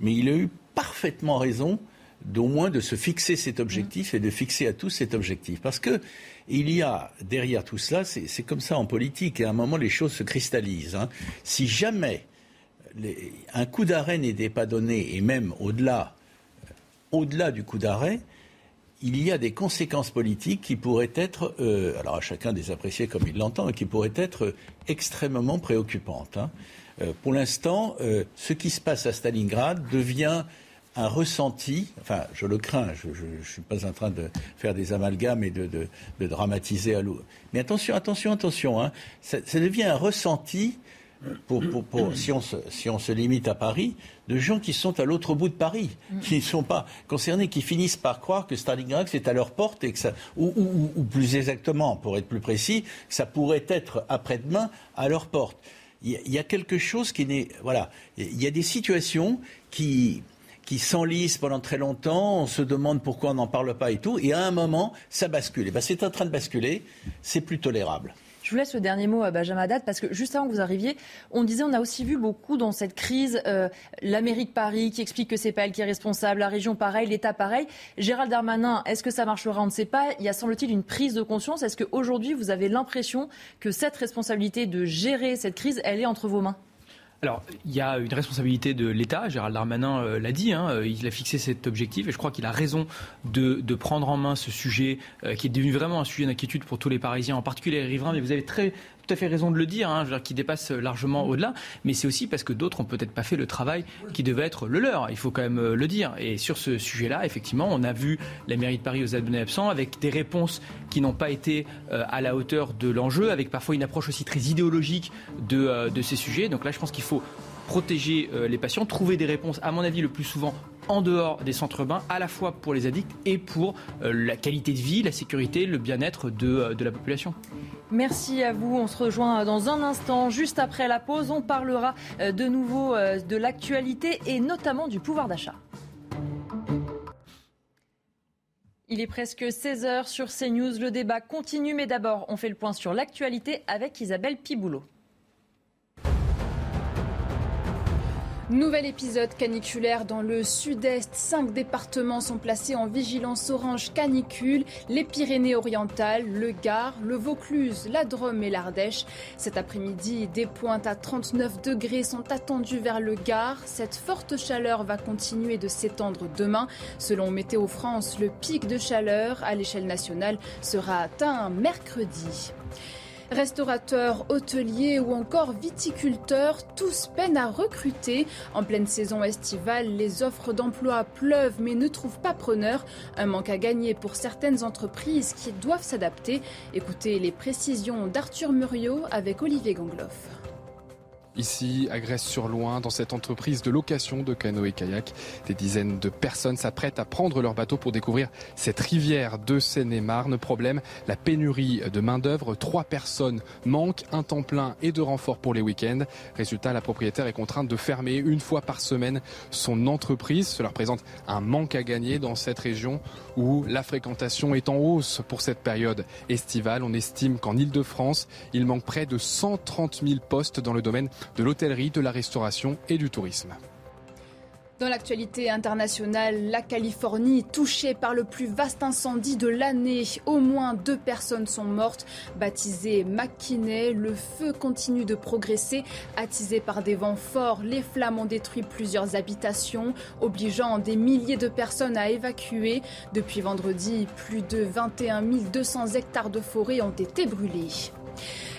mais il a eu parfaitement raison d'au moins de se fixer cet objectif et de fixer à tous cet objectif. Parce que il y a derrière tout cela, c'est comme ça en politique, et à un moment les choses se cristallisent. Hein. Si jamais un coup d'arrêt n'était pas donné, et même au-delà, au-delà du coup d'arrêt, il y a des conséquences politiques qui pourraient être, euh, alors à chacun des apprécier comme il l'entend, qui pourraient être extrêmement préoccupantes. Hein. Euh, pour l'instant, euh, ce qui se passe à Stalingrad devient un ressenti, enfin je le crains, je ne suis pas en train de faire des amalgames et de, dramatiser à l'eau. Mais attention, attention, attention, hein. ça, devient un ressenti pour, si, on se, si, on se, limite à Paris, de gens qui sont à l'autre bout de Paris, mm. qui ne sont pas concernés, qui finissent par croire que Stalingrad c'est à leur porte et que ça, ou, ou, plus exactement, pour être plus précis, que ça pourrait être après-demain à leur porte. Il y, a quelque chose qui n'est, voilà, il y a des situations qui qui s'enlisent pendant très longtemps, on se demande pourquoi on n'en parle pas et tout, et à un moment, ça bascule. Et ben, c'est en train de basculer, c'est plus tolérable. Je vous laisse le dernier mot à Benjamin Haddad parce que juste avant que vous arriviez, on disait, on a aussi vu beaucoup dans cette crise euh, la mairie de Paris qui explique que c'est pas elle qui est responsable, la région pareil, l'État pareil. Gérald Darmanin, est-ce que ça marchera On ne sait pas. Il y a semble-t-il une prise de conscience. Est-ce qu'aujourd'hui vous avez l'impression que cette responsabilité de gérer cette crise, elle est entre vos mains? Alors, il y a une responsabilité de l'État. Gérald Darmanin euh, l'a dit. Hein, euh, il a fixé cet objectif et je crois qu'il a raison de, prendre en main ce sujet euh, qui est devenu vraiment un sujet d'inquiétude pour tous les Parisiens, en particulier les riverains. Mais vous avez très tout à fait raison de le dire, hein, qui dépasse largement au-delà, mais c'est aussi parce que d'autres n'ont peut-être pas fait le travail qui devait être le leur. Il faut quand même le dire. Et sur ce sujet-là, effectivement, on a vu la mairie de Paris aux abonnés absents avec des réponses qui n'ont pas été à la hauteur de l'enjeu, avec parfois une approche aussi très idéologique de, de ces sujets. Donc là, je pense qu'il faut protéger euh, les patients, trouver des réponses, à mon avis, le plus souvent en dehors des centres urbains, à la fois pour les addicts et pour euh, la qualité de vie, la sécurité, le bien-être de, euh, de la population. Merci à vous. On se rejoint dans un instant. Juste après la pause, on parlera de nouveau de l'actualité et notamment du pouvoir d'achat. Il est presque 16h sur CNews. Le débat continue, mais d'abord, on fait le point sur l'actualité avec Isabelle Piboulot. Nouvel épisode caniculaire dans le sud-est. Cinq départements sont placés en vigilance orange canicule. Les Pyrénées-Orientales, le Gard, le Vaucluse, la Drôme et l'Ardèche. Cet après-midi, des pointes à 39 degrés sont attendues vers le Gard. Cette forte chaleur va continuer de s'étendre demain. Selon Météo France, le pic de chaleur à l'échelle nationale sera atteint mercredi. Restaurateurs, hôteliers ou encore viticulteurs, tous peinent à recruter. En pleine saison estivale, les offres d'emploi pleuvent mais ne trouvent pas preneur. Un manque à gagner pour certaines entreprises qui doivent s'adapter. Écoutez les précisions d'Arthur Muriot avec Olivier Gangloff. Ici, à Grèce-sur-Loing, dans cette entreprise de location de canoë-kayak, des dizaines de personnes s'apprêtent à prendre leur bateau pour découvrir cette rivière de Seine-et-Marne. Problème, la pénurie de main-d'œuvre. Trois personnes manquent, un temps plein et de renfort pour les week-ends. Résultat, la propriétaire est contrainte de fermer une fois par semaine son entreprise. Cela représente un manque à gagner dans cette région où la fréquentation est en hausse pour cette période estivale. On estime qu'en Ile-de-France, il manque près de 130 000 postes dans le domaine de l'hôtellerie, de la restauration et du tourisme. Dans l'actualité internationale, la Californie touchée par le plus vaste incendie de l'année. Au moins deux personnes sont mortes. Baptisé McKinney, le feu continue de progresser. Attisé par des vents forts, les flammes ont détruit plusieurs habitations, obligeant des milliers de personnes à évacuer. Depuis vendredi, plus de 21 200 hectares de forêt ont été brûlés.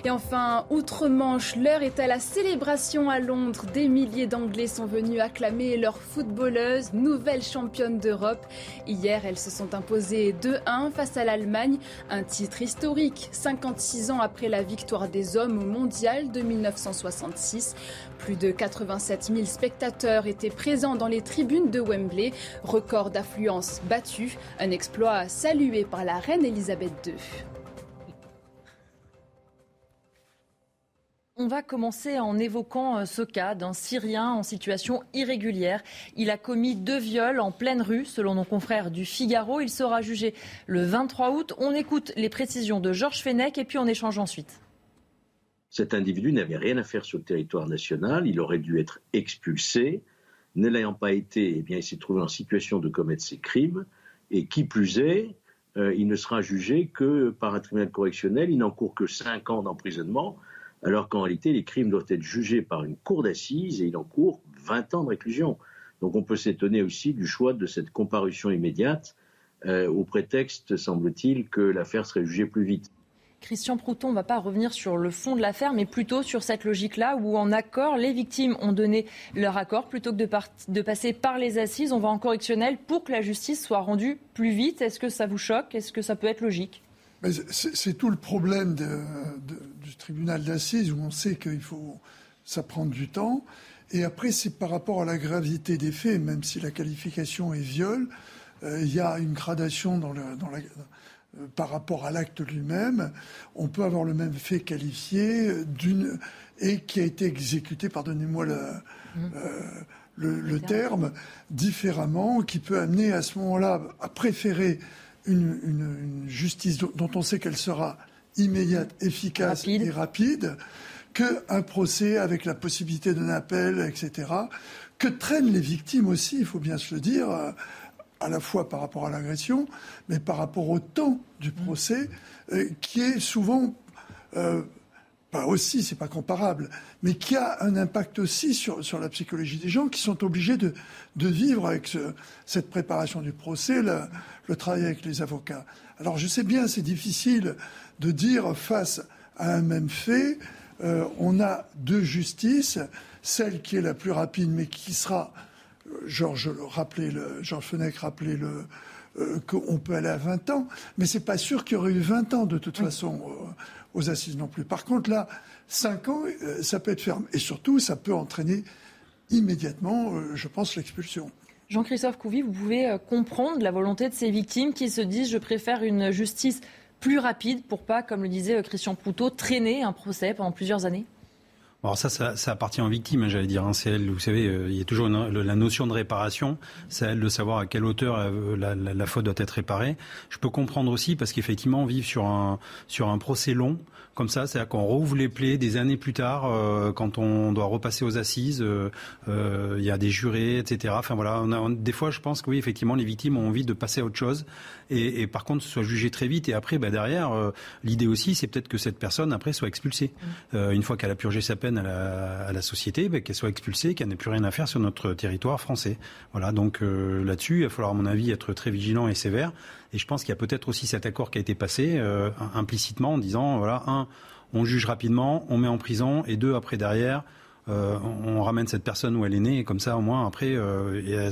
Et enfin, outre-Manche, l'heure est à la célébration à Londres. Des milliers d'Anglais sont venus acclamer leur footballeuse, nouvelle championne d'Europe. Hier, elles se sont imposées 2-1 face à l'Allemagne, un titre historique, 56 ans après la victoire des hommes au mondial de 1966. Plus de 87 000 spectateurs étaient présents dans les tribunes de Wembley, record d'affluence battu, un exploit salué par la reine Elisabeth II. On va commencer en évoquant euh, ce cas d'un Syrien en situation irrégulière. Il a commis deux viols en pleine rue, selon nos confrères du Figaro. Il sera jugé le 23 août. On écoute les précisions de Georges Fenech et puis on échange ensuite. Cet individu n'avait rien à faire sur le territoire national. Il aurait dû être expulsé. Ne l'ayant pas été, eh il s'est trouvé en situation de commettre ses crimes. Et qui plus est, euh, il ne sera jugé que par un tribunal correctionnel. Il n'encourt que cinq ans d'emprisonnement alors qu'en réalité, les crimes doivent être jugés par une cour d'assises et il encourt 20 ans de réclusion. Donc on peut s'étonner aussi du choix de cette comparution immédiate, euh, au prétexte, semble-t-il, que l'affaire serait jugée plus vite. Christian Prouton ne va pas revenir sur le fond de l'affaire, mais plutôt sur cette logique-là où, en accord, les victimes ont donné leur accord plutôt que de, de, passer par les assises. On va en correctionnel pour que la justice soit rendue plus vite. Est-ce que ça vous choque? Est-ce que ça peut être logique? C'est tout le problème du tribunal d'assises où on sait qu'il faut ça prend du temps. Et après, c'est par rapport à la gravité des faits, même si la qualification est viol, euh, il y a une gradation dans le, dans la, euh, par rapport à l'acte lui-même. On peut avoir le même fait qualifié d'une et qui a été exécuté, pardonnez-moi le, mmh. euh, le, le terme, différemment, qui peut amener à ce moment-là à préférer une, justice dont on sait qu'elle sera immédiate, efficace et rapide, qu'un procès avec la possibilité d'un appel, etc., que traînent les victimes aussi, il faut bien se le dire, euh, à la fois par rapport à l'agression, mais par rapport au temps du procès, euh, qui est souvent euh, pas aussi, c'est pas comparable, mais qui a un impact aussi sur, sur la psychologie des gens qui sont obligés de, de vivre avec cette préparation du procès, le, le, travail avec les avocats. Alors je sais bien, c'est difficile de dire face à un même fait, euh, on a deux justices, celle qui est la plus rapide, mais qui sera, euh, Georges rappelait, le, Georges Fenech rappelait le, euh, qu'on peut aller à 20 ans, mais c'est pas sûr qu'il y aurait eu 20 ans de toute façon aux assises non plus. Par contre, là, 5 ans, euh, ça peut être ferme. Et surtout, ça peut entraîner immédiatement, euh, je pense, l'expulsion. Jean-Christophe Couvi, vous pouvez euh, comprendre la volonté de ces victimes qui se disent je préfère une justice plus rapide pour pas, comme le disait Christian Proutot, traîner un procès pendant plusieurs années? Alors ça, ça, appartient aux victimes, hein, j'allais dire. Hein. C'est elle, vous savez, euh, il y a toujours la notion de réparation. C'est elle de savoir à quelle hauteur euh, la, faute doit être réparée. Je peux comprendre aussi parce qu'effectivement, vivre sur un sur un procès long, comme ça, c'est-à-dire qu'on rouvre les plaies des années plus tard, euh, quand on doit repasser aux assises, il y a des jurés, etc. Enfin voilà, on a, des fois, je pense que oui, effectivement, les victimes ont envie de passer à autre chose, et, et par contre, soit jugé très vite. Et après, bah, derrière, l'idée aussi, c'est peut-être que cette personne après soit expulsée mmh. une fois qu'elle a purgé sa peine à la, société, ben, qu'elle soit expulsée, qu'elle n'ait plus rien à faire sur notre territoire français. Voilà, donc euh, là-dessus, il va falloir, à mon avis, être très vigilant et sévère. Et je pense qu'il y a peut-être aussi cet accord qui a été passé euh, implicitement en disant, voilà, un, on juge rapidement, on met en prison, et deux, après derrière, euh, on ramène cette personne où elle est née, et comme ça, au moins, après,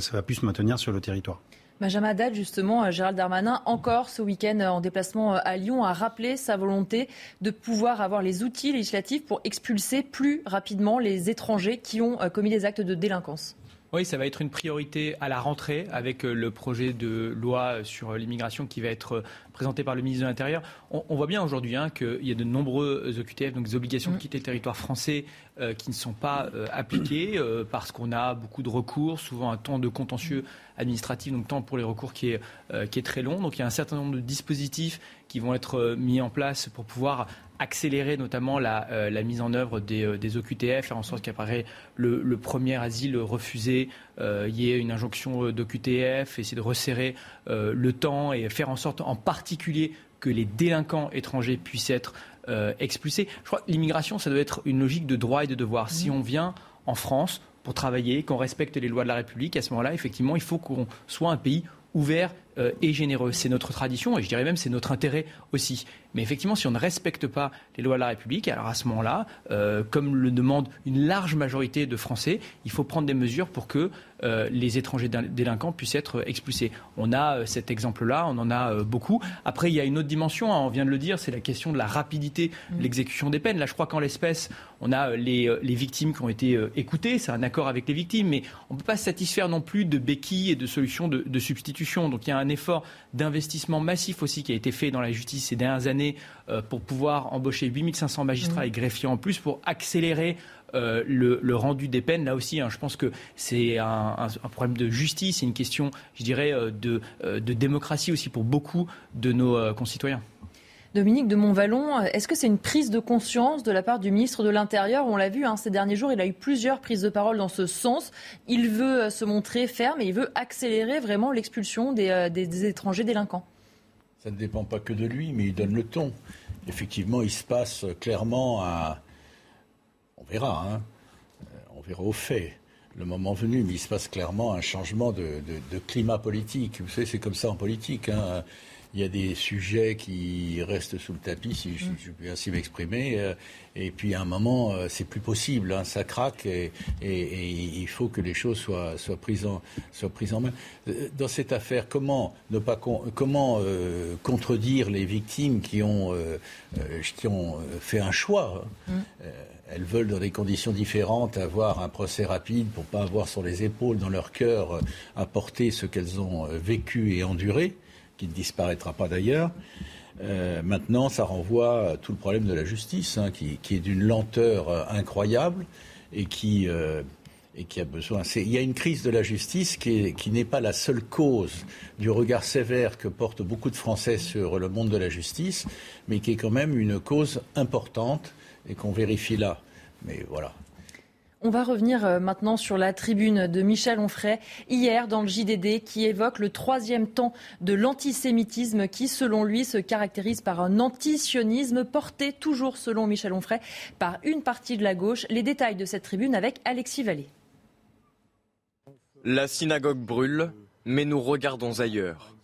ça va plus se maintenir sur le territoire. Benjamin Haddad, justement, euh, Gérald Darmanin, encore ce week-end euh, en déplacement euh, à Lyon, a rappelé sa volonté de pouvoir avoir les outils législatifs pour expulser plus rapidement les étrangers qui ont commis des actes de délinquance. Oui, ça va être une priorité à la rentrée avec le projet de loi sur l'immigration qui va être présenté par le ministre de l'Intérieur. On, voit bien aujourd'hui hein, qu'il y a de nombreux OQTF, donc des obligations de mm. quitter le territoire français, euh, qui ne sont pas euh, appliquées euh, parce qu'on a beaucoup de recours, souvent un temps de contentieux administratif, donc temps pour les recours qui est, qui est très long. Donc il y a un certain nombre de dispositifs qui vont être mis en place pour pouvoir accélérer notamment la, la mise en œuvre des, des OQTF, faire en sorte qu'après le, le, premier asile refusé, il y ait une injonction d'OQTF, essayer de resserrer le temps et faire en sorte en particulier que les délinquants étrangers puissent être euh, expulsés. Je crois que l'immigration, ça doit être une logique de droit et de devoir. Si mmh. on vient en France pour travailler, qu'on respecte les lois de la République, à ce moment-là, effectivement, il faut qu'on soit un pays ouvert euh, et généreux. C'est notre tradition et je dirais même c'est notre intérêt aussi. Mais effectivement, si on ne respecte pas les lois de la République, alors à ce moment-là, euh, comme le demande une large majorité de Français, il faut prendre des mesures pour que euh, les étrangers délinquants puissent être expulsés. On a cet exemple-là, on en a beaucoup. Après, il y a une autre dimension, hein, on vient de le dire, c'est la question de la rapidité de mmh. l'exécution des peines. Là, je crois qu'en l'espèce, on a les, victimes qui ont été écoutées, c'est un accord avec les victimes, mais on ne peut pas se satisfaire non plus de béquilles et de solutions de, de substitution. Donc il y a un effort d'investissement massif aussi qui a été fait dans la justice ces dernières années euh, pour pouvoir embaucher 8500 magistrats et greffiers en plus pour accélérer euh, le, rendu des peines. Là aussi, hein, je pense que c'est un, problème de justice, c'est une question, je dirais, euh, de, de, démocratie aussi pour beaucoup de nos concitoyens. Dominique de Montvalon, est-ce que c'est une prise de conscience de la part du ministre de l'Intérieur? On l'a vu hein, ces derniers jours, il a eu plusieurs prises de parole dans ce sens. Il veut se montrer ferme et il veut accélérer vraiment l'expulsion des, étrangers délinquants. Ça ne dépend pas que de lui, mais il donne le ton. Effectivement, il se passe clairement un. On verra, hein. Euh, on verra au fait le moment venu, mais il se passe clairement un changement de, climat politique. Vous savez, c'est comme ça en politique. Hein il y a des sujets qui restent sous le tapis, si je, mm. puis ainsi m'exprimer. Euh, et puis à un moment, euh, c'est plus possible, hein, ça craque et, il faut que les choses soient, soient, prises, en, soient prises en main. Euh, dans cette affaire, comment ne pas comment contredire les victimes qui ont, qui ont fait un choix hein. mm. elles veulent, dans des conditions différentes, avoir un procès rapide pour pas avoir sur les épaules, dans leur cœur, à porter ce qu'elles ont vécu et enduré qui ne disparaîtra pas d'ailleurs. Euh, maintenant, ça renvoie à tout le problème de la justice, hein, qui, est d'une lenteur euh, incroyable et qui, euh, et qui a besoin. Il y a une crise de la justice qui, qui n'est pas la seule cause du regard sévère que portent beaucoup de Français sur le monde de la justice, mais qui est quand même une cause importante et qu'on vérifie là. Mais voilà, on va revenir euh, maintenant sur la tribune de Michel Onfray hier dans le JDD qui évoque le troisième temps de l'antisémitisme qui, selon lui, se caractérise par un antisionisme porté toujours, selon Michel Onfray, par une partie de la gauche. Les détails de cette tribune avec Alexis Vallée. La synagogue brûle, mais nous regardons ailleurs.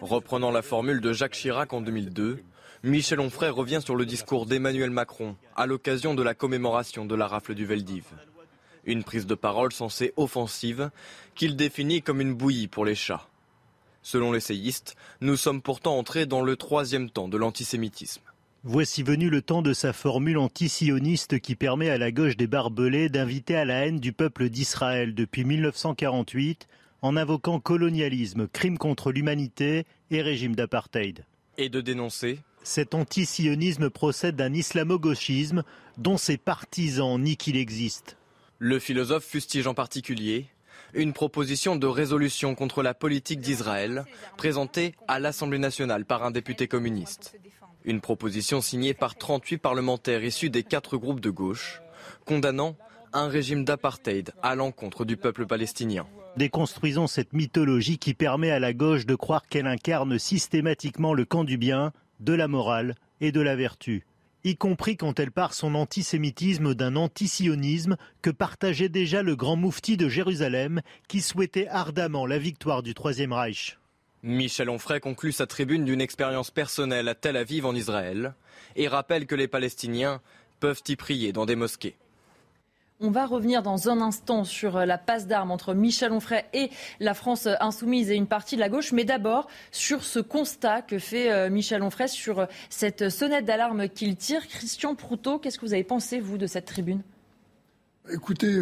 Reprenant la formule de Jacques Chirac en 2002, Michel Onfray revient sur le discours d'Emmanuel Macron à l'occasion de la commémoration de la rafle du Veldiv. Une prise de parole censée offensive qu'il définit comme une bouillie pour les chats. Selon l'essayiste, nous sommes pourtant entrés dans le troisième temps de l'antisémitisme. Voici venu le temps de sa formule antisioniste qui permet à la gauche des barbelés d'inviter à la haine du peuple d'Israël depuis 1948 en invoquant colonialisme, crime contre l'humanité et régime d'apartheid. Et de dénoncer Cet antisionisme procède d'un islamo-gauchisme dont ses partisans nient qu'il existe. Le philosophe fustige en particulier une proposition de résolution contre la politique d'Israël présentée à l'Assemblée nationale par un député communiste. Une proposition signée par 38 parlementaires issus des quatre groupes de gauche, condamnant un régime d'apartheid à l'encontre du peuple palestinien. Déconstruisons cette mythologie qui permet à la gauche de croire qu'elle incarne systématiquement le camp du bien, de la morale et de la vertu y compris quand elle part son antisémitisme d'un antisionisme que partageait déjà le grand moufti de Jérusalem qui souhaitait ardemment la victoire du Troisième Reich. Michel Onfray conclut sa tribune d'une expérience personnelle à Tel Aviv en Israël et rappelle que les Palestiniens peuvent y prier dans des mosquées. On va revenir dans un instant sur euh, la passe d'armes entre Michel Onfray et la France insoumise et une partie de la gauche. Mais d'abord, sur ce constat que fait euh, Michel Onfray sur euh, cette sonnette d'alarme qu'il tire. Christian Proutot, qu'est-ce que vous avez pensé, vous, de cette tribune? Écoutez,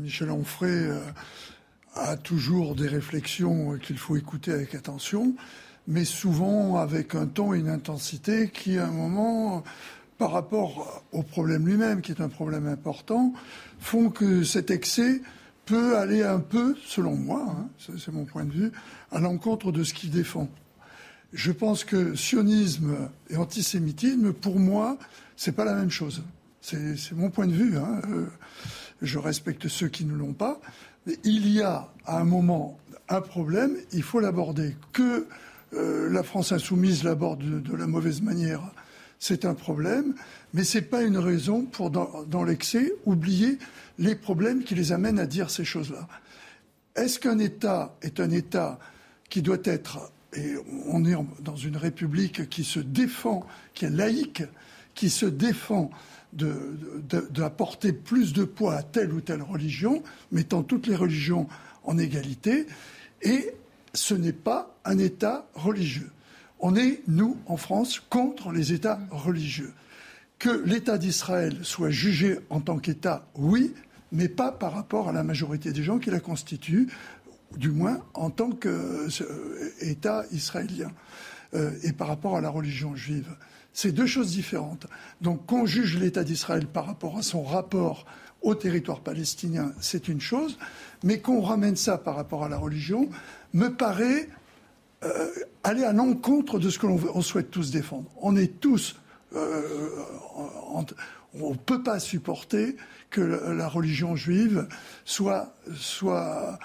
Michel Onfray a toujours des réflexions qu'il faut écouter avec attention, mais souvent avec un ton et une intensité qui, à un moment, par rapport au problème lui-même, qui est un problème important, font que cet excès peut aller un peu, selon moi, hein, c'est mon point de vue, à l'encontre de ce qu'il défend. Je pense que sionisme et antisémitisme, pour moi, c'est pas la même chose. C'est mon point de vue. Hein. Euh, je respecte ceux qui ne l'ont pas. Il y a à un moment un problème, il faut l'aborder. Que euh, la France insoumise l'aborde de, la mauvaise manière, c'est un problème, mais ce n'est pas une raison pour, dans, l'excès, oublier les problèmes qui les amènent à dire ces choses-là. Est-ce qu'un État est un État qui doit être, et on est dans une République qui se défend, qui est laïque, qui se défend d'apporter de, plus de poids à telle ou telle religion, mettant toutes les religions en égalité, et ce n'est pas un État religieux on est, nous, en France, contre les États religieux. Que l'État d'Israël soit jugé en tant qu'État, oui, mais pas par rapport à la majorité des gens qui la constituent, du moins en tant qu'État euh, israélien, euh, et par rapport à la religion juive. C'est deux choses différentes. Donc qu'on juge l'État d'Israël par rapport à son rapport au territoire palestinien, c'est une chose, mais qu'on ramène ça par rapport à la religion me paraît euh, aller à l'encontre de ce que l'on souhaite tous défendre. On est tous, euh, on ne peut pas supporter que la religion juive soit, soit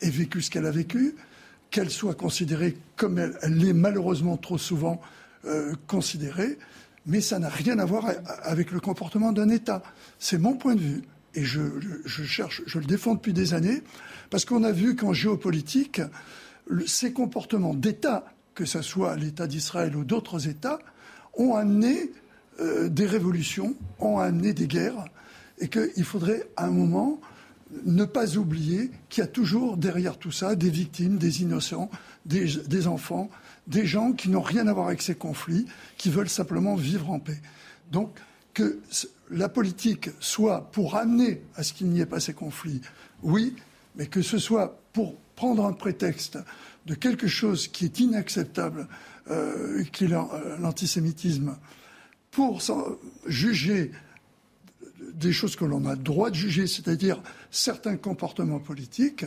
ait vécu ce qu'elle a vécu, qu'elle soit considérée comme elle, l'est malheureusement trop souvent euh, considérée, mais ça n'a rien à voir avec le comportement d'un État. C'est mon point de vue. Et je, cherche, je le défends depuis des années, parce qu'on a vu qu'en géopolitique, ces comportements d'État, que ce soit l'État d'Israël ou d'autres États, ont amené euh, des révolutions, ont amené des guerres, et qu'il faudrait à un moment ne pas oublier qu'il y a toujours derrière tout ça des victimes, des innocents, des, enfants, des gens qui n'ont rien à voir avec ces conflits, qui veulent simplement vivre en paix. Donc que la politique soit pour amener à ce qu'il n'y ait pas ces conflits, oui, mais que ce soit pour prendre un prétexte de quelque chose qui est inacceptable, euh, qui est euh, l'antisémitisme, pour juger des choses que l'on a le droit de juger, c'est-à-dire certains comportements politiques,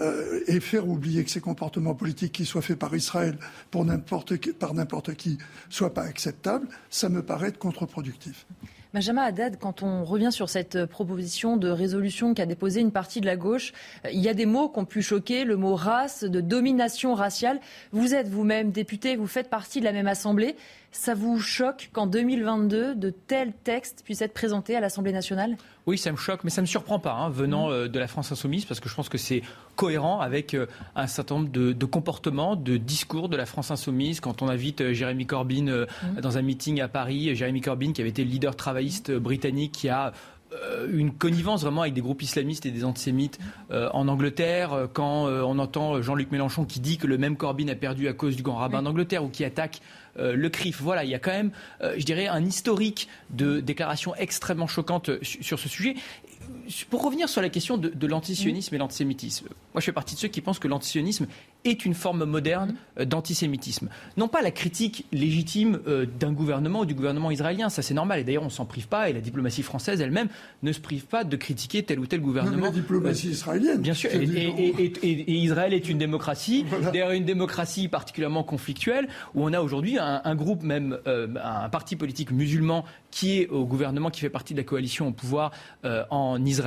euh, et faire oublier que ces comportements politiques qui soient faits par Israël par n'importe qui soient pas acceptables, ça me paraît être contre-productif. Benjamin Haddad, quand on revient sur cette proposition de résolution qu'a déposée une partie de la gauche, euh, il y a des mots qui ont pu choquer, le mot race, de domination raciale. Vous êtes vous-même député, vous faites partie de la même Assemblée. Ça vous choque qu'en 2022, de tels textes puissent être présentés à l'Assemblée nationale? Oui, ça me choque, mais ça ne me surprend pas, hein, venant mmh. euh, de la France insoumise, parce que je pense que c'est cohérent avec euh, un certain nombre de, comportements, de discours de la France insoumise. Quand on invite euh, Jérémy Corbyn mmh. dans un meeting à Paris, Jérémy Corbyn, qui avait été le leader travailliste britannique, qui a une connivence vraiment avec des groupes islamistes et des antisémites en Angleterre, quand on entend Jean-Luc Mélenchon qui dit que le même Corbyn a perdu à cause du grand rabbin d'Angleterre ou qui attaque euh, le CRIF. Voilà, il y a quand même, euh, je dirais, un historique de déclarations extrêmement choquantes sur ce sujet pour revenir sur la question de, de l'antisionisme et l'antisémitisme, moi je fais partie de ceux qui pensent que l'antisionisme est une forme moderne euh, d'antisémitisme. Non pas la critique légitime euh, d'un gouvernement ou du gouvernement israélien, ça c'est normal, et d'ailleurs on s'en prive pas, et la diplomatie française elle-même ne se prive pas de critiquer tel ou tel gouvernement. Même la diplomatie Euh, israélienne. Bien sûr, et, et- et- et- et Israël est une démocratie, d'ailleurs une démocratie particulièrement conflictuelle, où on a aujourd'hui un, un groupe, même euh, un parti politique musulman qui est au gouvernement, qui fait partie de la coalition au pouvoir euh, en Israël.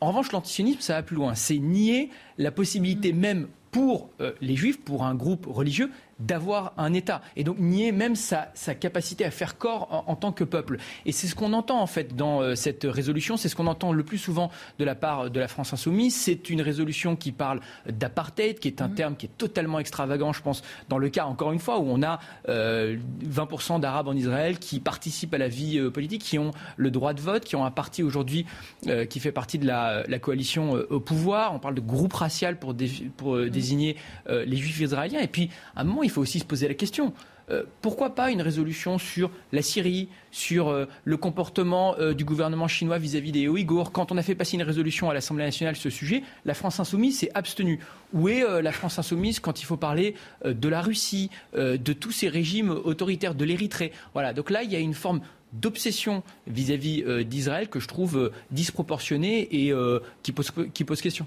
En revanche, l'antisionisme, ça va plus loin. C'est nier la possibilité même pour euh, les juifs, pour un groupe religieux, d'avoir un État. Et donc nier même sa, sa capacité à faire corps en, en tant que peuple. Et c'est ce qu'on entend en fait dans euh, cette résolution, c'est ce qu'on entend le plus souvent de la part de la France insoumise. C'est une résolution qui parle d'apartheid, qui est un terme qui est totalement extravagant, je pense, dans le cas, encore une fois, où on a euh, 20% d'Arabes en Israël qui participent à la vie euh, politique, qui ont le droit de vote, qui ont un parti aujourd'hui euh, qui fait partie de la, la coalition euh, au pouvoir. On parle de groupe racial pour, dé- pour euh, désigner euh, les juifs israéliens. Et puis, à un moment, il faut aussi se poser la question. Euh, pourquoi pas une résolution sur la Syrie, sur euh, le comportement euh, du gouvernement chinois vis-à-vis des Ouïghours? Quand on a fait passer une résolution à l'Assemblée nationale sur ce sujet, la France insoumise s'est abstenue. Où est la France insoumise quand il faut parler de la Russie, de tous ces régimes autoritaires, de l'Érythrée? Voilà, donc là, il y a une forme d'obsession vis-à-vis d'Israël que je trouve disproportionnée et qui pose question.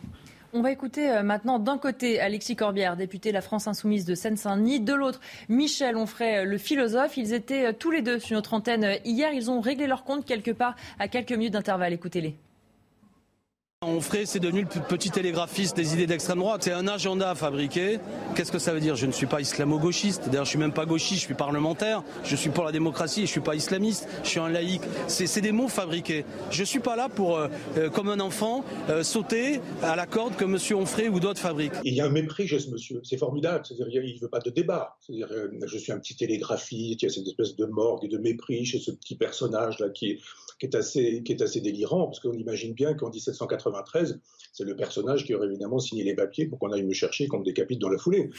On va écouter euh, maintenant d'un côté Alexis Corbière, député de la France Insoumise de Seine-Saint-Denis, de l'autre Michel Onfray, euh, le philosophe. Ils étaient euh, tous les deux sur notre antenne hier. Ils ont réglé leur compte quelque part à quelques minutes d'intervalle. Écoutez-les. Onfray, c'est devenu le petit télégraphiste des idées d'extrême droite. C'est un agenda fabriqué. Qu'est-ce que ça veut dire? Je ne suis pas islamo-gauchiste. D'ailleurs, je suis même pas gauchiste, je suis parlementaire. Je suis pour la démocratie, je suis pas islamiste. Je suis un laïc. C'est des mots fabriqués. Je suis pas là pour, euh, euh, comme un enfant, euh, sauter à la corde que M. Onfray ou d'autres fabriquent. Il y a un mépris chez ce monsieur. C'est formidable. C'est-à-dire, il ne veut pas de débat. C'est-à-dire, euh, je suis un petit télégraphiste. Il y a cette espèce de morgue et de mépris chez ce petit personnage-là qui qui est assez, délirant. Parce qu'on imagine bien qu'en 1793, c'est le personnage qui aurait évidemment signé les papiers pour qu'on aille me chercher, qu'on me décapite dans la foulée.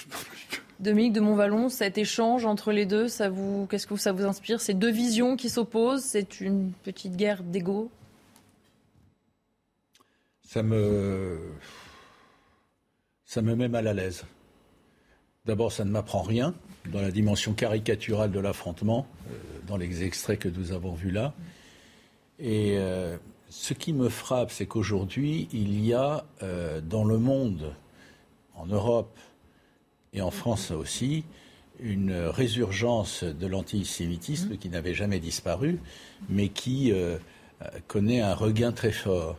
Dominique de Montvalon, cet échange entre les deux, ça vous, qu'est-ce que ça vous inspire? Ces deux visions qui s'opposent, c'est une petite guerre d'ego? Ça me. Ça me met mal à l'aise. D'abord, ça ne m'apprend rien dans la dimension caricaturale de l'affrontement, euh, dans les extraits que nous avons vus là. Et euh, ce qui me frappe, c'est qu'aujourd'hui, il y a euh, dans le monde, en Europe et en France aussi, une résurgence de l'antisémitisme qui n'avait jamais disparu, mais qui euh, euh, connaît un regain très fort.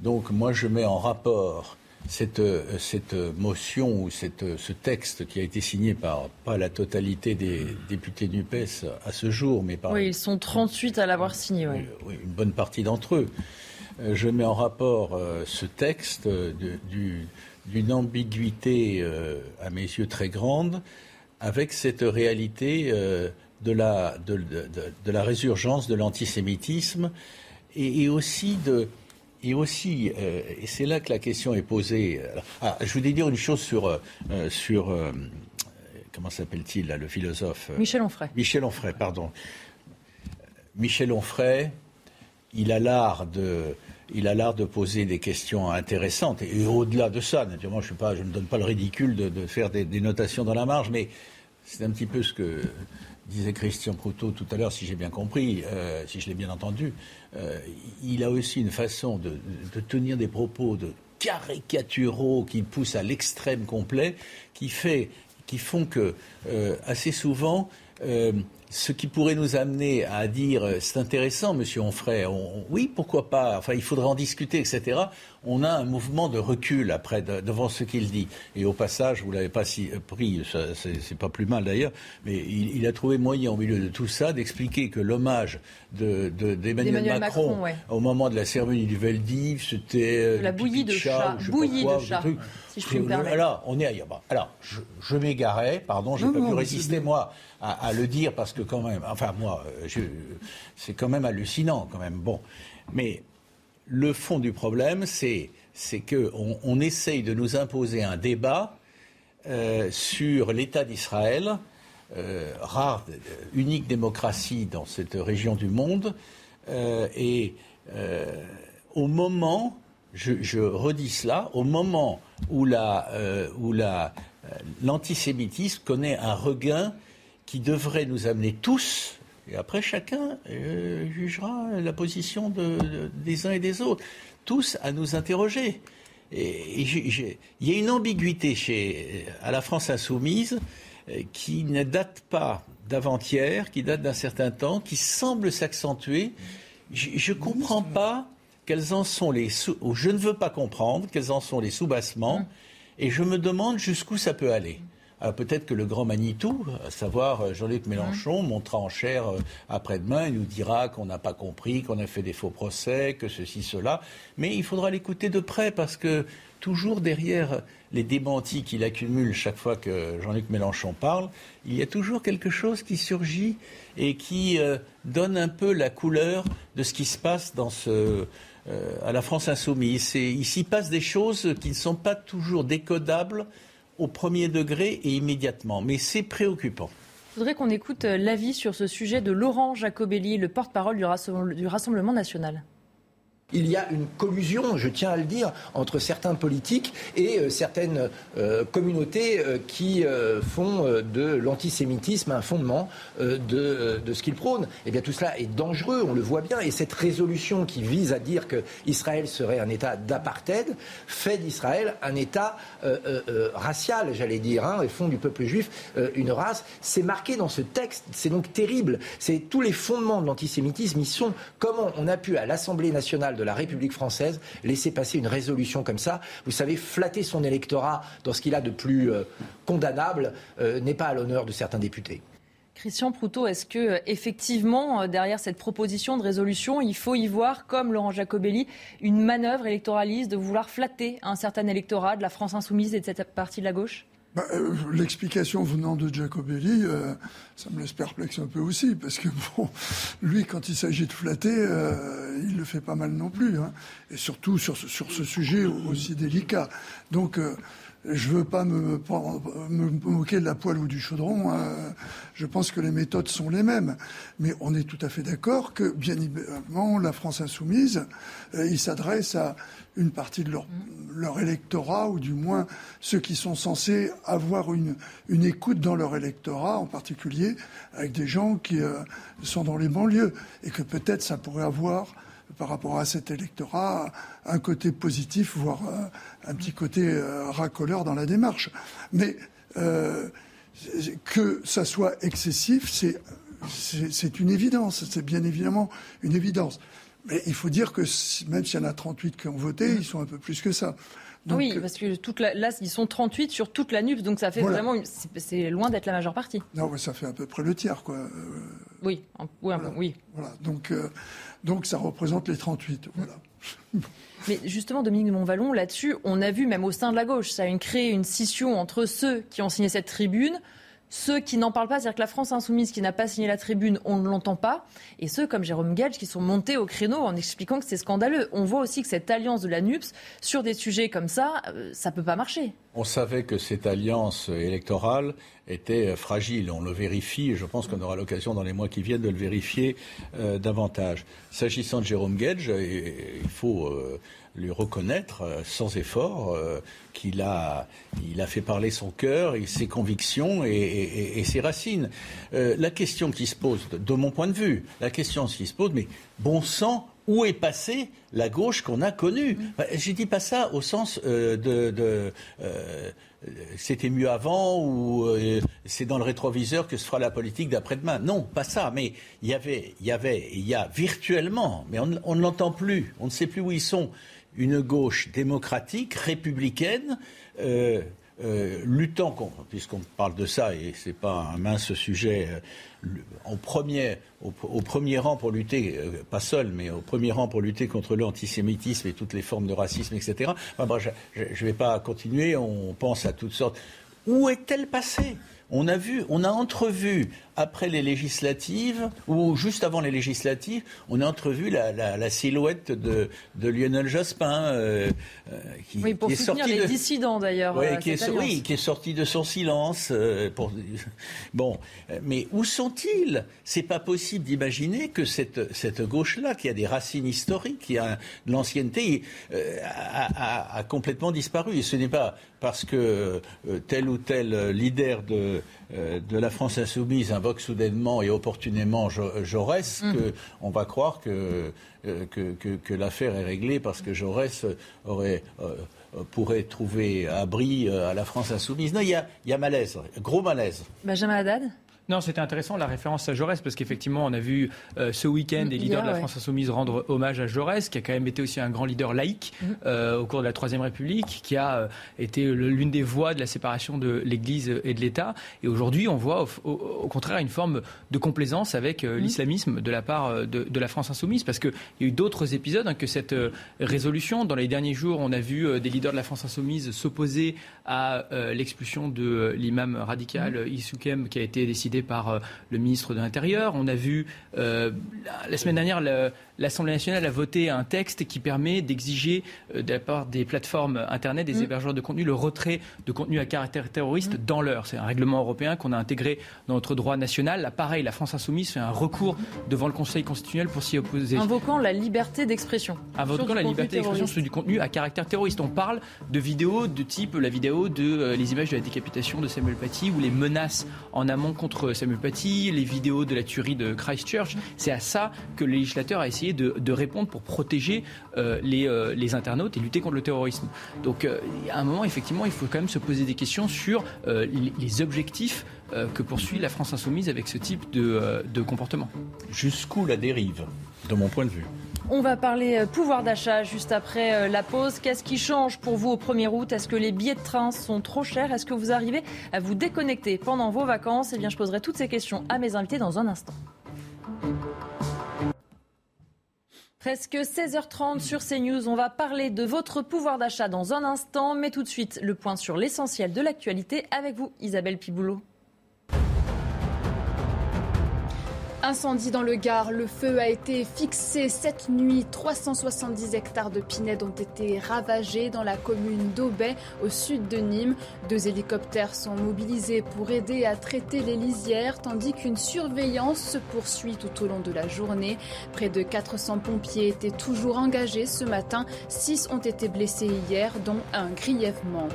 Donc moi, je mets en rapport cette, euh, cette motion ou cette, ce texte qui a été signé par pas la totalité des députés NUPES à ce jour, mais par Oui, ils sont 38 à l'avoir signé. oui, une bonne partie d'entre eux. Euh, je mets en rapport euh, ce texte euh, du- d'une ambiguïté, euh, à mes yeux, très grande, avec cette réalité euh, de, la, de, de- de- de la résurgence de l'antisémitisme et, et aussi de. Et aussi, euh, et c'est là que la question est posée. Ah, je voulais dire une chose sur, euh, euh, sur euh, comment s'appelle-t-il, le philosophe euh, Michel Onfray. Michel Onfray, pardon. Michel Onfray, il a l'art de, il a l'art de poser des questions intéressantes. Et, au-delà de ça, naturellement, je, suis pas, je ne donne pas le ridicule de, de faire des, des notations dans la marge, mais c'est un petit peu ce que disait Christian Proutot tout à l'heure, si j'ai bien compris, euh, si je l'ai bien entendu. Euh, il a aussi une façon de, tenir des propos de caricaturaux qui poussent à l'extrême complet, qui font que euh, assez souvent, euh, ce qui pourrait nous amener à dire c'est intéressant, Monsieur Onfray, on- on- oui, pourquoi pas, enfin il faudra en discuter, etc. On a un mouvement de recul après de- devant ce qu'il dit. Et au passage, vous l'avez pas si, euh, pris, c'est pas plus mal d'ailleurs, mais il, il a trouvé moyen au milieu de tout ça d'expliquer que l'hommage de- de- d'Emmanuel Macron, Macron, ouais. au moment de la cérémonie du Veldiv, c'était euh, la bouillie de chat, je bouillie quoi, de chat, truc. si je puis me permettre. Alors, on est ailleurs. Alors, je, je m'égarais, pardon, j'ai Non, pas non, pu résister, moi, à, à le dire, parce que quand même, enfin, moi, euh, je- c'est quand même hallucinant, quand même. Bon. Mais le fond du problème, c'est, qu'on on essaye de nous imposer un débat euh, sur l'État d'Israël, euh, rare, euh, unique démocratie dans cette région du monde, et au moment, je, redis cela, au moment où l'antisémitisme connaît un regain qui devrait nous amener tous, et après chacun euh, jugera la position des uns et des autres, tous à nous interroger. Il y a une ambiguïté chez, à la France insoumise qui ne date pas d'avant-hier, qui date d'un certain temps, qui semble s'accentuer. Je ne comprends pas quels en sont les sous, ou je ne veux pas comprendre quels en sont les soubassements, et je me demande jusqu'où ça peut aller. Peut-être que le grand Manitou, à savoir euh, Jean-Luc Mélenchon, montera en chair euh, après-demain et nous dira qu'on n'a pas compris, qu'on a fait des faux procès, que ceci, cela. Mais il faudra l'écouter de près parce que toujours derrière les démentis qu'il accumule chaque fois que Jean-Luc Mélenchon parle, il y a toujours quelque chose qui surgit et qui euh, donne un peu la couleur de ce qui se passe dans ce, euh, à la France insoumise. il s'y passe des choses qui ne sont pas toujours décodables au premier degré et immédiatement, mais c'est préoccupant. Je voudrais qu'on écoute euh, l'avis sur ce sujet de Laurent Jacobelli, le porte-parole du Rassemblement national. Il y a une collusion, je tiens à le dire, entre certains politiques et euh, certaines euh, communautés euh, qui font de l'antisémitisme un fondement de, ce qu'ils prônent. Eh bien, tout cela est dangereux, on le voit bien. Et cette résolution qui vise à dire qu'Israël serait un État d'apartheid fait d'Israël un État racial, j'allais dire, hein, et font du peuple juif une race. C'est marqué dans ce texte, c'est donc terrible. C'est tous les fondements de l'antisémitisme, ils sont comment on a pu à l'Assemblée nationale de la République française laisser passer une résolution comme ça. Vous savez, flatter son électorat dans ce qu'il a de plus euh, condamnable euh, n'est pas à l'honneur de certains députés. Christian Proutot, est-ce que euh, effectivement derrière cette proposition de résolution, il faut y voir, comme Laurent Jacobelli, une manœuvre électoraliste de vouloir flatter un certain électorat de la France insoumise et de cette partie de la gauche? Bah, euh, L'explication venant de Jacobelli, euh, ça me laisse perplexe un peu aussi, parce que bon, lui, quand il s'agit de flatter, euh, il le fait pas mal non plus, hein, et surtout sur, sur ce sujet aussi délicat. Donc, je veux pas me, moquer de la poêle ou du chaudron. Hein. je pense que les méthodes sont les mêmes, mais on est tout à fait d'accord que, bien évidemment, la France insoumise, il s'adresse à une partie de leur, leur, électorat, ou du moins ceux qui sont censés avoir une, une écoute dans leur électorat, en particulier avec des gens qui euh, sont dans les banlieues, et que peut-être ça pourrait avoir par rapport à cet électorat un côté positif, voire euh, un petit côté euh, racoleur dans la démarche. Mais que ça soit excessif, c'est une évidence, c'est bien évidemment une évidence. Mais il faut dire que même s'il y en a 38 qui ont voté, mmh. ils sont un peu plus que ça. oui, euh, parce que toute là, ils sont 38 sur toute la NUPS, donc ça fait vraiment. C'est loin d'être la majeure partie. Non, ça fait à peu près le tiers, quoi. Euh, oui, oui, oui. Voilà, donc, euh, donc ça représente les 38. Voilà. Mais justement, Dominique de Montvalon, là-dessus, on a vu même au sein de la gauche, ça a créé une scission entre ceux qui ont signé cette tribune, ceux qui n'en parlent pas, c'est-à-dire que la France insoumise qui n'a pas signé la tribune, on ne l'entend pas. Et ceux comme Jérôme Gage qui sont montés au créneau en expliquant que c'est scandaleux. On voit aussi que cette alliance de la NUPS, sur des sujets comme ça, euh, ça ne peut pas marcher. On savait que cette alliance électorale était euh, fragile. On le vérifie et je pense qu'on aura l'occasion dans les mois qui viennent de le vérifier euh, davantage. S'agissant de Jérôme Gage, il faut lui reconnaître euh, sans effort euh, qu'il a, il a fait parler son cœur et ses convictions et, ses racines. Euh, la question qui se pose, de mon point de vue, la question qui se pose, mais bon sang, où est passée la gauche qu'on a connue? Je Je dis pas ça au sens de, c'était mieux avant ou c'est dans le rétroviseur que se fera la politique d'après-demain. Non, pas ça. Mais il y avait, il y avait, il y a virtuellement, mais on, on ne l'entend plus. On ne sait plus où ils sont une gauche démocratique, républicaine, euh, euh, luttant, puisqu'on parle de ça, et ce n'est pas un mince sujet, euh, au, premier rang pour lutter, pas seul, mais au premier rang pour lutter contre l'antisémitisme et toutes les formes de racisme, etc. je ne vais pas continuer, on pense à toutes sortes. Où est-elle passée? On a vu, on a entrevu après les législatives, ou juste avant les législatives, on a entrevu la, silhouette de, Lionel Jospin, euh, euh, qui, oui, pour soutenir les dissidents d'ailleurs. Oui, qui est, oui, qui est sorti de son silence. Euh, pour... Bon, mais où sont-ils? C'est pas possible d'imaginer que cette, cette gauche-là, qui a des racines historiques, qui a de l'ancienneté, a, a, complètement disparu. Et ce n'est pas parce que tel ou tel leader de euh, de la France insoumise invoque soudainement et opportunément Jaurès, mmh. qu'on va croire euh, que, que, l'affaire est réglée parce que Jaurès aurait, euh, pourrait trouver abri à la France insoumise. Non, il y a, y a malaise, gros malaise. Benjamin Haddad? Non, c'était intéressant la référence à Jaurès parce qu'effectivement, on a vu euh, ce week-end des leaders de la France insoumise rendre hommage à Jaurès, qui a quand même été aussi un grand leader laïque mm-hmm. euh, au cours de la Troisième République, qui a euh, été l'une des voix de la séparation de l'Église et de l'État. Et aujourd'hui, on voit au, contraire une forme de complaisance avec mm-hmm. l'islamisme de la part de, la France insoumise, parce qu'il y a eu d'autres épisodes hein, que cette résolution. Dans les derniers jours, on a vu des leaders de la France insoumise s'opposer à l'expulsion de l'imam radical mmh. qui a été décidé par euh, le ministre de l'Intérieur. On a vu euh, la semaine dernière l'Assemblée nationale a voté un texte qui permet d'exiger euh, de la part des plateformes Internet, des mm. hébergeurs de contenu, le retrait de contenu à caractère terroriste mm. dans l'heure. C'est un règlement européen qu'on a intégré dans notre droit national. Là, pareil, la France insoumise fait un recours devant le Conseil constitutionnel pour s'y opposer. Invoquant la liberté d'expression. Invoquant la liberté d'expression sur du contenu à caractère terroriste. On parle de vidéos de type la vidéo de les images de la décapitation de Samuel Paty ou les menaces en amont contre Samuel Paty, les vidéos de la tuerie de Christchurch. C'est à ça que le législateur a essayé de, répondre pour protéger euh, euh, les, internautes et lutter contre le terrorisme. Donc, euh, à un moment, effectivement, il faut quand même se poser des questions sur les, objectifs que poursuit la France insoumise avec ce type de comportement. Jusqu'où la dérive, de mon point de vue? On va parler pouvoir d'achat juste après la pause. Qu'est-ce qui change pour vous au 1er août? Est-ce que les billets de train sont trop chers? Est-ce que vous arrivez à vous déconnecter pendant vos vacances? Eh bien, je poserai toutes ces questions à mes invités dans un instant. Presque 16h30 sur CNews. On va parler de votre pouvoir d'achat dans un instant, mais tout de suite, le point sur l'essentiel de l'actualité avec vous, Isabelle Piboulot. Incendie dans le Gard, le feu a été fixé cette nuit. 370 hectares de pinèdes ont été ravagés dans la commune d'Aubay, au sud de Nîmes. Deux hélicoptères sont mobilisés pour aider à traiter les lisières, tandis qu'une surveillance se poursuit tout au long de la journée. Près de 400 pompiers étaient toujours engagés ce matin. Six ont été blessés hier, dont un grièvement.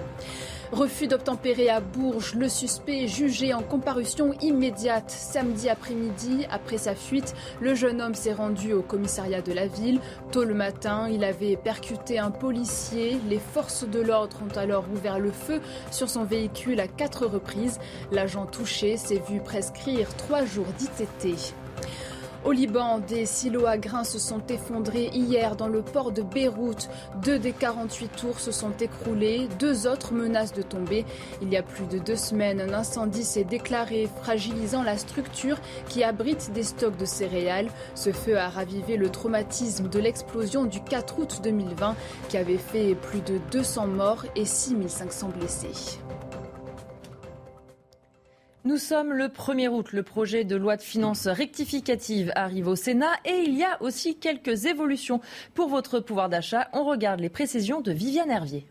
Refus d'obtempérer à Bourges, le suspect jugé en comparution immédiate. Samedi après-midi, après sa fuite, le jeune homme s'est rendu au commissariat de la ville. Tôt le matin, il avait percuté un policier. Les forces de l'ordre ont alors ouvert le feu sur son véhicule à quatre reprises. L'agent touché s'est vu prescrire trois jours d'ITT. Au Liban, des silos à grains se sont effondrés hier dans le port de Beyrouth. Deux des 48 tours se sont écroulés, deux autres menacent de tomber. Il y a plus de deux semaines, un incendie s'est déclaré, fragilisant la structure qui abrite des stocks de céréales. Ce feu a ravivé le traumatisme de l'explosion du 4 août 2020 qui avait fait plus de 200 morts et 6500 blessés. Nous sommes le 1er août. Le projet de loi de finances rectificative arrive au Sénat et il y a aussi quelques évolutions pour votre pouvoir d'achat. On regarde les précisions de Viviane Hervier.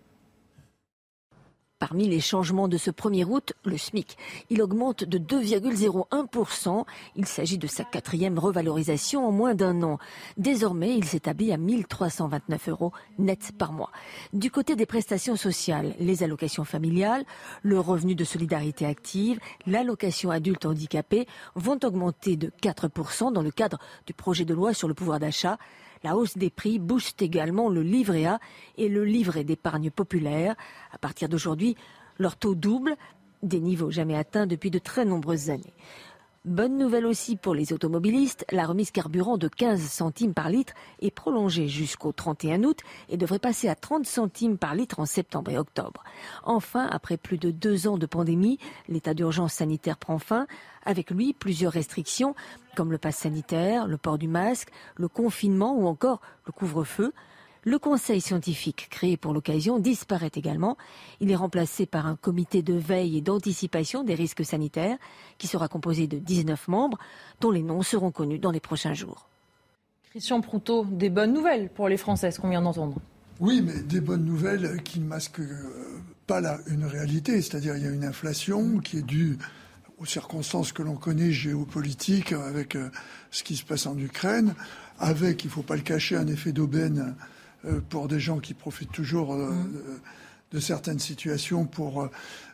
Parmi les changements de ce 1er août, le SMIC. Il augmente de 2,01%. Il s'agit de sa quatrième revalorisation en moins d'un an. Désormais, il s'établit à 1329 euros net par mois. Du côté des prestations sociales, les allocations familiales, le revenu de solidarité active, l'allocation adulte handicapé vont augmenter de 4% dans le cadre du projet de loi sur le pouvoir d'achat. La hausse des prix booste également le livret A et le livret d'épargne populaire. À partir d'aujourd'hui, leur taux double, des niveaux jamais atteints depuis de très nombreuses années. Bonne nouvelle aussi pour les automobilistes, la remise carburant de 15 centimes par litre est prolongée jusqu'au 31 août et devrait passer à 30 centimes par litre en septembre et octobre. Enfin, après plus de deux ans de pandémie, l'état d'urgence sanitaire prend fin. Avec lui, plusieurs restrictions comme le pass sanitaire, le port du masque, le confinement ou encore le couvre-feu. Le conseil scientifique créé pour l'occasion disparaît également. Il est remplacé par un comité de veille et d'anticipation des risques sanitaires qui sera composé de 19 membres dont les noms seront connus dans les prochains jours. Christian Proutot, des bonnes nouvelles pour les Français, ce qu'on vient d'entendre. Oui, mais des bonnes nouvelles qui ne masquent euh, pas là une réalité. C'est-à-dire il y a une inflation qui est due aux circonstances que l'on connaît géopolitiques, avec euh, ce qui se passe en Ukraine, avec, il ne faut pas le cacher, un effet d'aubaine euh, pour des gens qui profitent toujours de certaines situations pour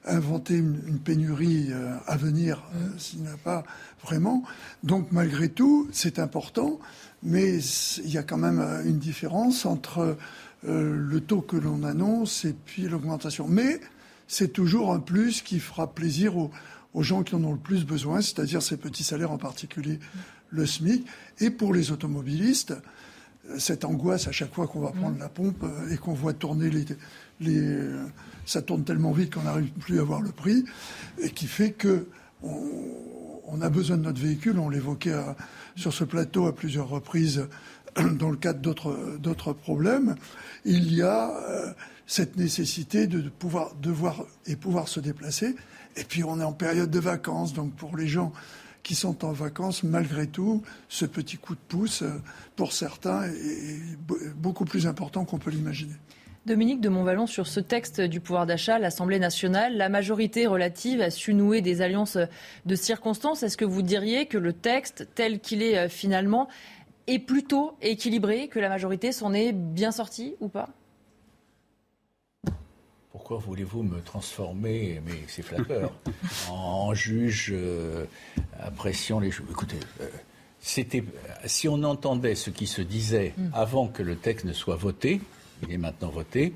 inventer une, pénurie à venir s'il n'y a pas vraiment. Donc malgré tout, c'est important, mais il y a quand même une différence entre euh, le taux que l'on annonce et puis l'augmentation. Mais c'est toujours un plus qui fera plaisir aux, gens qui en ont le plus besoin, c'est-à-dire ces petits salaires en particulier, le SMIC. Et pour les automobilistes, euh, cette angoisse à chaque fois qu'on va prendre la pompe euh, et qu'on voit tourner les, les, ça tourne tellement vite qu'on n'arrive plus à voir le prix, et qui fait que on, a besoin de notre véhicule. On l'évoquait sur ce plateau à plusieurs reprises dans le cadre d'autres problèmes, il y a euh, cette nécessité de pouvoir devoir et pouvoir se déplacer. Et puis on est en période de vacances, donc pour les gens qui sont en vacances, malgré tout, ce petit coup de pouce, euh, pour certains, est beaucoup plus important qu'on peut l'imaginer. Dominique de Montvalon, sur ce texte du pouvoir d'achat, l'Assemblée nationale, la majorité relative a su nouer des alliances de circonstances. Est-ce que vous diriez que le texte, tel qu'il est euh, finalement, est plutôt équilibré, que la majorité s'en est bien sortie ou pas? Pourquoi voulez-vous me transformer, mais c'est flatteur, en, juge euh, appréciant les choses? Écoutez, euh, c'était, si on entendait ce qui se disait mm. avant que le texte ne soit voté, il est maintenant voté,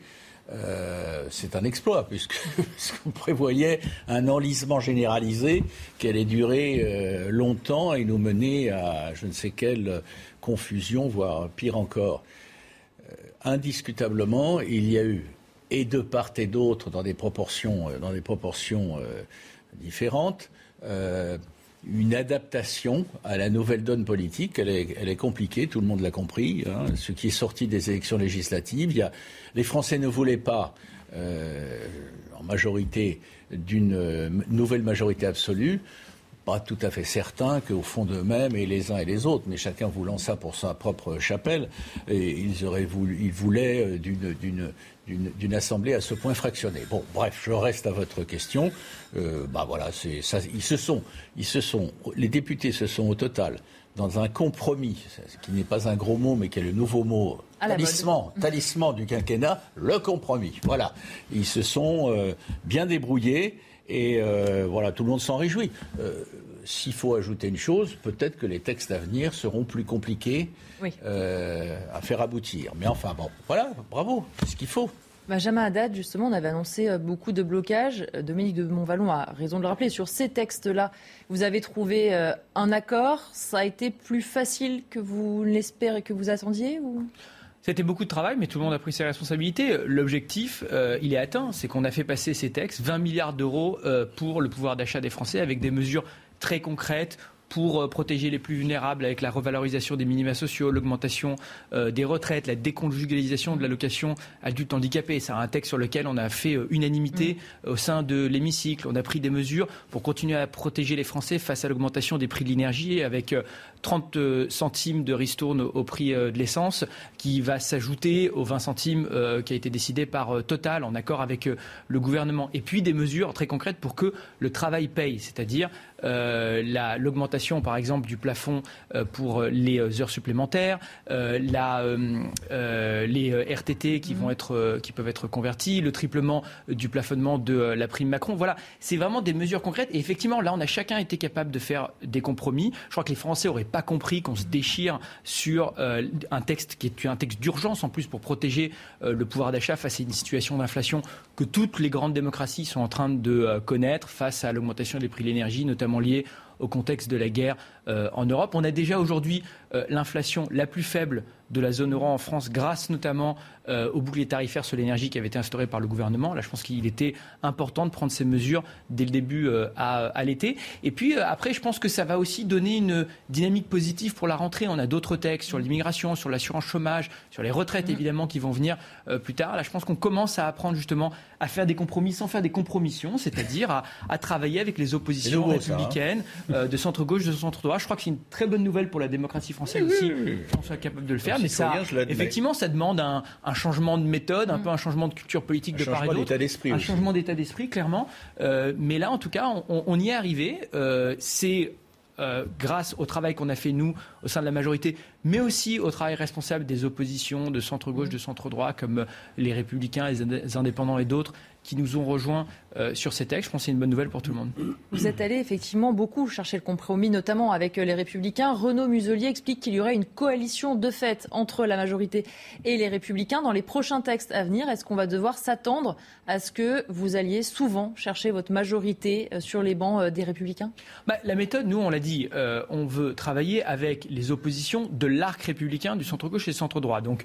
euh, c'est un exploit, puisque qu'on prévoyait un enlisement généralisé qui allait durer longtemps et nous mener à je ne sais quelle confusion, voire pire encore. Euh, indiscutablement, il y a eu, et de part et d'autre, dans des proportions, euh, euh, différentes, une adaptation à la nouvelle donne politique. Elle est, compliquée, tout le monde l'a compris. Hein. Ce qui est sorti des élections législatives, les Français ne voulaient pas, en majorité, d'une nouvelle majorité absolue pas tout à fait certain qu'au fond d'eux-mêmes, et les uns et les autres, mais chacun voulant ça pour sa propre chapelle, et ils, auraient voulu, ils voulaient euh, d'une, assemblée à ce point fractionnée. Bon, bref, je reste à votre question. Euh, bah voilà, ça, ils se sont, ils se sont, les députés se sont au total dans un compromis, qui n'est pas un gros mot, mais qui est le nouveau mot talisman, talisman du quinquennat, le compromis. Voilà, ils se sont euh, bien débrouillés. Et euh, voilà, tout le monde s'en réjouit. Euh, s'il faut ajouter une chose, peut-être que les textes à venir seront plus compliqués euh, à faire aboutir. Mais enfin, bon, voilà, bravo, c'est ce qu'il faut. Benjamin Haddad, justement, on avait annoncé beaucoup de blocages. Dominique de Montvalon a raison de le rappeler. Sur ces textes-là, vous avez trouvé un accord. Ça a été plus facile que vous l'espérez, que vous attendiez ou? C'était beaucoup de travail, mais tout le monde a pris ses responsabilités. L'objectif, euh, il est atteint. C'est qu'on a fait passer ces textes, 20 milliards d'euros euh, pour le pouvoir d'achat des Français, avec des mesures très concrètes pour euh, protéger les plus vulnérables avec la revalorisation des minima sociaux, l'augmentation euh, des retraites, la déconjugalisation de l'allocation adulte handicapé. C'est un texte sur lequel on a fait euh, unanimité mm. au sein de l'hémicycle. On a pris des mesures pour continuer à protéger les Français face à l'augmentation des prix de l'énergie avec 30 centimes de ristourne au prix de l'essence qui va s'ajouter aux 20 centimes qui a été décidé par Total en accord avec le gouvernement. Et puis des mesures très concrètes pour que le travail paye, c'est-à-dire l'augmentation par exemple du plafond euh, pour euh, les euh, heures supplémentaires, la, les RTT qui, vont mmh. être, qui peuvent être convertis, le triplement du plafonnement de la prime Macron. Voilà, c'est vraiment des mesures concrètes. Et effectivement, là, on a chacun été capable de faire des compromis. Je crois que les Français n'auraient pas compris qu'on se déchire sur un texte qui est un texte d'urgence en plus pour protéger le pouvoir d'achat face à une situation d'inflation que toutes les grandes démocraties sont en train de connaître face à l'augmentation des prix de l'énergie, notamment liée au contexte de la guerre en Europe. On a déjà aujourd'hui l'inflation la plus faible de la zone euro en France grâce notamment euh, au bouclier tarifaire sur l'énergie qui avait été instauré par le gouvernement. Là, je pense qu'il était important de prendre ces mesures dès le début euh, à, l'été. Et puis euh, après, je pense que ça va aussi donner une dynamique positive pour la rentrée. On a d'autres textes sur l'immigration, sur l'assurance chômage, sur les retraites mmh. évidemment qui vont venir plus tard. Là, je pense qu'on commence à apprendre justement à faire des compromis sans faire des compromissions, c'est-à-dire à, travailler avec les oppositions hein. républicaines de centre gauche, de centre droit. Je crois que c'est une très bonne nouvelle pour la démocratie française aussi qu'on soit capable de le faire mais ça, effectivement, ça demande un, changement de méthode, un mm. peu un changement de culture politique de part et d'autre. Un changement d'état d'esprit, clairement. Euh, mais là, en tout cas, on, y est arrivé. Euh, c'est euh, grâce au travail qu'on a fait nous au sein de la majorité, mais aussi au travail responsable des oppositions de centre-gauche, de centre-droit, comme les Républicains, les Indépendants et d'autres, qui nous ont rejoints euh, sur ces textes. Je pense que c'est une bonne nouvelle pour tout le monde. Vous êtes allé effectivement beaucoup chercher le compromis, notamment avec euh, les Républicains. Renaud Muselier explique qu'il y aurait une coalition de fait entre la majorité et les Républicains dans les prochains textes à venir. Est-ce qu'on va devoir s'attendre à ce que vous alliez souvent chercher votre majorité euh, sur les bancs des Républicains? Bah, La méthode, nous, on l'a dit, on veut travailler avec les oppositions de l'arc républicain du centre-gauche et du centre-droit. Donc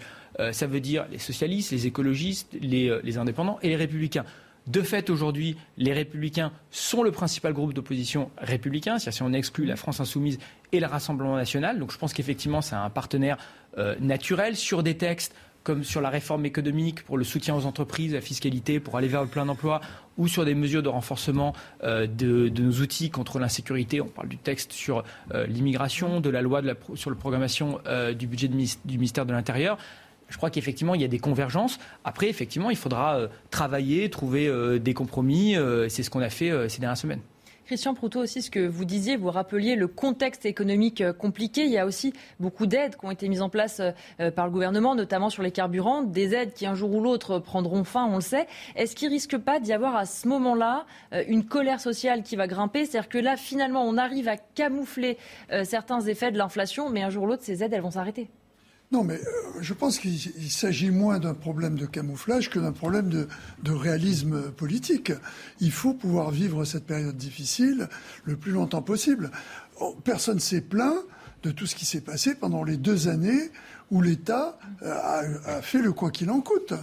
ça veut dire les socialistes, les écologistes, les indépendants et les républicains. De fait, aujourd'hui, les Républicains sont le principal groupe d'opposition républicain, c'est-à-dire si on exclut la France insoumise et le Rassemblement national. Donc je pense qu'effectivement, c'est un partenaire euh, naturel sur des textes comme sur la réforme économique pour le soutien aux entreprises, la fiscalité, pour aller vers le plein emploi, ou sur des mesures de renforcement euh, de, nos outils contre l'insécurité. On parle du texte sur euh, l'immigration, de la loi sur la programmation du budget du ministère de l'Intérieur je crois qu'effectivement, il y a des convergences. Après, effectivement, il faudra euh, travailler, trouver euh, des compromis. Euh, c'est ce qu'on a fait ces dernières semaines. Christian Proutot aussi, ce que vous disiez, vous rappeliez le contexte économique compliqué. Il y a aussi beaucoup d'aides qui ont été mises en place par le gouvernement, notamment sur les carburants, des aides qui un jour ou l'autre prendront fin, on le sait. Est-ce qu'il risque pas d'y avoir à ce moment-là une colère sociale qui va grimper? C'est-à-dire que là, finalement, on arrive à camoufler certains effets de l'inflation, mais un jour ou l'autre, ces aides, elles vont s'arrêter. Non, mais euh, je pense qu'il s'agit moins d'un problème de camouflage que d'un problème de, réalisme politique. Il faut pouvoir vivre cette période difficile le plus longtemps possible. Oh, personne ne s'est plaint de tout ce qui s'est passé pendant les deux années où l'État euh, a, fait le quoi qu'il en coûte.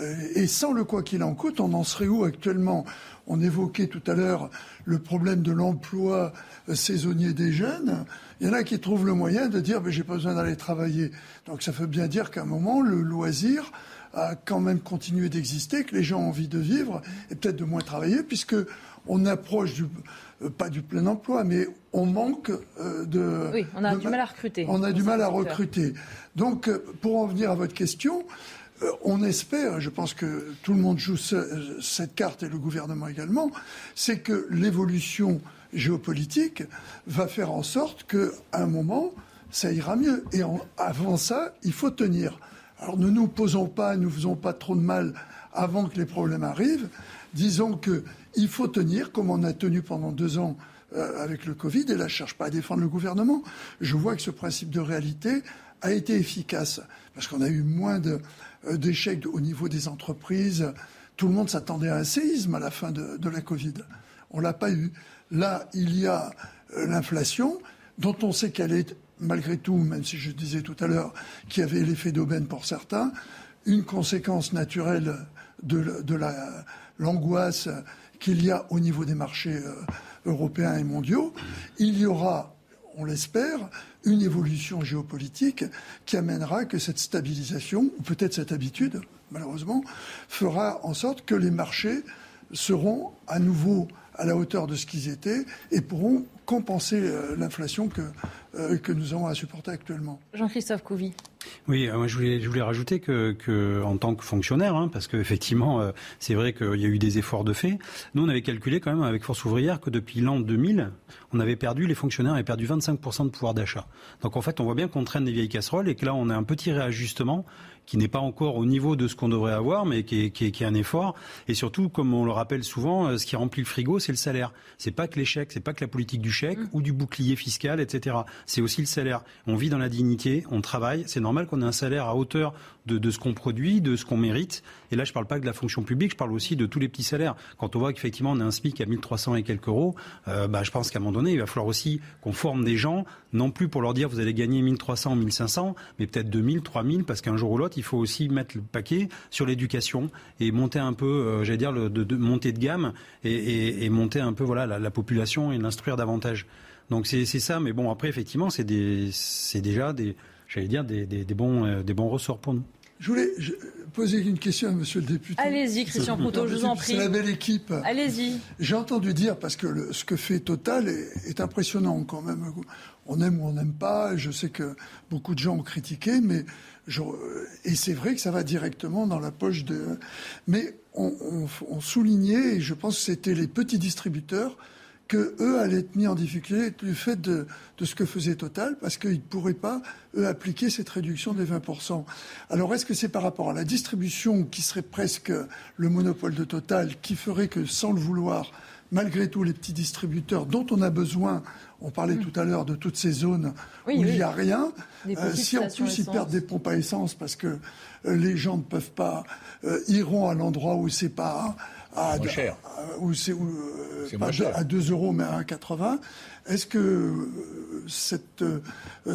Euh, et sans le quoi qu'il en coûte, on en serait où actuellement? On évoquait tout à l'heure le problème de l'emploi saisonnier des jeunes. Il y en a qui trouvent le moyen de dire, mais j'ai pas besoin d'aller travailler. Donc ça veut bien dire qu'à un moment, le loisir a quand même continué d'exister, que les gens ont envie de vivre et peut-être de moins travailler, puisque on approche du, euh, pas du plein emploi, mais on manque euh, de. Oui, on a du mal à recruter. On a du mal à recruter. Donc, euh, pour en venir à votre question, on espère, je pense que tout le monde joue cette carte et le gouvernement également, c'est que l'évolution géopolitique va faire en sorte qu'à un moment, ça ira mieux. Et avant ça, il faut tenir. Alors ne nous posons pas, ne nous faisons pas trop de mal avant que les problèmes arrivent. Disons qu'il faut tenir, comme on a tenu pendant deux ans euh, avec le Covid, et là je ne cherche pas à défendre le gouvernement. Je vois que ce principe de réalité a été efficace, parce qu'on a eu moins euh, d'échecs au niveau des entreprises. Tout le monde s'attendait à un séisme à la fin de, de la Covid. On ne l'a pas eu. Là, il y a euh, l'inflation, dont on sait qu'elle est, malgré tout, même si je disais tout à l'heure qu'il y avait l'effet d'aubaine pour certains, une conséquence naturelle de, l'angoisse qu'il y a au niveau des marchés euh, européens et mondiaux. Il y aura, on l'espère, une évolution géopolitique qui amènera que cette stabilisation, ou peut-être cette habitude, malheureusement, fera en sorte que les marchés seront à nouveau à la hauteur de ce qu'ils étaient et pourront compenser euh, l'inflation que, euh, que nous avons à supporter actuellement. Jean-Christophe Couvi. Oui, euh, moi je voulais, je voulais rajouter que, que en tant que fonctionnaire, hein, parce qu'effectivement, c'est vrai qu'il y a eu des efforts de fait. Nous, on avait calculé quand même avec Force ouvrière que depuis l'an 2000, on avait perdu, les fonctionnaires avaient perdu 25% de pouvoir d'achat. Donc en fait, on voit bien qu'on traîne des vieilles casseroles et que là, on a un petit réajustement qui n'est pas encore au niveau de ce qu'on devrait avoir, mais qui est, qui, est, qui est, un effort. Et surtout, comme on le rappelle souvent, euh, ce qui remplit le frigo, c'est le salaire. C'est pas que les chèques, c'est pas que la politique du chèque mmh. ou du bouclier fiscal, etc. C'est aussi le salaire. On vit dans la dignité, on travaille. C'est normal qu'on ait un salaire à hauteur de, de ce qu'on produit, de ce qu'on mérite. Et là, je ne parle pas que de la fonction publique, je parle aussi de tous les petits salaires. Quand on voit qu'effectivement on a un SMIC à 1300 et quelques euros, euh, bah, je pense qu'à un moment donné, il va falloir aussi qu'on forme des gens, non plus pour leur dire vous allez gagner 1300 ou 1500, mais peut-être 2000, 3000, parce qu'un jour ou l'autre, il faut aussi mettre le paquet sur l'éducation et monter un peu, euh, j'allais dire, le, de, de, monter de gamme et, et, et, monter un peu voilà la, la population et l'instruire davantage. Donc c'est ça, mais bon après effectivement c'est déjà des, j'allais dire des, des, des bons, euh, des bons ressorts pour nous. Je voulais poser une question à Monsieur le député. Allez-y, Christian Proutot, je vous en prie. C'est la belle équipe. Allez-y. J'ai entendu dire, parce que le, ce que fait Total est, est, impressionnant quand même. On aime ou on n'aime pas. Je sais que beaucoup de gens ont critiqué, mais je, et c'est vrai que ça va directement dans la poche de. Mais on, on, on soulignait, et je pense que c'était les petits distributeurs que eux allaient être mis en difficulté du fait de, de ce que faisait Total, parce qu'ils ne pourraient pas, eux, appliquer cette réduction des 20%. Alors, est-ce que c'est par rapport à la distribution qui serait presque le monopole de Total, qui ferait que, sans le vouloir, malgré tout, les petits distributeurs dont on a besoin, on parlait mmh. tout à l'heure de toutes ces zones oui, où oui. il n'y a rien, euh, si en plus ils perdent des pompes à essence parce que euh, les gens ne peuvent pas, euh, iront à l'endroit où c'est pas à, moins cher. Où c'est euh, cher. à 2 euros mais à 1,80. Est-ce que euh, cette, euh,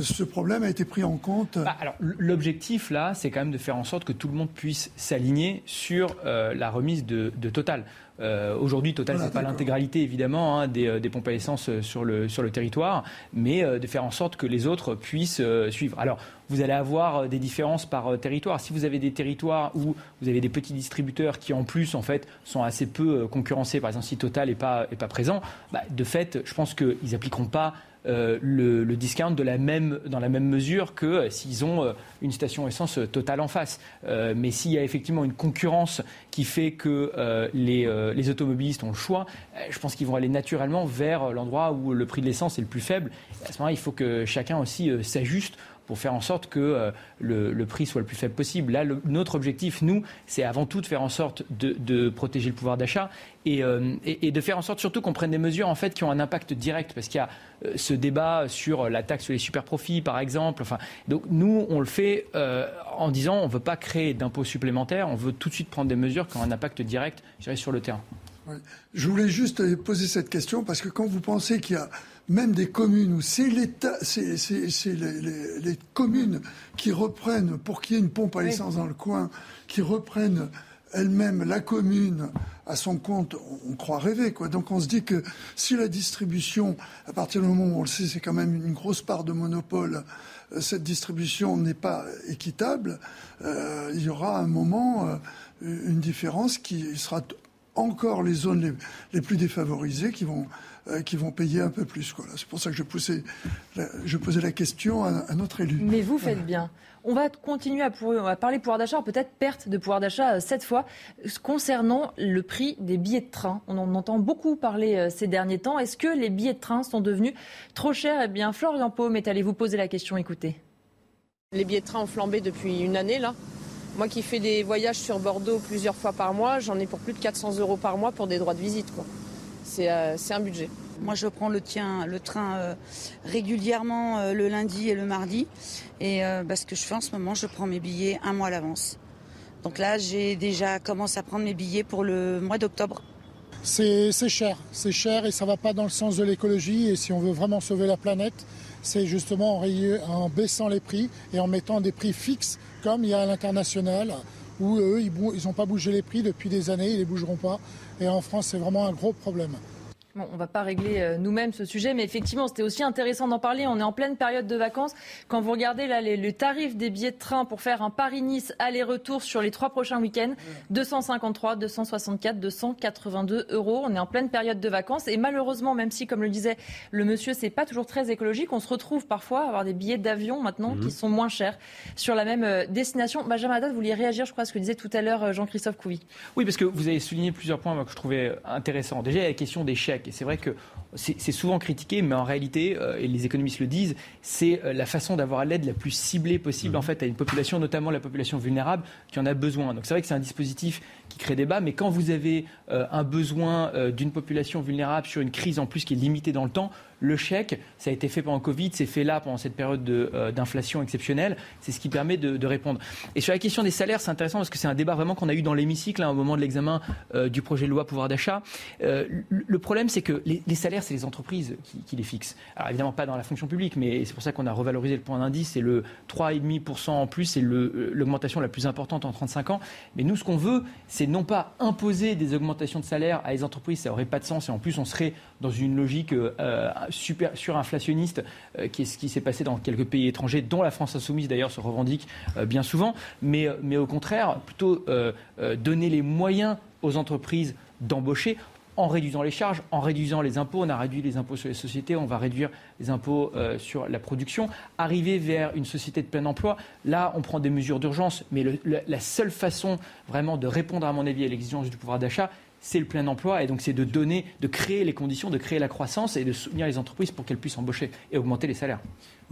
ce problème a été pris en compte? Bah, Alors l'objectif là, c'est quand même de faire en sorte que tout le monde puisse s'aligner sur euh, la remise de, de Total. Euh, Aujourd'hui, Total, voilà, c'est pas l'intégralité évidemment hein, des, des, pompes à essence sur le, sur le territoire, mais euh, de faire en sorte que les autres puissent euh, suivre. Alors, vous allez avoir des différences par territoire. Si vous avez des territoires où vous avez des petits distributeurs qui, en plus, en fait, sont assez peu concurrencés, par exemple, si Total n'est pas, est pas présent, bah, de fait, je pense qu'ils n'appliqueront pas euh, le, le, discount de la même, dans la même mesure que euh, s'ils ont euh, une station essence totale en face. Euh, mais s'il y a effectivement une concurrence qui fait que les, les, automobilistes ont le choix, je pense qu'ils vont aller naturellement vers l'endroit où le prix de l'essence est le plus faible. À ce moment-là, il faut que chacun aussi s'ajuste pour faire en sorte que euh, le, prix soit le plus faible possible. Là, notre objectif, nous, c'est avant tout de faire en sorte de, protéger le pouvoir d'achat et, euh, et, de faire en sorte surtout qu'on prenne des mesures en fait qui ont un impact direct, parce qu'il y a euh, ce débat sur la taxe sur les super profits, par exemple. Enfin, donc nous, on le fait en disant on ne veut pas créer d'impôts supplémentaires, on veut tout de suite prendre des mesures qui ont un impact direct, sur le terrain. Je voulais juste poser cette question parce que quand vous pensez qu'il y a même des communes où c'est l'État, c'est les, les, les, communes qui reprennent, pour qu'il y ait une pompe à essence dans le coin, qui reprennent elles-mêmes la commune à son compte, on, on, croit rêver. Quoi. Donc on se dit que si la distribution, à partir du moment où on le sait, c'est quand même une grosse part de monopole, euh, cette distribution n'est pas équitable, euh, il y aura un moment euh, une différence qui sera encore les zones les, les plus défavorisées qui vont euh, qui vont payer un peu plus. C'est pour ça que je posais, la, je posais la question à, à, notre élu. Mais vous faites bien. On va continuer à, pour, on va parler pouvoir d'achat, peut-être perte de pouvoir d'achat euh, cette fois, concernant le prix des billets de train. On en entend beaucoup parler euh, ces derniers temps. Est-ce que les billets de train sont devenus trop chers? Eh bien, Florian Paume est allé vous poser la question. Écoutez. Les billets de train ont flambé depuis une année, là. Moi qui fais des voyages sur Bordeaux plusieurs fois par mois, j'en ai pour plus de 400 euros par mois pour des droits de visite. Quoi c'est euh, un budget. Moi, je prends le, tien, le train euh, régulièrement euh, le lundi et le mardi. Et euh, bah, ce que je fais en ce moment, je prends mes billets un mois à l'avance. Donc là, j'ai déjà commencé à prendre mes billets pour le mois d'octobre. C'est cher, c'est cher et ça ne va pas dans le sens de l'écologie. Et si on veut vraiment sauver la planète, c'est justement en, en, baissant les prix et en mettant des prix fixes comme il y a à l'international où eux, ils n'ont pas bougé les prix depuis des années, ils ne les bougeront pas. Et en France, c'est vraiment un gros problème. Bon, on ne va pas régler euh, nous-mêmes ce sujet, mais effectivement, c'était aussi intéressant d'en parler. On est en pleine période de vacances. Quand vous regardez là, les, le tarif des billets de train pour faire un Paris-Nice aller-retour sur les trois prochains week-ends, 253, 264, 282 euros. On est en pleine période de vacances. Et malheureusement, même si, comme le disait le monsieur, c'est pas toujours très écologique, on se retrouve parfois à avoir des billets d'avion maintenant mmh. qui sont moins chers sur la même euh, destination. Benjamin Haddad, vous vouliez réagir, je crois, à ce que disait tout à l'heure euh, Jean-Christophe Couvi. Oui, parce que vous avez souligné plusieurs points moi, que je trouvais intéressants. Déjà, la question des chèques Et c'est vrai que c'est souvent critiqué, mais en réalité, euh, et les économistes le disent, c'est euh, la façon d'avoir l'aide la plus ciblée possible en mhm. fait à une population, notamment la population vulnérable, qui en a besoin. Donc c'est vrai que c'est un dispositif qui crée débat, mais quand vous avez euh, un besoin d'une population vulnérable sur une crise en plus qui est limitée dans le temps, le chèque, ça a été fait pendant Covid, c'est fait là pendant cette période euh, d'inflation exceptionnelle. C'est ce qui permet de, répondre. Et sur la question des salaires, c'est intéressant parce que c'est un débat vraiment qu'on a eu dans l'hémicycle hein, au moment de l'examen euh, du projet de loi pouvoir d'achat. Euh, le problème, c'est que les, salaires, c'est les entreprises qui, les fixent. Alors évidemment pas dans la fonction publique, mais c'est pour ça qu'on a revalorisé le point d'indice. C'est le 3,5% en plus, c'est l'augmentation la plus importante en 35 ans. Mais nous, ce qu'on veut, c'est non pas imposer des augmentations de salaire à les entreprises, ça n'aurait pas de sens. Et en plus, on serait dans une logique super surinflationniste, euh, qui est ce qui s'est passé dans quelques pays étrangers, dont la France insoumise d'ailleurs se revendique euh, bien souvent, mais, euh, mais au contraire, plutôt donner les moyens aux entreprises d'embaucher en réduisant les charges, en réduisant les impôts. On a réduit les impôts sur les sociétés, on va réduire les impôts sur la production. Arriver vers une société de plein emploi, là, on prend des mesures d'urgence, mais la seule façon vraiment de répondre, à mon avis, à l'exigence du pouvoir d'achat, c'est le plein emploi et donc c'est de donner, de créer les conditions, de créer la croissance et de soutenir les entreprises pour qu'elles puissent embaucher et augmenter les salaires.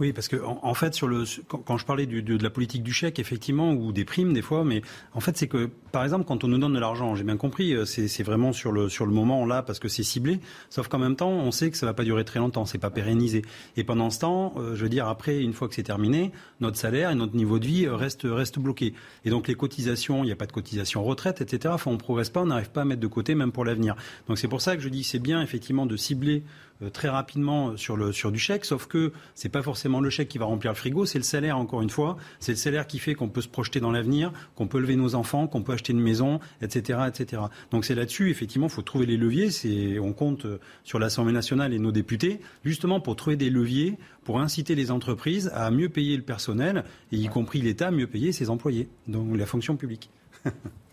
Oui, parce que en, fait, sur le, quand, je parlais de, de, la politique du chèque, effectivement, ou des primes des fois, mais en fait, c'est que, par exemple, quand on nous donne de l'argent, j'ai bien compris, euh, c'est vraiment sur le, sur le moment là, parce que c'est ciblé, sauf qu'en même temps, on sait que ça va pas durer très longtemps, c'est pas pérennisé. Et pendant ce temps, euh, je veux dire, après, une fois que c'est terminé, notre salaire et notre niveau de vie euh, reste, reste bloqué. Et donc les cotisations, il n'y a pas de cotisation retraite, etc. Enfin, on progresse pas, on n'arrive pas à mettre de côté, même pour l'avenir. Donc c'est pour ça que je dis, c'est bien effectivement de cibler très rapidement sur, le, sur du chèque, sauf que c'est pas forcément le chèque qui va remplir le frigo, c'est le salaire encore une fois, c'est le salaire qui fait qu'on peut se projeter dans l'avenir, qu'on peut lever nos enfants, qu'on peut acheter une maison, etc., etc. Donc c'est là-dessus effectivement, il faut trouver les leviers. C'est on compte sur l'Assemblée nationale et nos députés justement pour trouver des leviers pour inciter les entreprises à mieux payer le personnel et y compris l'État à mieux payer ses employés, donc la fonction publique.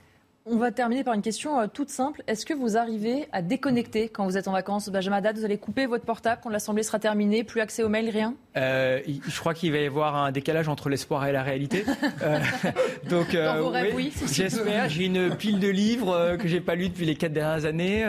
On va terminer par une question euh, toute simple. Est-ce que vous arrivez à déconnecter quand vous êtes en vacances? Benjamin Haddad, vous allez couper votre portable quand l'Assemblée sera terminée Plus accès aux mails, rien? Euh, Je crois qu'il va y avoir un décalage entre l'espoir et la réalité. euh, donc, euh, rêves, oui. J'espère. J'ai une pile de livres que j'ai pas lus depuis les quatre dernières années.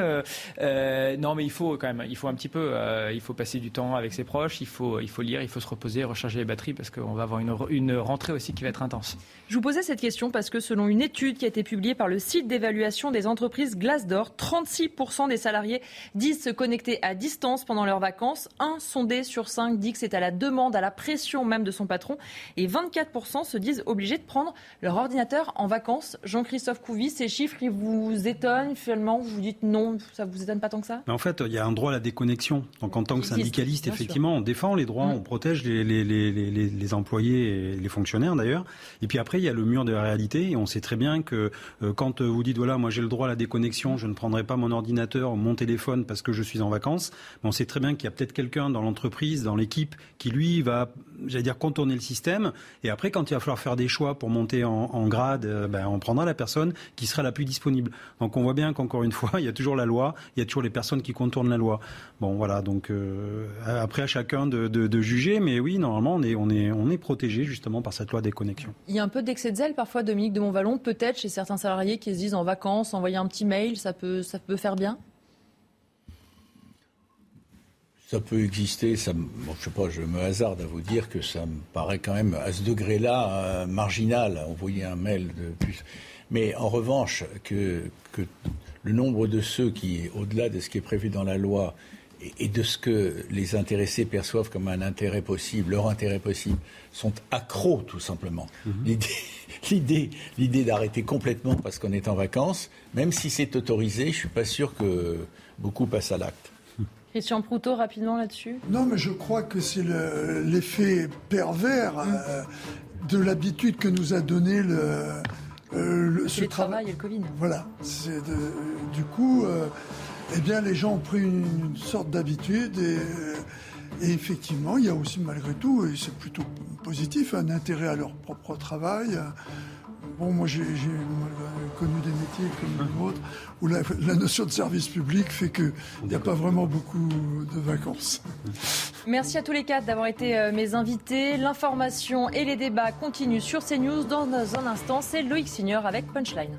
non, mais il faut quand même, il faut un petit peu, il faut passer du temps avec ses proches, il faut, il faut lire, il faut se reposer, recharger les batteries parce qu'on va avoir une, une rentrée aussi qui va être intense. Je vous posais cette question parce que selon une étude qui a été publiée par le site d'évaluation des entreprises Glassdoor, 36% des salariés disent se connecter à distance pendant leurs vacances. Un sondé sur cinq dit que c'est à la demande, à la pression même de son patron. Et 24% se disent obligés de prendre leur ordinateur en vacances. Jean-Christophe Couvi, ces chiffres, ils vous étonnent finalement? Vous dites non, ça vous étonne pas tant que ça? En fait, il y a un droit à la déconnexion. Donc en tant que syndicaliste, effectivement, on défend les droits, on protège les, les, les, les, employés et les fonctionnaires d'ailleurs. Et puis après, il y a le mur de la réalité. Et on sait très bien que euh, quand vous dites voilà, moi j'ai le droit à la déconnexion, je ne prendrai pas mon ordinateur ou mon téléphone parce que je suis en vacances. Mais on sait très bien qu'il y a peut-être quelqu'un dans l'entreprise, dans l'équipe, qui lui va, j'allais dire, contourner le système. Et après, quand il va falloir faire des choix pour monter en, grade, euh, ben, on prendra la personne qui sera la plus disponible. Donc on voit bien qu'encore une fois, il y a toujours la loi, il y a toujours les personnes qui contournent la loi. Bon, voilà. Donc euh, après à chacun de, de, juger, mais oui, normalement, on est, on est, on est protégé justement par cette loi des connexions. Il y a un peu d'excès de zèle parfois, Dominique de Montvalon, peut-être chez certains salariés qui se disent en vacances, envoyer un petit mail, ça peut, ça peut faire bien? Ça peut exister. Ça, bon, je sais pas, je me hasarde à vous dire que ça me paraît quand même à ce degré-là euh, marginal. Envoyer un mail de plus. Mais en revanche, que, que le nombre de ceux qui, au-delà de ce qui est prévu dans la loi et, de ce que les intéressés perçoivent comme un intérêt possible, leur intérêt possible, sont accros tout simplement. Mhm. L'idée, l'idée d'arrêter complètement parce qu'on est en vacances, même si c'est autorisé, je suis pas sûr que beaucoup passent à l'acte. Christian Proutot, rapidement là-dessus. Non, mais je crois que c'est l'effet pervers euh, de l'habitude que nous a donné le, euh, ce travail et le Covid. Voilà. du coup, euh, eh bien, les gens ont pris une, sorte d'habitude et, et, effectivement, il y a aussi malgré tout, et c'est plutôt positif, un intérêt à leur propre travail. Bon, moi j'ai connu des métiers comme le vôtre où la, notion de service public fait qu'il n'y a pas vraiment beaucoup de vacances. Merci à tous les quatre d'avoir été euh, mes invités. L'information et les débats continuent sur CNews. Dans un instant, c'est Loïc Signor avec Punchline.